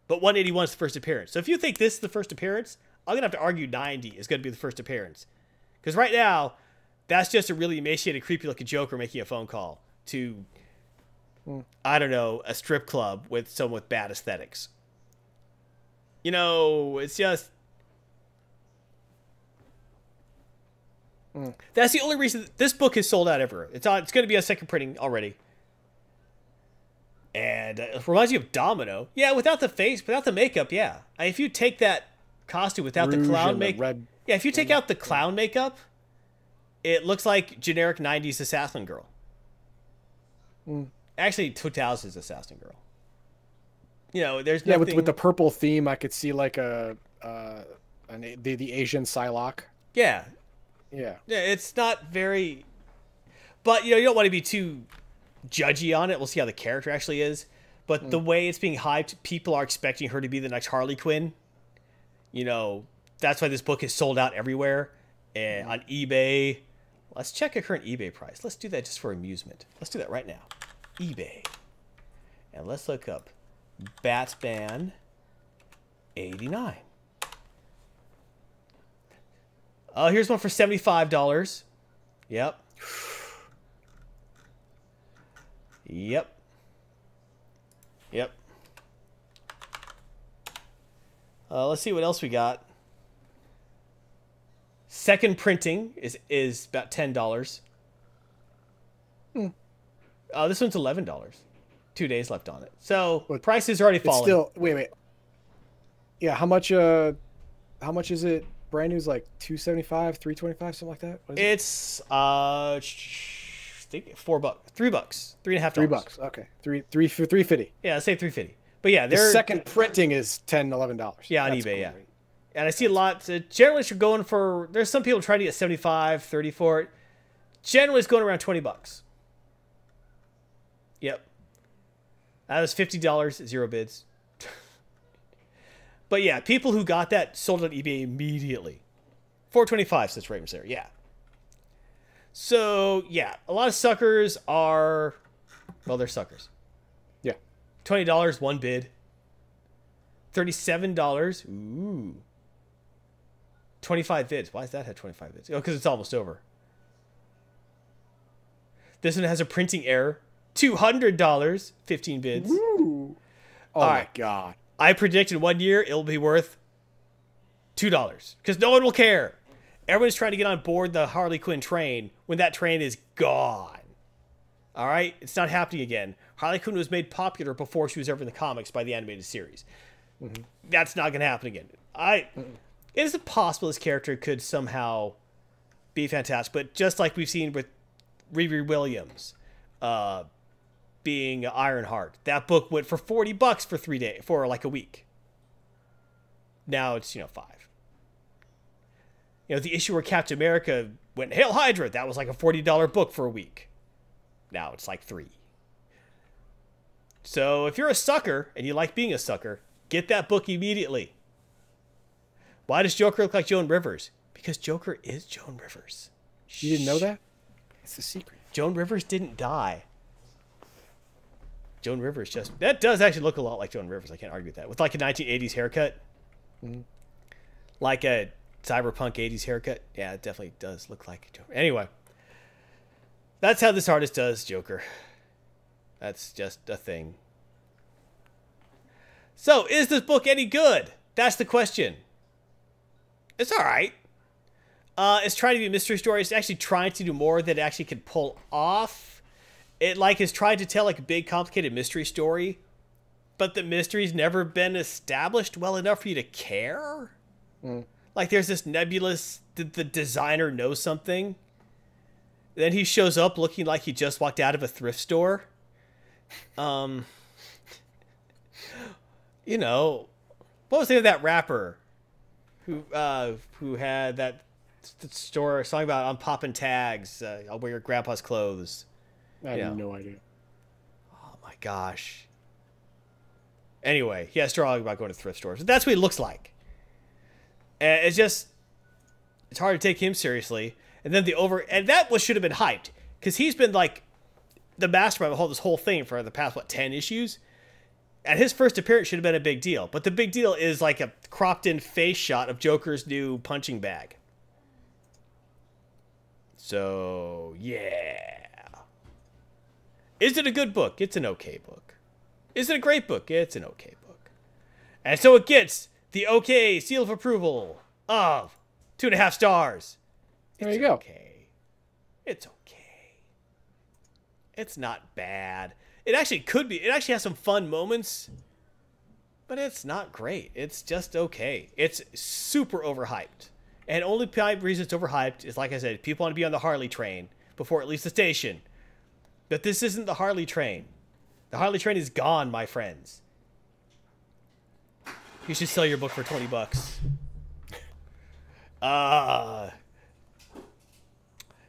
But 181 is the first appearance. So if you think this is the first appearance, I'm going to have to argue 90 is going to be the first appearance. Because right now, that's just a really emaciated, creepy looking Joker making a phone call to, I don't know, a strip club with someone with bad aesthetics. You know, it's just. That's the only reason this book is sold out ever. It's on. It's going to be a second printing already. And uh, it reminds you of Domino. Yeah, without the face, without the makeup. Yeah, I- if you take that costume without Rouge the clown makeup. Yeah, if you take out the clown makeup, it looks like generic '90s assassin girl. Hmm. Actually, 2000s assassin girl. You know, there's Yeah, with with the purple theme, I could see like a uh, an, the the Asian Psylocke. yeah, Yeah. Yeah, it's not very. But you know, you don't want to be too judgy on it. We'll see how the character actually is. But the hmm. way it's being hyped, people are expecting her to be the next Harley Quinn. You know, that's why this book is sold out everywhere and on eBay. Let's check a current eBay price. Let's do that just for amusement. Let's do that right now. eBay. And let's look up Batman 89. Oh, here's one for $75. Yep. Yep. Yep. Uh, let's see what else we got. Second printing is is about ten dollars. Uh, this one's eleven dollars. Two days left on it, so But prices are already It's falling. still wait wait. Yeah, how much uh how much is it? Brand new is like 275, 325, something like that. What is it? It's uh, I think four bucks, three bucks, three and a half Three dollars. bucks. Okay. Three three for three fifty. Yeah, let's say three fifty. But yeah, The second printing is 10 11 dollars. Yeah, on eBay, yeah. And I see a lot. Uh, generally, you're going for. There's some people trying to get 75, 30 for it. Generally, it's going around 20 bucks. Yep. That was $50, zero bids. But yeah, people who got that sold it on eBay immediately. 425 says Ravens there, yeah. So, yeah, a lot of suckers are. Well, they're suckers. Yeah. $20, one bid. $37. Ooh. 25 bids. Why does that have 25 bids? Oh, because it's almost over. This one has a printing error. $200. 15 bids. Ooh. Oh All my right. god. I predict in one year it'll be worth $2. Because no one will care. Everyone's trying to get on board the Harley Quinn train when that train is gone. All right? It's not happening again. Harley Quinn was made popular before she was ever in the comics by the animated series. That's not going to happen again. I. It is possible this character could somehow be fantastic, but just like we've seen with Riri Williams, uh, being Ironheart. That book went for 40 bucks for 3 days for like a week. Now it's, you know, 5. You know, the issue where Captain America went Hail Hydra, that was like a $40 book for a week. Now it's like 3. So, if you're a sucker and you like being a sucker, get that book immediately. Why does Joker look like Joan Rivers? Because Joker is Joan Rivers. You didn't know that? It's a secret. Joan Rivers didn't die. Joan Rivers just that does actually look a lot like Joan Rivers. I can't argue with that. With like a 1980s haircut, like a cyberpunk 80s haircut. Yeah, it definitely does look like Joker. Anyway, that's how this artist does Joker. That's just a thing. So, is this book any good? That's the question. It's all right. Uh, it's trying to be a mystery story. It's actually trying to do more that it actually can pull off. It like is trying to tell like a big complicated mystery story, but the mystery's never been established well enough for you to care. Like there's this nebulous. Did the designer know something? Then he shows up looking like he just walked out of a thrift store. Um, you know, what was the name of that rapper who uh who had that st- store song about I'm popping tags. Uh, I'll wear your grandpa's clothes. I have no idea. Oh my gosh. Anyway, he has drawing about going to thrift stores. That's what he looks like. And it's just it's hard to take him seriously. And then the over and that was should have been hyped because he's been like the mastermind of all this whole thing for the past what ten issues. And his first appearance should have been a big deal, but the big deal is like a cropped in face shot of Joker's new punching bag. So yeah. Is it a good book? It's an okay book. Is it a great book? It's an okay book. And so it gets the okay seal of approval of two and a half stars. There you go. Okay. It's okay. It's not bad. It actually could be. It actually has some fun moments, but it's not great. It's just okay. It's super overhyped. And only reason it's overhyped is, like I said, people want to be on the Harley train before it leaves the station. But this isn't the Harley train. The Harley train is gone, my friends. You should sell your book for 20 bucks. Uh,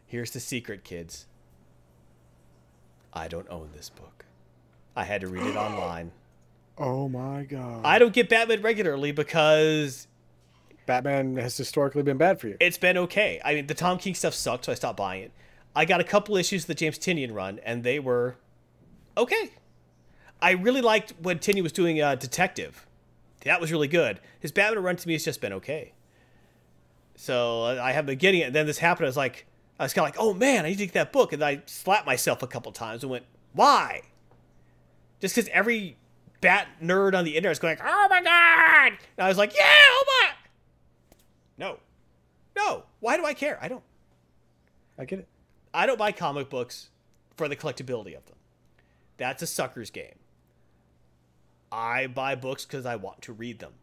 here's the secret, kids. I don't own this book. I had to read it online. Oh my god. I don't get Batman regularly because Batman has historically been bad for you. it's been okay. I mean, the Tom King stuff sucked, so I stopped buying it. I got a couple issues of the James Tynion run, and they were okay. I really liked when Tynion was doing uh, Detective. That was really good. His Batman run to me has just been okay. So uh, I have been getting it, and then this happened. I was like, I was kind of like, oh man, I need to get that book, and I slapped myself a couple times and went, why? Just because every bat nerd on the internet is going, oh my god, and I was like, yeah, oh my. No, no. Why do I care? I don't. I get it. I don't buy comic books for the collectability of them. That's a sucker's game. I buy books because I want to read them.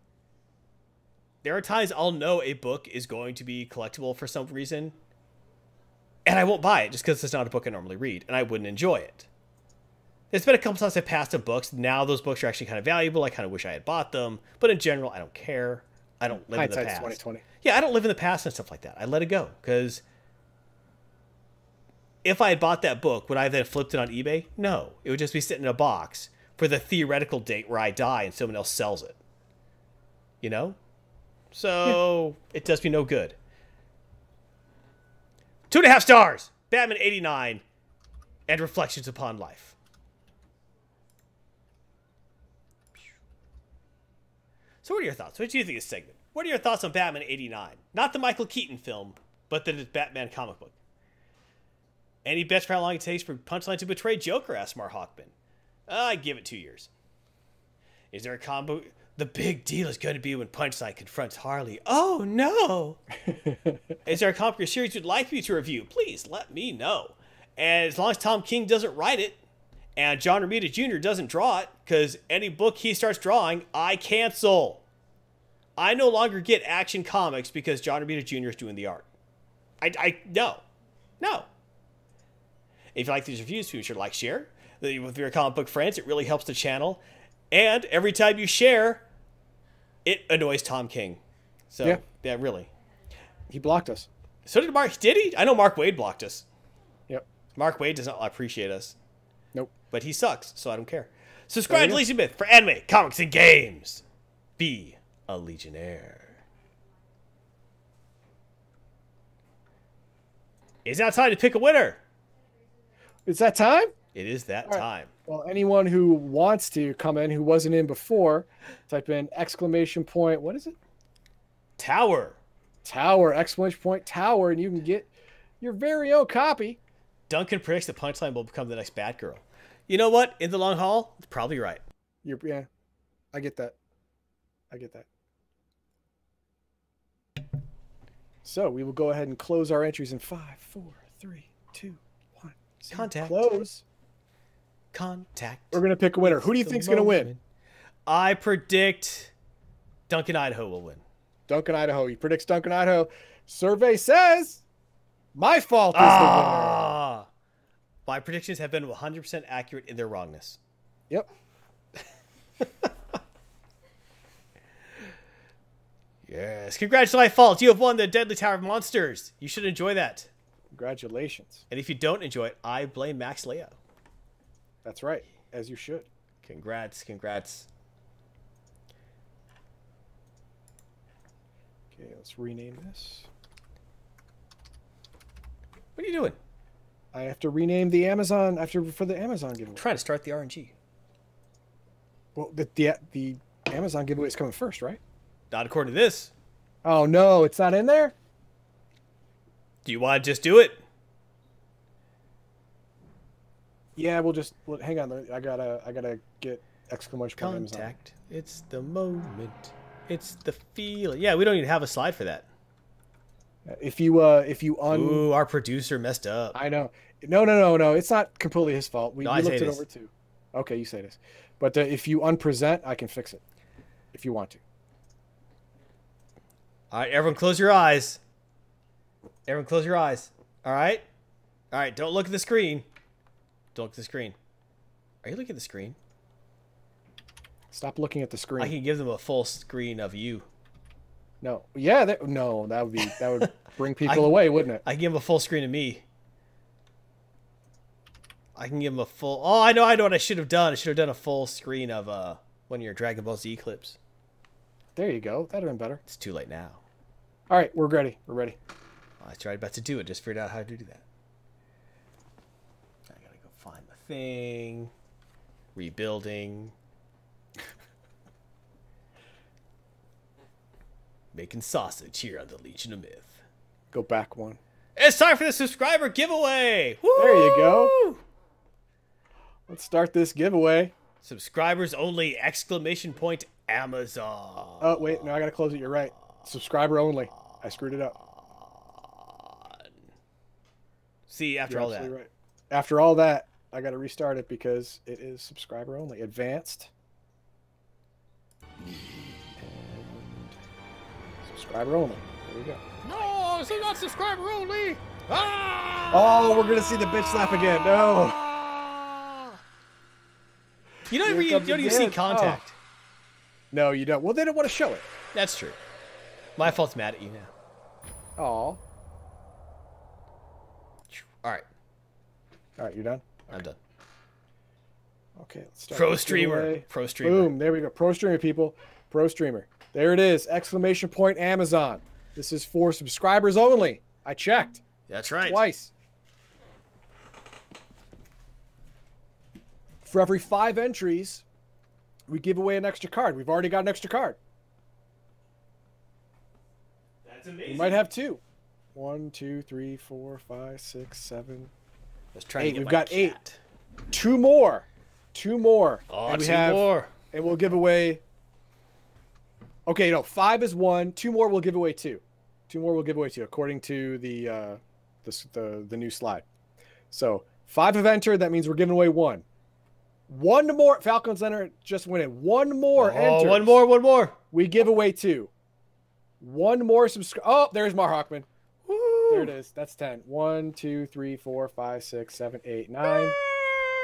There are times I'll know a book is going to be collectible for some reason, and I won't buy it just because it's not a book I normally read, and I wouldn't enjoy it. There's been a couple times I've passed on books. Now those books are actually kind of valuable. I kind of wish I had bought them, but in general, I don't care. I don't live in the past. 2020. Yeah, I don't live in the past and stuff like that. I let it go because if I had bought that book, would I have then flipped it on eBay? No, it would just be sitting in a box for the theoretical date where I die and someone else sells it. You know, so it does me no good. Two and a half stars. Batman '89 and Reflections Upon Life. So, what are your thoughts? What do you think of this segment? What are your thoughts on Batman '89? Not the Michael Keaton film, but the Batman comic book. Any bets for how long it takes for Punchline to betray Joker? asked Mark Hawkman. I give it two years. Is there a combo? The big deal is going to be when Punchline confronts Harley. Oh no! is there a comic or series you'd like me to review? Please let me know. And as long as Tom King doesn't write it, and John Romita Jr. doesn't draw it, because any book he starts drawing, I cancel. I no longer get Action Comics because John Romita Jr. is doing the art. I, I no, no. If you like these reviews, be sure to like, share, with your comic book friends. It really helps the channel. And every time you share, it annoys Tom King. So Yeah. yeah, really. He blocked us. So did Mark. Did he? I know Mark Waid blocked us. Yep. Mark Waid does not appreciate us, Nope. but he sucks, so I don't care. Subscribe to. Legion Myth for anime, comics, and games. Be a Legionnaire. It's now time to pick a winner. It's that time? It is that right. time. Well, anyone who wants to come in who wasn't in before, type in exclamation point. What is it? Tower. Tower, exclamation point, tower, and you can get your very own copy. Duncan predicts the punchline will become the next Batgirl. You know what? In the long haul, it's probably right. You're, yeah, I get that. I get that. So we will go ahead and close our entries in five, four, three, two. Contact. Close. Contact. We're gonna pick a winner. Who do you think's gonna win? I predict Duncan Idaho will win. Duncan, Idaho. He predicts Duncan, Idaho. Survey says my fault is the winner. Ah! My predictions have been 100% accurate in their wrongness. Yep. Yes. Congrats to my fault. You have won the Deadly Tower of Monsters. You should enjoy that. Congratulations. And if you don't enjoy it, I blame Max Leo. That's right, as you should. Congrats. Congrats. Okay, let's rename this. What are you doing? I have to rename the Amazon after for the Amazon giveaway. trying to start the RNG. Well, the the, the Amazon giveaway is coming first, right? Not according to this. Oh no, it's not in there. Do you want to just do it? Yeah, we'll just well, hang on. I gotta I gotta get exclamation point Amazon. Contact. It's the moment. It's the feeling. Yeah, we don't even have a slide for that. If you uh if you un Ooh, our producer messed up. I know. No, no, no, no. It's not completely his fault. We, No, we I say looked it this. over too. Okay, you say this. But uh, if you unpresent, I can fix it. If you want to. All right, everyone, close your eyes. Everyone, close your eyes. All right, all right. Don't look at the screen. Don't look at the screen. Are you looking at the screen? Stop looking at the screen. I can give them a full screen of you. No. Yeah, that, no, that would be that would bring people I- away, wouldn't it? I can give them a full screen of me. I can give them a full. Oh, I know. I know what I should have done. I should have done a full screen of uh one of your Dragon Ball Z clips. There you go. That'd have been better. It's too late now. All right, we're ready. We're ready. I tried about to do it. Just figured out how to do that. I gotta go find the thing. Rebuilding. Making sausage here on the Legion of Myth. Go back one. It's time for the subscriber giveaway. There you go. Let's start this giveaway. Subscribers only! Exclamation point Amazon. Oh wait, no, I gotta close it. You're right. Subscriber only. I screwed it up. See, after You're all that, right. After all that, I gotta restart it because it is subscriber only. Advanced. And subscriber only. There we go. no, this is not subscriber only. Ah! Oh, we're gonna see the bitch slap again. No. You don't, even, you comes don't even see contact. No, you don't. Well, they don't want to show it. That's true. My fault's mad at you now. Oh. All All right, right, you're done. I'm done. Okay, let's start. Pro streamer. giveaway. Pro streamer. Boom. There we go. Pro streamer, people. Pro streamer. There it is. Exclamation point Amazon. This is for subscribers only. I checked That's right. twice. For every five entries, we give away an extra card. We've already got an extra card. That's We amazing. might have two. One, two, three, four, five, six, seven. Let's try Eight. We've got eight. Two more. Two more. Oh, and two have, more. And we'll give away. Okay, no, five is one. Two more we'll give away two. Two more we'll give away two, according to the uh, the the, the new slide. So five have entered. That means we're giving away one. One more. Falcons enter. Just win it. One more. Oh, enters. one more, one more. We give away two. One more subscribe. Oh, there's Mark Hawkman. There it is. That's ten. One, two, three, four, five, six, seven, eight, nine.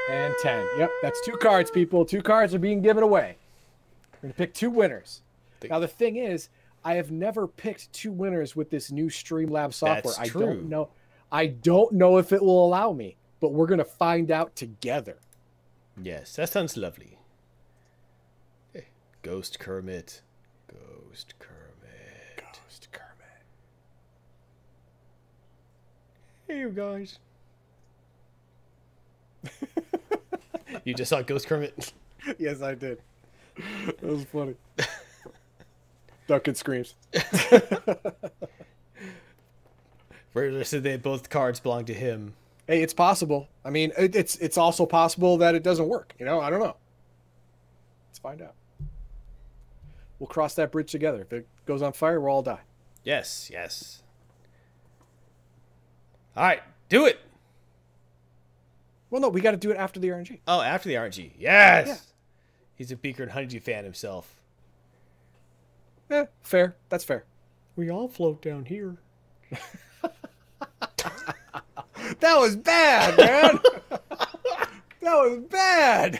and 10. Yep, that's two cards, people. Two cards are being given away. We're going to pick two winners. Now, the thing is, I have never picked two winners with this new Streamlabs software. That's I true. don't know. I don't know if it will allow me, but we're going to find out together. Yes, that sounds lovely. Ghost Kermit. Ghost Kermit. Ghost Kermit. Hey, you guys. you just saw Ghost Kermit? yes, I did. That was funny. Duncan screams. Where said they both cards belong to him. Hey, it's possible. I mean, it, it's it's also possible that it doesn't work. You know, I don't know. Let's find out. We'll cross that bridge together. If it goes on fire, we'll all die. Yes, yes. All right, do it. Well, no, we got to do it after the RNG. Oh, after the RNG. Yes. Yeah. He's a Beaker and Honeydew fan himself. Eh, fair. That's fair. We all float down here. That was bad, man. that was bad.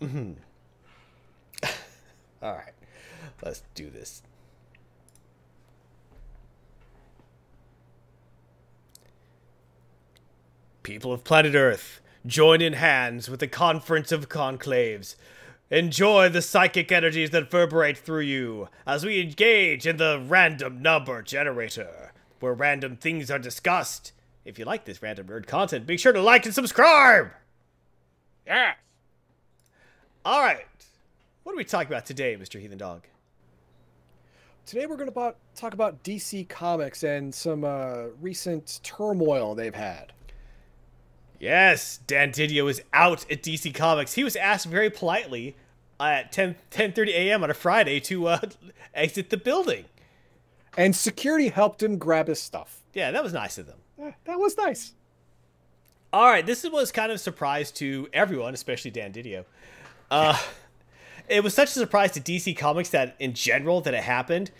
All right, let's do this. People of planet Earth, join in hands with the Conference of Conclaves. Enjoy the psychic energies that reverberate through you as we engage in the random number generator, where random things are discussed. If you like this random nerd content, be sure to like and subscribe! Yes. All right. What are we talking about today, Mr. Heathen Dog? Today we're going to talk about DC Comics and some uh, recent turmoil they've had. Yes, Dan Didio is out at DC Comics. He was asked very politely at 10 10:30 a.m. on a Friday to uh, exit the building. And security helped him grab his stuff. Yeah, that was nice of them. Eh, that was nice. All right, this was kind of a surprise to everyone, especially Dan Didio. Uh, it was such a surprise to DC Comics that, in general, that it happened.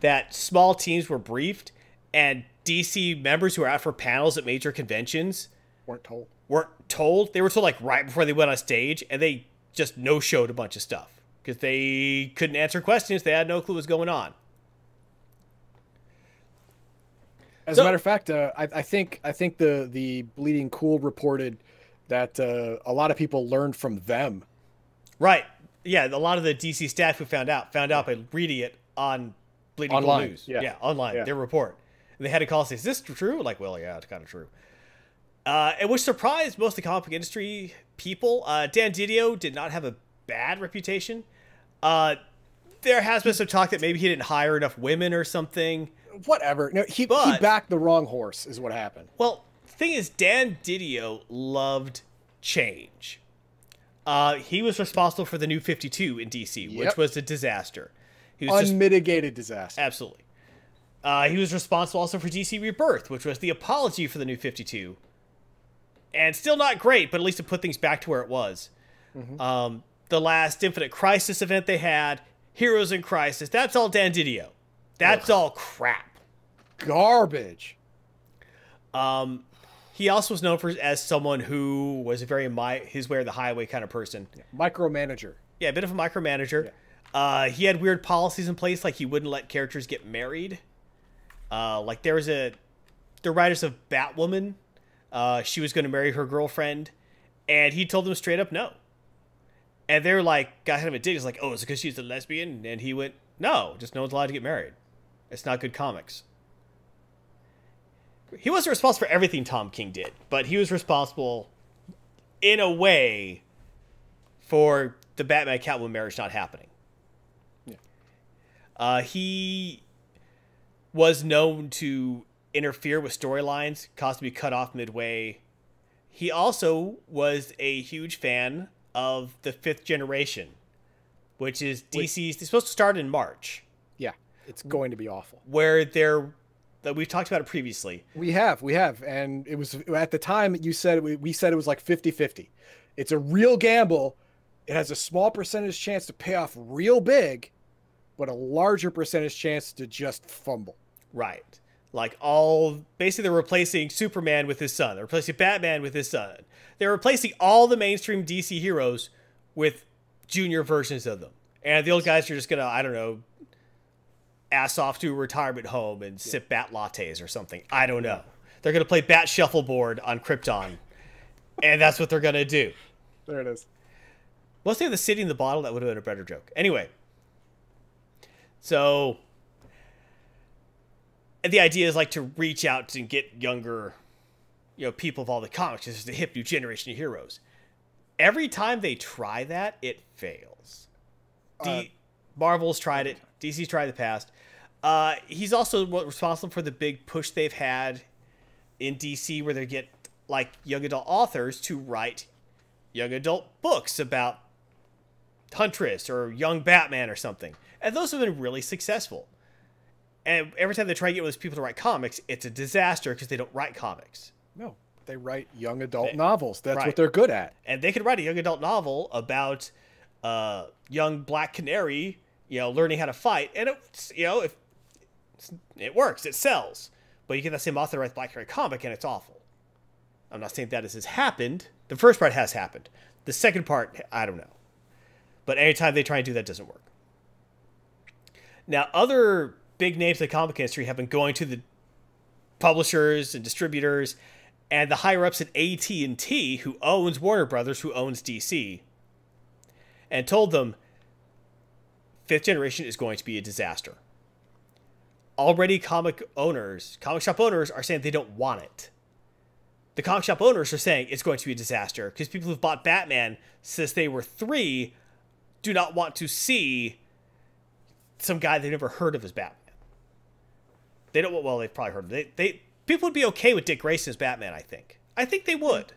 That small teams were briefed, and DC members who were out for panels at major conventions Weren't told. weren't told. They were told like right before they went on stage, and they just no showed a bunch of stuff because they couldn't answer questions. They had no clue what was going on. As So- a matter of fact, uh, I, I think I think the the Bleeding Cool reported that uh, a lot of people learned from them. Right? Yeah, a lot of the DC staff who found out found out by reading it on Bleeding Cool Online, News. yeah. online. Yeah. Their report. And they had to call and say, "Is this true?" Like, well, yeah, it's kind of true. Uh, it was surprised most of the comic book industry people. Uh, Dan Didio did not have a bad reputation. Uh, there has been some talk that maybe he didn't hire enough women or something. Whatever. No, he he backed the wrong horse, is what happened. Well, the thing is, Dan Didio loved change. Uh, he was responsible for the new 52 in DC, which was a disaster. He was just Unmitigated disaster. absolutely. Uh, he was responsible also for DC Rebirth, which was the apology for the new 52. And still not great, but at least it put things back to where it was. Um, the last Infinite Crisis event they had, Heroes in Crisis, that's all Dan Didio. That's all crap. Garbage. Um, he also was known for as someone who was a very my his way or the highway kind of person. Micromanager. Yeah, a bit of a micromanager. Uh, he had weird policies in place, like he wouldn't let characters get married. Uh, like there was a the writers of Batwoman. Uh, she was going to marry her girlfriend, and he told them straight up no. And they're like, got him a dig. It's like, oh, is it because she's a lesbian? And he went, no, just no one's allowed to get married. It's not good comics. He wasn't responsible for everything Tom King did, but he was responsible, in a way, for the Batman Catwoman marriage not happening. Yeah. Uh, he was known to interfere with storylines, caused to be cut off midway. He also was a huge fan of the fifth generation, which is DC's. It's supposed to start in March, Yeah. It's going to be awful. where they're that we've talked about it previously. We have, we have. And it was at the time you said we, we said it was like 50-50. It's a real gamble. It has a small percentage chance to pay off real big, but a larger percentage chance to just fumble. Right. Like all basically they're replacing Superman with his son. They're replacing Batman with his son. They're replacing all the mainstream DC heroes with junior versions of them. And the old guys are just gonna, I don't know, ass off to a retirement home and sip bat lattes or something. I don't know. They're gonna play bat shuffleboard on Krypton. and that's what they're gonna do. There it is. Mostly the city in the bottle, that would have been a better joke. Anyway. So and the idea is like to reach out and get younger, you know, people of all the comics. This is the hip new generation of heroes. Every time they try that, it fails. D- Uh, Marvel's tried it. DC's tried the past. Uh, he's also responsible for the big push they've had in DC, where they get like young adult authors to write young adult books about Huntress or young Batman or something, and those have been really successful. And every time they try to get those people to write comics, it's a disaster because they don't write comics. No, they write young adult They- novels. That's right. what they're good at. and they could write a young adult novel about uh, young Black Canary, you know, learning how to fight, and it, you know, if it works, it sells. But you get that same author write Black Canary comic, and it's awful. I'm not saying that this has happened. The first part has happened. The second part, I don't know. But anytime they try and do that, it doesn't work. Now, other big names in the comic industry have been going to the publishers and distributors and the higher ups at AT&T who owns Warner Brothers who owns DC and told them fifth generation is going to be a disaster. Already comic owners, comic shop owners are saying they don't want it. The comic shop owners are saying it's going to be a disaster because people who've bought Batman since they were 3 do not want to see some guy they've never heard of as Batman. They don't. Well, they've probably heard. Of it. They, they people would be okay with Dick Grayson as Batman. I think. I think they would.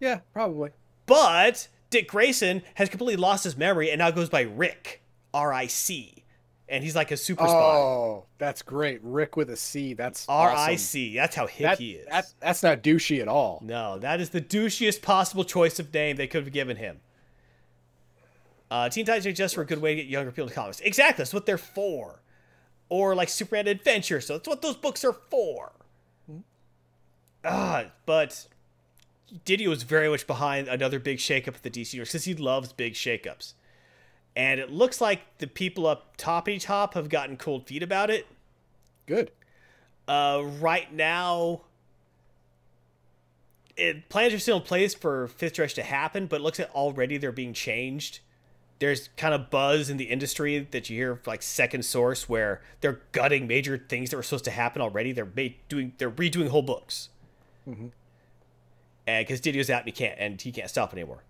Yeah, probably. But Dick Grayson has completely lost his memory and now goes by Rick, R I C, and he's like a super spy. Oh, that's great. Rick with a C. That's R I awesome. That's how hip That, he is. that, that's not douchey at all. No, that is the douchiest possible choice of name they could have given him. Uh, Teen Titans are just for a good way to get younger people to comics. Exactly, that's what they're for. Or like Superman Adventure, so that's what those books are for. Ah, but Diddy was very much behind another big shakeup at the DC Universe because he loves big shakeups. And it looks like the people up toppy top have gotten cold feet about it. Good. Uh, right now, it, plans are still in place for Fifth Direction to happen, but it looks like already they're being changed. There's kind of buzz in the industry that you hear like second source where they're gutting major things that were supposed to happen already. They're made, doing they're redoing whole books. Mm-hmm. And because Didio's out and he can't and he can't stop anymore.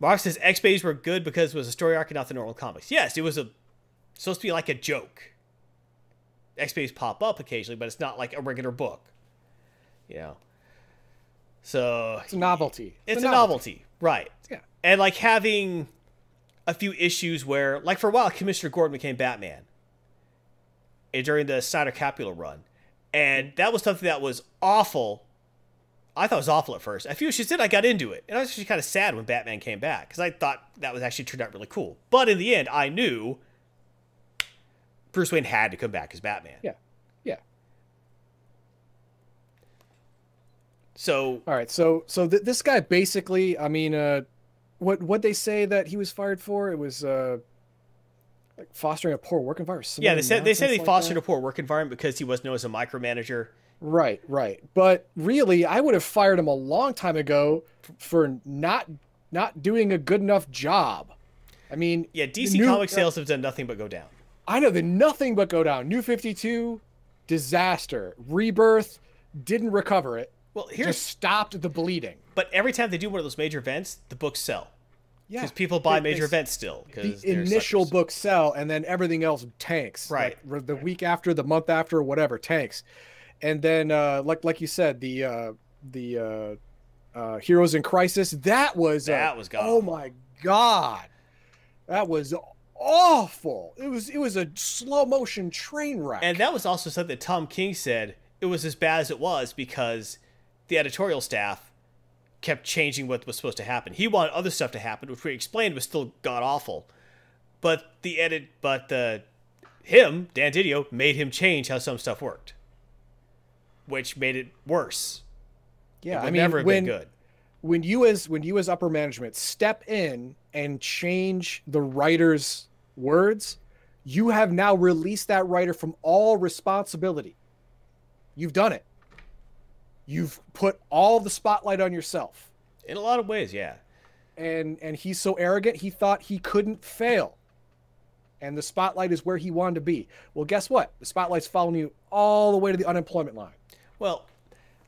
Mark says X Bays were good because it was a story arc and not the normal comics. Yes, it was a supposed to be like a joke. X Bays pop up occasionally, but it's not like a regular book. You know. So It's a novelty. it's a novelty, right? Yeah. And like having a few issues where, like for a while, Commissioner Gordon became Batman eh, during the Snyder Capullo run, and that was something that was awful. I thought it was awful at first. A few issues in, I got into it, and I was actually kind of sad when Batman came back because I thought that was actually turned out really cool. But in the end, I knew Bruce Wayne had to come back as Batman. Yeah. Yeah. So All right. So so th- this guy basically, I mean, uh, what what they say that he was fired for? It was uh, like fostering a poor work environment. yeah, they said they said he like fostered that. a poor work environment because he was known as a micromanager. Right, right. But really, I would have fired him a long time ago for not not doing a good enough job. I mean, Yeah, DC new- comic sales have done nothing but go down. I know they nothing but go down. New Fifty Two, disaster. Rebirth didn't recover it. Well, here's Just stopped the bleeding. but every time they do one of those major events, the books sell Yeah, because people buy major events still. the initial suckers. books sell and then everything else tanks Right. like, the week after the month after whatever tanks and then uh like like you said the uh the uh uh heroes in crisis that was That was god. oh my god that was awful it was it was a slow motion train wreck And that was also something that Tom King said it was as bad as it was because the editorial staff kept changing what was supposed to happen. He wanted other stuff to happen, which we explained was still god awful. But the edit, but the him Dan Didio made him change how some stuff worked. which made it worse. Yeah, it I mean, never have when been good. when you as when you as upper management step in and change the writer's words, you have now released that writer from all responsibility. You've done it. You've put all the spotlight on yourself. In a lot of ways, yeah. And and he's so arrogant, he thought he couldn't fail. And the spotlight is where he wanted to be. Well, guess what? The spotlight's following you all the way to the unemployment line. Well,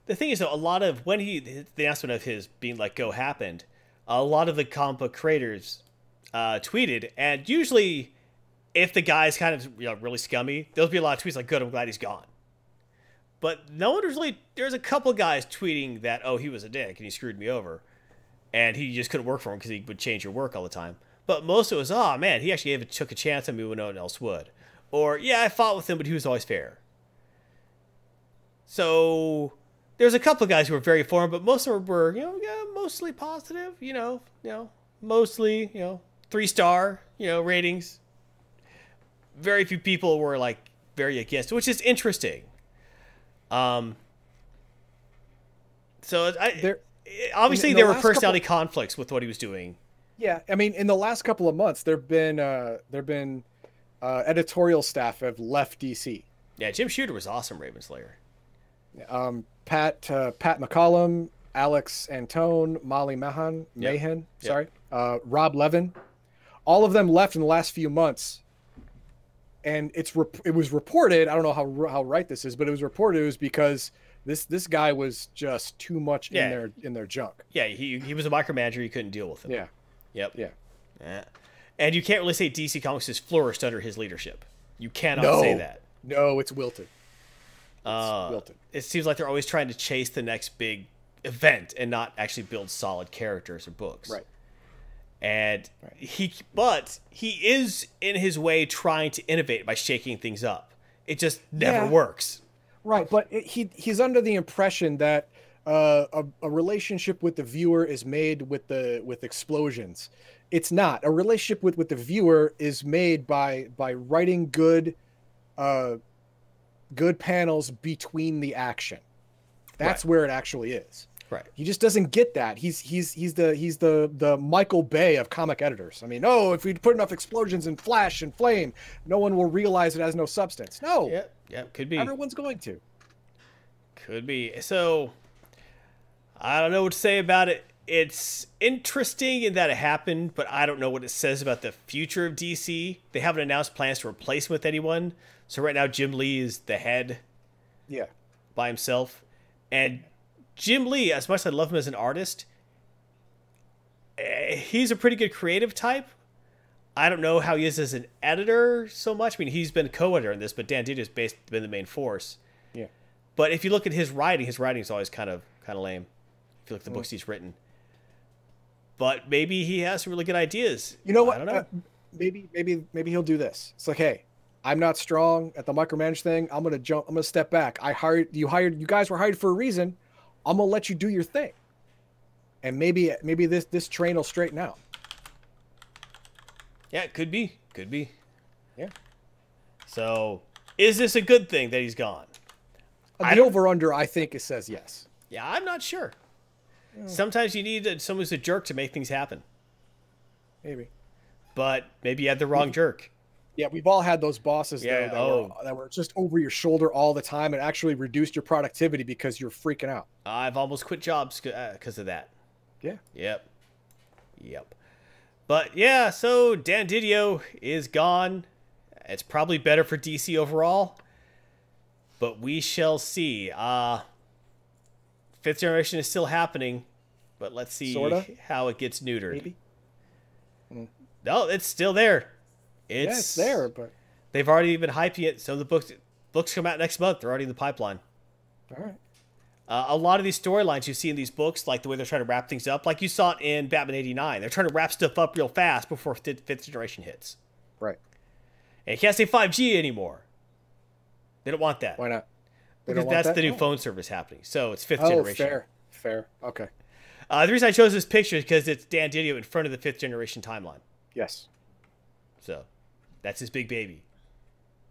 the thing is, though, a lot of when he the announcement of his being let go happened, a lot of the comic book creators uh, tweeted, and usually, if the guy's kind of you know really scummy, there'll be a lot of tweets like, "Good, I'm glad he's gone." But no one was really. There's a couple guys tweeting that, "Oh, he was a dick and he screwed me over," and he just couldn't work for him because he would change your work all the time. But most of it was, "Oh man, he actually gave, took a chance on me when no one else would," or "Yeah, I fought with him, but he was always fair." So there's a couple of guys who were very for him, but most of them were, you know, yeah, mostly positive. You know, you know, mostly, you know, three star, you know, ratings. Very few people were like very against, which is interesting. Um. So I, There- obviously the there were last couple- personality conflicts with what he was doing. Yeah, I mean, in the last couple of months, there've been uh, there've been uh, editorial staff have left DC. Yeah, Jim Shooter was awesome, Raven Slayer. Um, Pat uh, Pat McCallum, Alex Antone, Molly Mahan, Yep. Mahan, Yep. sorry, uh, Rob Levin, all of them left in the last few months. And it's rep- it was reported. I don't know how how right this is, but it was reported it was because this this guy was just too much Yeah. in their in their junk. Yeah, he he was a micromanager. You couldn't deal with him. Yeah, Yep. yeah. Yeah. And you can't really say DC Comics has flourished under his leadership. You cannot No. say that. No, it's wilted. Uh, wilted. it seems like they're always trying to chase the next big event and not actually build solid characters or books. Right. And he, but he is in his way trying to innovate by shaking things up. It just never Yeah. works. Right, but it, he he's under the impression that uh, a, a relationship with the viewer is made with the with explosions. It's not. A relationship with with the viewer is made by by writing good, uh, good panels between the action. That's Right. where it actually is. Right. He just doesn't get that. He's he's he's the he's the the Michael Bay of comic editors. I mean, oh, if we put enough explosions and flash and flame, no one will realize it has no substance. No, Yep. Yep. Could be. everyone's going to. Could be. So I don't know what to say about it. It's interesting in that it happened, but I don't know what it says about the future of DC. They haven't announced plans to replace him with anyone. So right now Jim Lee is the head Yeah. by himself. And Jim Lee, as much as I love him as an artist, eh, he's a pretty good creative type. I don't know how he is as an editor so much. I mean, he's been co-editor in this, but Dan has based been the main force. Yeah. But if you look at his writing, his writing is always kind of kind of lame. If you look at the books he's written, but maybe he has some really good ideas. You know what? I don't know. Uh, maybe maybe maybe he'll do this. It's like, hey, I'm not strong at the micromanage thing. I'm gonna jump. I'm gonna step back. I hired you. Hired you guys were hired for a reason. I'm gonna let you do your thing. And maybe maybe this this train will straighten out. yeah, it could be, could be. Yeah. So, is this a good thing that he's gone? Uh, I The over under, I think, it says yes. Yeah, I'm not sure. Hmm. Sometimes you need a- someone who's a jerk to make things happen, Maybe. but maybe you had the wrong jerk. Yeah, we've all had those bosses Yeah, though, that, oh. were, that were just over your shoulder all the time and actually reduced your productivity because you're freaking out. I've almost quit jobs because of that. Yeah. Yep. Yep. But yeah, so Dan Didio is gone. It's probably better for DC overall. But we shall see. Uh fifth generation is still happening, but let's see Sorta. how it gets neutered. Maybe. No, it's still there. It's, yeah, it's there, but They've already been hyping it. So the books books come out next month. They're already in the pipeline. all right. Uh, a lot of these storylines you see in these books, like the way they're trying to wrap things up, like you saw it in Batman '89, they're trying to wrap stuff up real fast before fifth, fifth generation hits. Right. And you can't say 5G anymore. They don't want that Why not? They because that's that? the new Oh. phone service happening. So it's fifth Oh, generation. fair. Fair. Okay. Uh, the reason I chose this picture is because it's Dan Didio in front of the fifth generation timeline. Yes. So that's his big baby.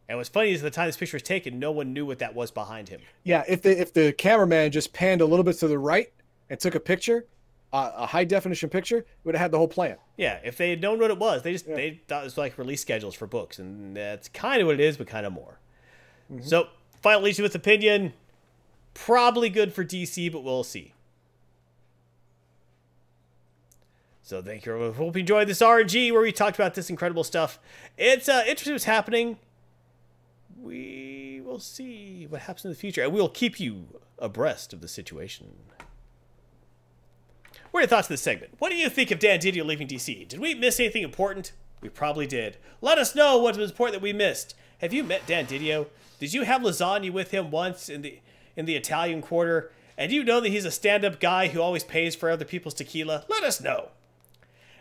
And what's funny is at the time this picture was taken, no one knew what that was behind him. Yeah, if the if the cameraman just panned a little bit to the right and took a picture, uh, a high definition picture, would have had the whole plan. Yeah, if they had known what it was, they just Yeah. they thought it was like release schedules for books, and that's kind of what it is, but kind of more. Mm-hmm. So, final Legion with opinion, probably good for DC, but we'll see. So thank you. Hope you enjoyed this RNG where we talked about this incredible stuff. It's uh, interesting what's happening. We will see what happens in the future, and we'll keep you abreast of the situation. What are your thoughts on this segment? What do you think of Dan Didio leaving DC? Did we miss anything important? We probably did. Let us know what was important that we missed. Have you met Dan Didio? Did you have lasagna with him once in the in the Italian quarter? And do you know that he's a stand-up guy who always pays for other people's tequila? Let us know.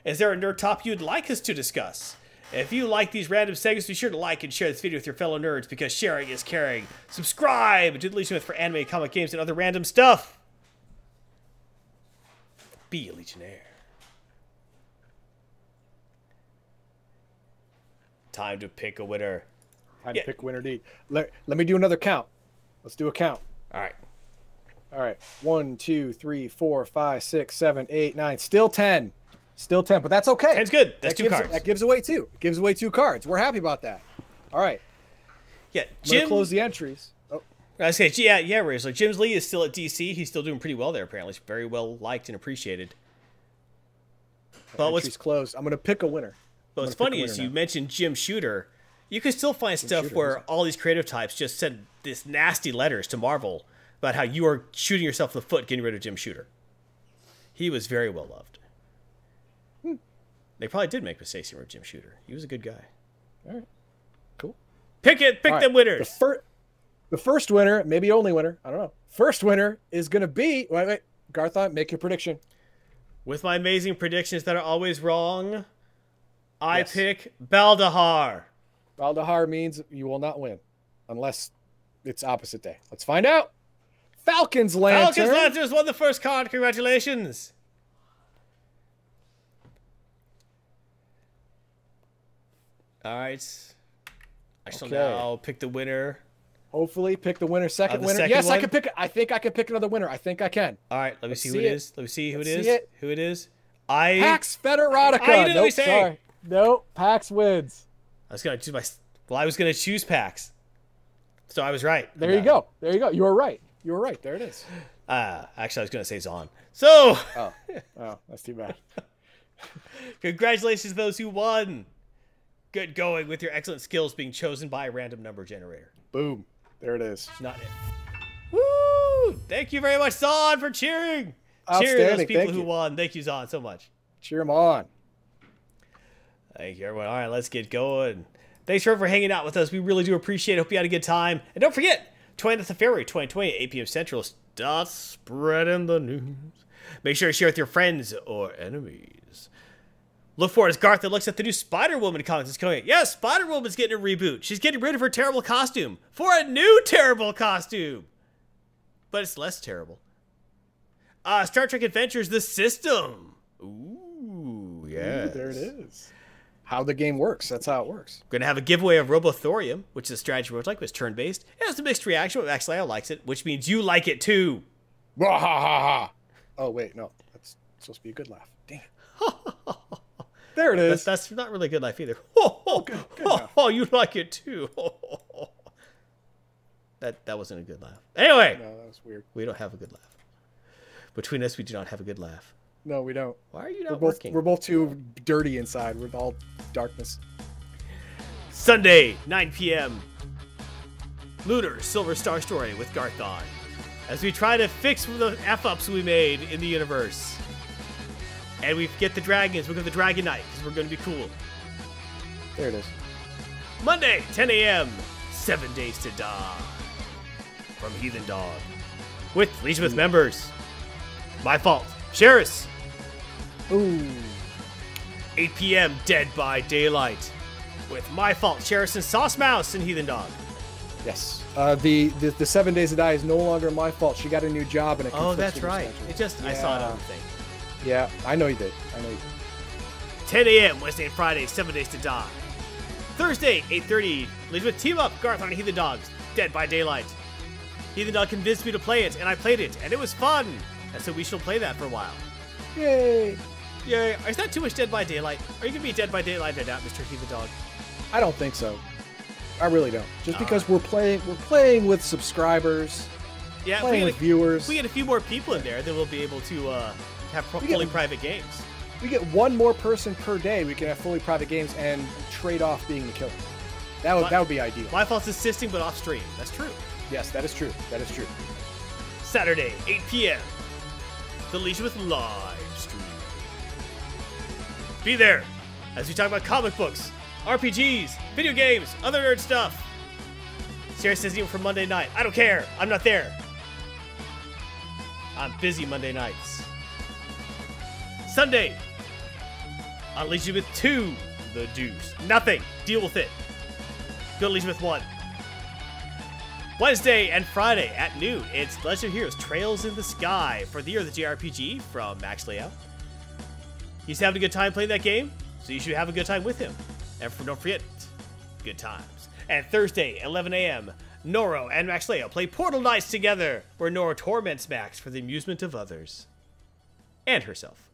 Is there a nerd top you'd like us to discuss? If you like these random segments, be sure to like and share this video with your fellow nerds because sharing is caring. Subscribe to the Legion with for anime, comic games, and other random stuff. Be a Legionnaire. Time to pick a winner. Time Yeah. to pick winner D. Let, let me do another count. Let's do a count. All right. All right. One, two, three, four, five, six, seven, eight, nine. Still ten. Still ten, but that's okay. Ten's good. That's that two gives, cards. That gives away two. It gives away two cards. We're happy about that. All right. Yeah, Jim. close the entries. Oh, I say, yeah, yeah. So Jim's Lee is still at DC. He's still doing pretty well there. Apparently, he's very well liked and appreciated. But what's closed. I'm gonna pick a winner. But what's funny is winner you mentioned Jim Shooter. You can still find stuff Shooter, where all these creative types just send this nasty letters to Marvel about how you are shooting yourself in the foot getting rid of Jim Shooter. He was very well loved. They probably did make mistakes here with Jim Shooter. He was a good guy. All right. Cool. Pick it, pick right. winners. The, fir- the first winner, maybe only winner, I don't know. First winner is going to be. Wait, wait. Garthon, uh, make your prediction. With my amazing predictions that are always wrong, I Yes. pick Baldahar. Baldahar means you will not win unless it's opposite day. Let's find out. Falcons Lantern. Falcons Lanterns won the first card. Congratulations. All right. I shall Okay. now pick the winner. Hopefully, pick the winner, second Uh, the winner. second yes, I can pick. I think I can pick another winner. I think I can. All right, let me see who see it it. is. Let me see who it Let's is. see it. Who it is. I Pax Federotica. I nope, say. sorry. Nope. Pax wins. I was gonna choose my. Well, I was gonna choose Pax. So I was right. There you go. There you go. You were right. You were right. There it is. Uh, actually, I was gonna say Zon. So, Oh, oh, that's too bad. congratulations to those who won. Good going with your excellent skills being chosen by a random number generator. Boom. There it is. Not it. Woo! Thank you very much, Zon, for cheering. Cheering those people thank who you. won. Thank you, Zon, so much. Cheer them on. Thank you, everyone. All right, let's get going. Thanks for, for hanging out with us. We really do appreciate it. Hope you had a good time. And don't forget, 20th of February, 2020, 8 p.m. Central, start spreading the news. Make sure to share with your friends or enemies. Look for it as Garth that looks at the new Spider Woman comics that's coming out. Yes, Spider Woman's getting a reboot. She's getting rid of her terrible costume for a new terrible costume. But it's less terrible. Uh, Star Trek Adventures The System. Ooh, yeah. There it is. How the game works. That's how it works. We're gonna have a giveaway of Robothorium, which is a strategy roguelike, but it's turn-based. It has a mixed reaction, but Max Lyle likes it, which means you like it too. Oh wait, no, that's supposed to be a good laugh. Dang. it. there it is. That's, that's not really good life either. Oh, oh, oh, oh, you like it too. That that wasn't a good laugh. Anyway, No, that was weird. we don't have a good laugh. Between us, we do not have a good laugh. No, we don't. Why are you We're not both working? we're both too dirty inside. We're all darkness. Sunday, 9 p.m. Lunar Silver Star Story with Garthon. As we try to fix the F ups we made in the universe. And we get the dragons. We're going to the Dragon Knight because we're going to be cool. There it is. Monday, 10 a.m. Seven Days to Die. From Heathen Dog. With Legion with members. My fault. Sheris. Ooh. 8 p.m. Dead by Daylight. With My Fault, Sheris and Sauce Mouse and Heathen Dog. Yes. Uh, the, the the seven days to die is no longer my fault. She got a new job and it. Oh, that's right. It just, I saw it on the thing. Yeah, I know you did. I know you did. 10 a.m. Wednesday and Friday, 7 Days to Die. Thursday, 8.30, leads with Team Up, Garth on Heathen Dogs, Dead by Daylight. Heathen Dog convinced me to play it, and I played it, and it was fun. And so we shall play that for a while. Yay! Yay. Is that too much Dead by Daylight? Are you going to be Dead by Daylight at that, Mr. Heathen Dog? I don't think so. I really don't. Just because we're playing, we're playing with subscribers, Yeah, playing get with a, viewers. if we get a few more people in there, then we'll be able to uh, have We get- fully private games. we get one more person per day. We can have fully private games and trade off being the killer. That would My- that would be ideal. My fault's assisting, but off stream. That's true. yes, that is true. That is true. Saturday, 8 p.m. The Leisure with live stream. Be there as we talk about comic books, RPGs, video games, other nerd stuff. Sarah says even for Monday night. I don't care. I'm not there. I'm busy Monday nights. Sunday, with 2, The Deuce. Nothing. Deal with it. Go with 1. Wednesday and Friday at noon, it's Legend of Heroes Trails in the Sky for the Year of the JRPG from Max Layout. He's having a good time playing that game, so you should have a good time with him. And don't forget, good times. And Thursday, 11 a.m., Noro and Max Leo play Portal Knights together, where Noro torments Max for the amusement of others and herself.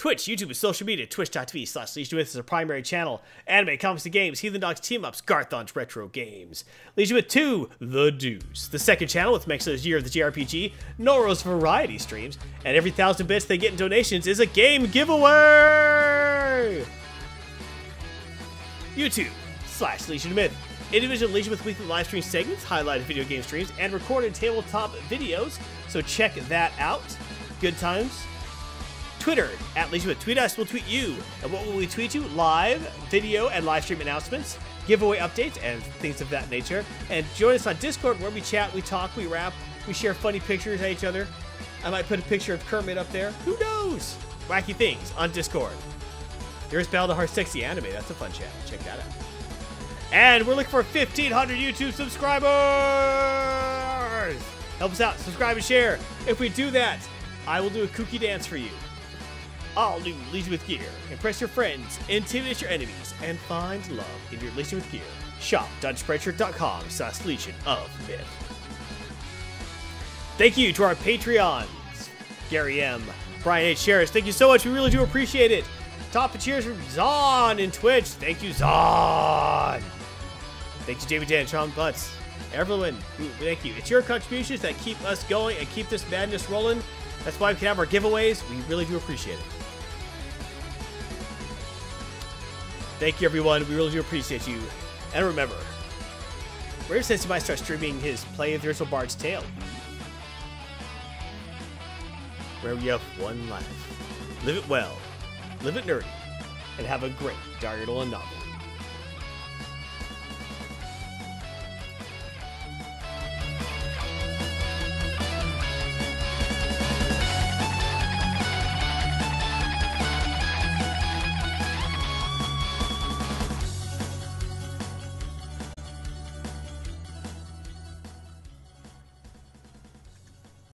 Twitch, YouTube, and social media. Twitch.tv slash Legion With is our primary channel. Anime, comics, and games. Heathen Dogs team ups. Garthon's retro games. Legion with 2, The Deuce. The second channel with Max's Year of the JRPG. Noro's variety streams. And every thousand bits they get in donations is a game giveaway! YouTube slash Legion Myth. Individual Legion with weekly live stream segments, highlighted video game streams, and recorded tabletop videos. So check that out. Good times. Twitter at Leisure Tweet us, we'll tweet you. And what will we tweet you? Live, video, and live stream announcements, giveaway updates, and things of that nature. And join us on Discord where we chat, we talk, we rap, we share funny pictures at each other. I might put a picture of Kermit up there. Who knows? Wacky things on Discord. There's Baldahar Sexy Anime. That's a fun channel. Check that out. And we're looking for 1,500 YouTube subscribers! Help us out, subscribe and share. If we do that, I will do a kooky dance for you. All new with Gear. Impress your friends, intimidate your enemies, and find love in your with Gear. Shop.spreadshirt.com slash Legion of Myth. Thank you to our Patreons, Gary M., Brian H. Sherris. Thank you so much. We really do appreciate it. Top of cheers from Zon in Twitch. Thank you, Zon. Thank you, Jamie Dan, Sean Butts. Everyone, thank you. It's your contributions that keep us going and keep this madness rolling. That's why we can have our giveaways. We really do appreciate it. Thank you, everyone. We really do appreciate you. And remember, Rare says he might start streaming his play of the Original Bard's Tale. Where you have one life. Live it well, live it nerdy, and have a great Daryl and novel.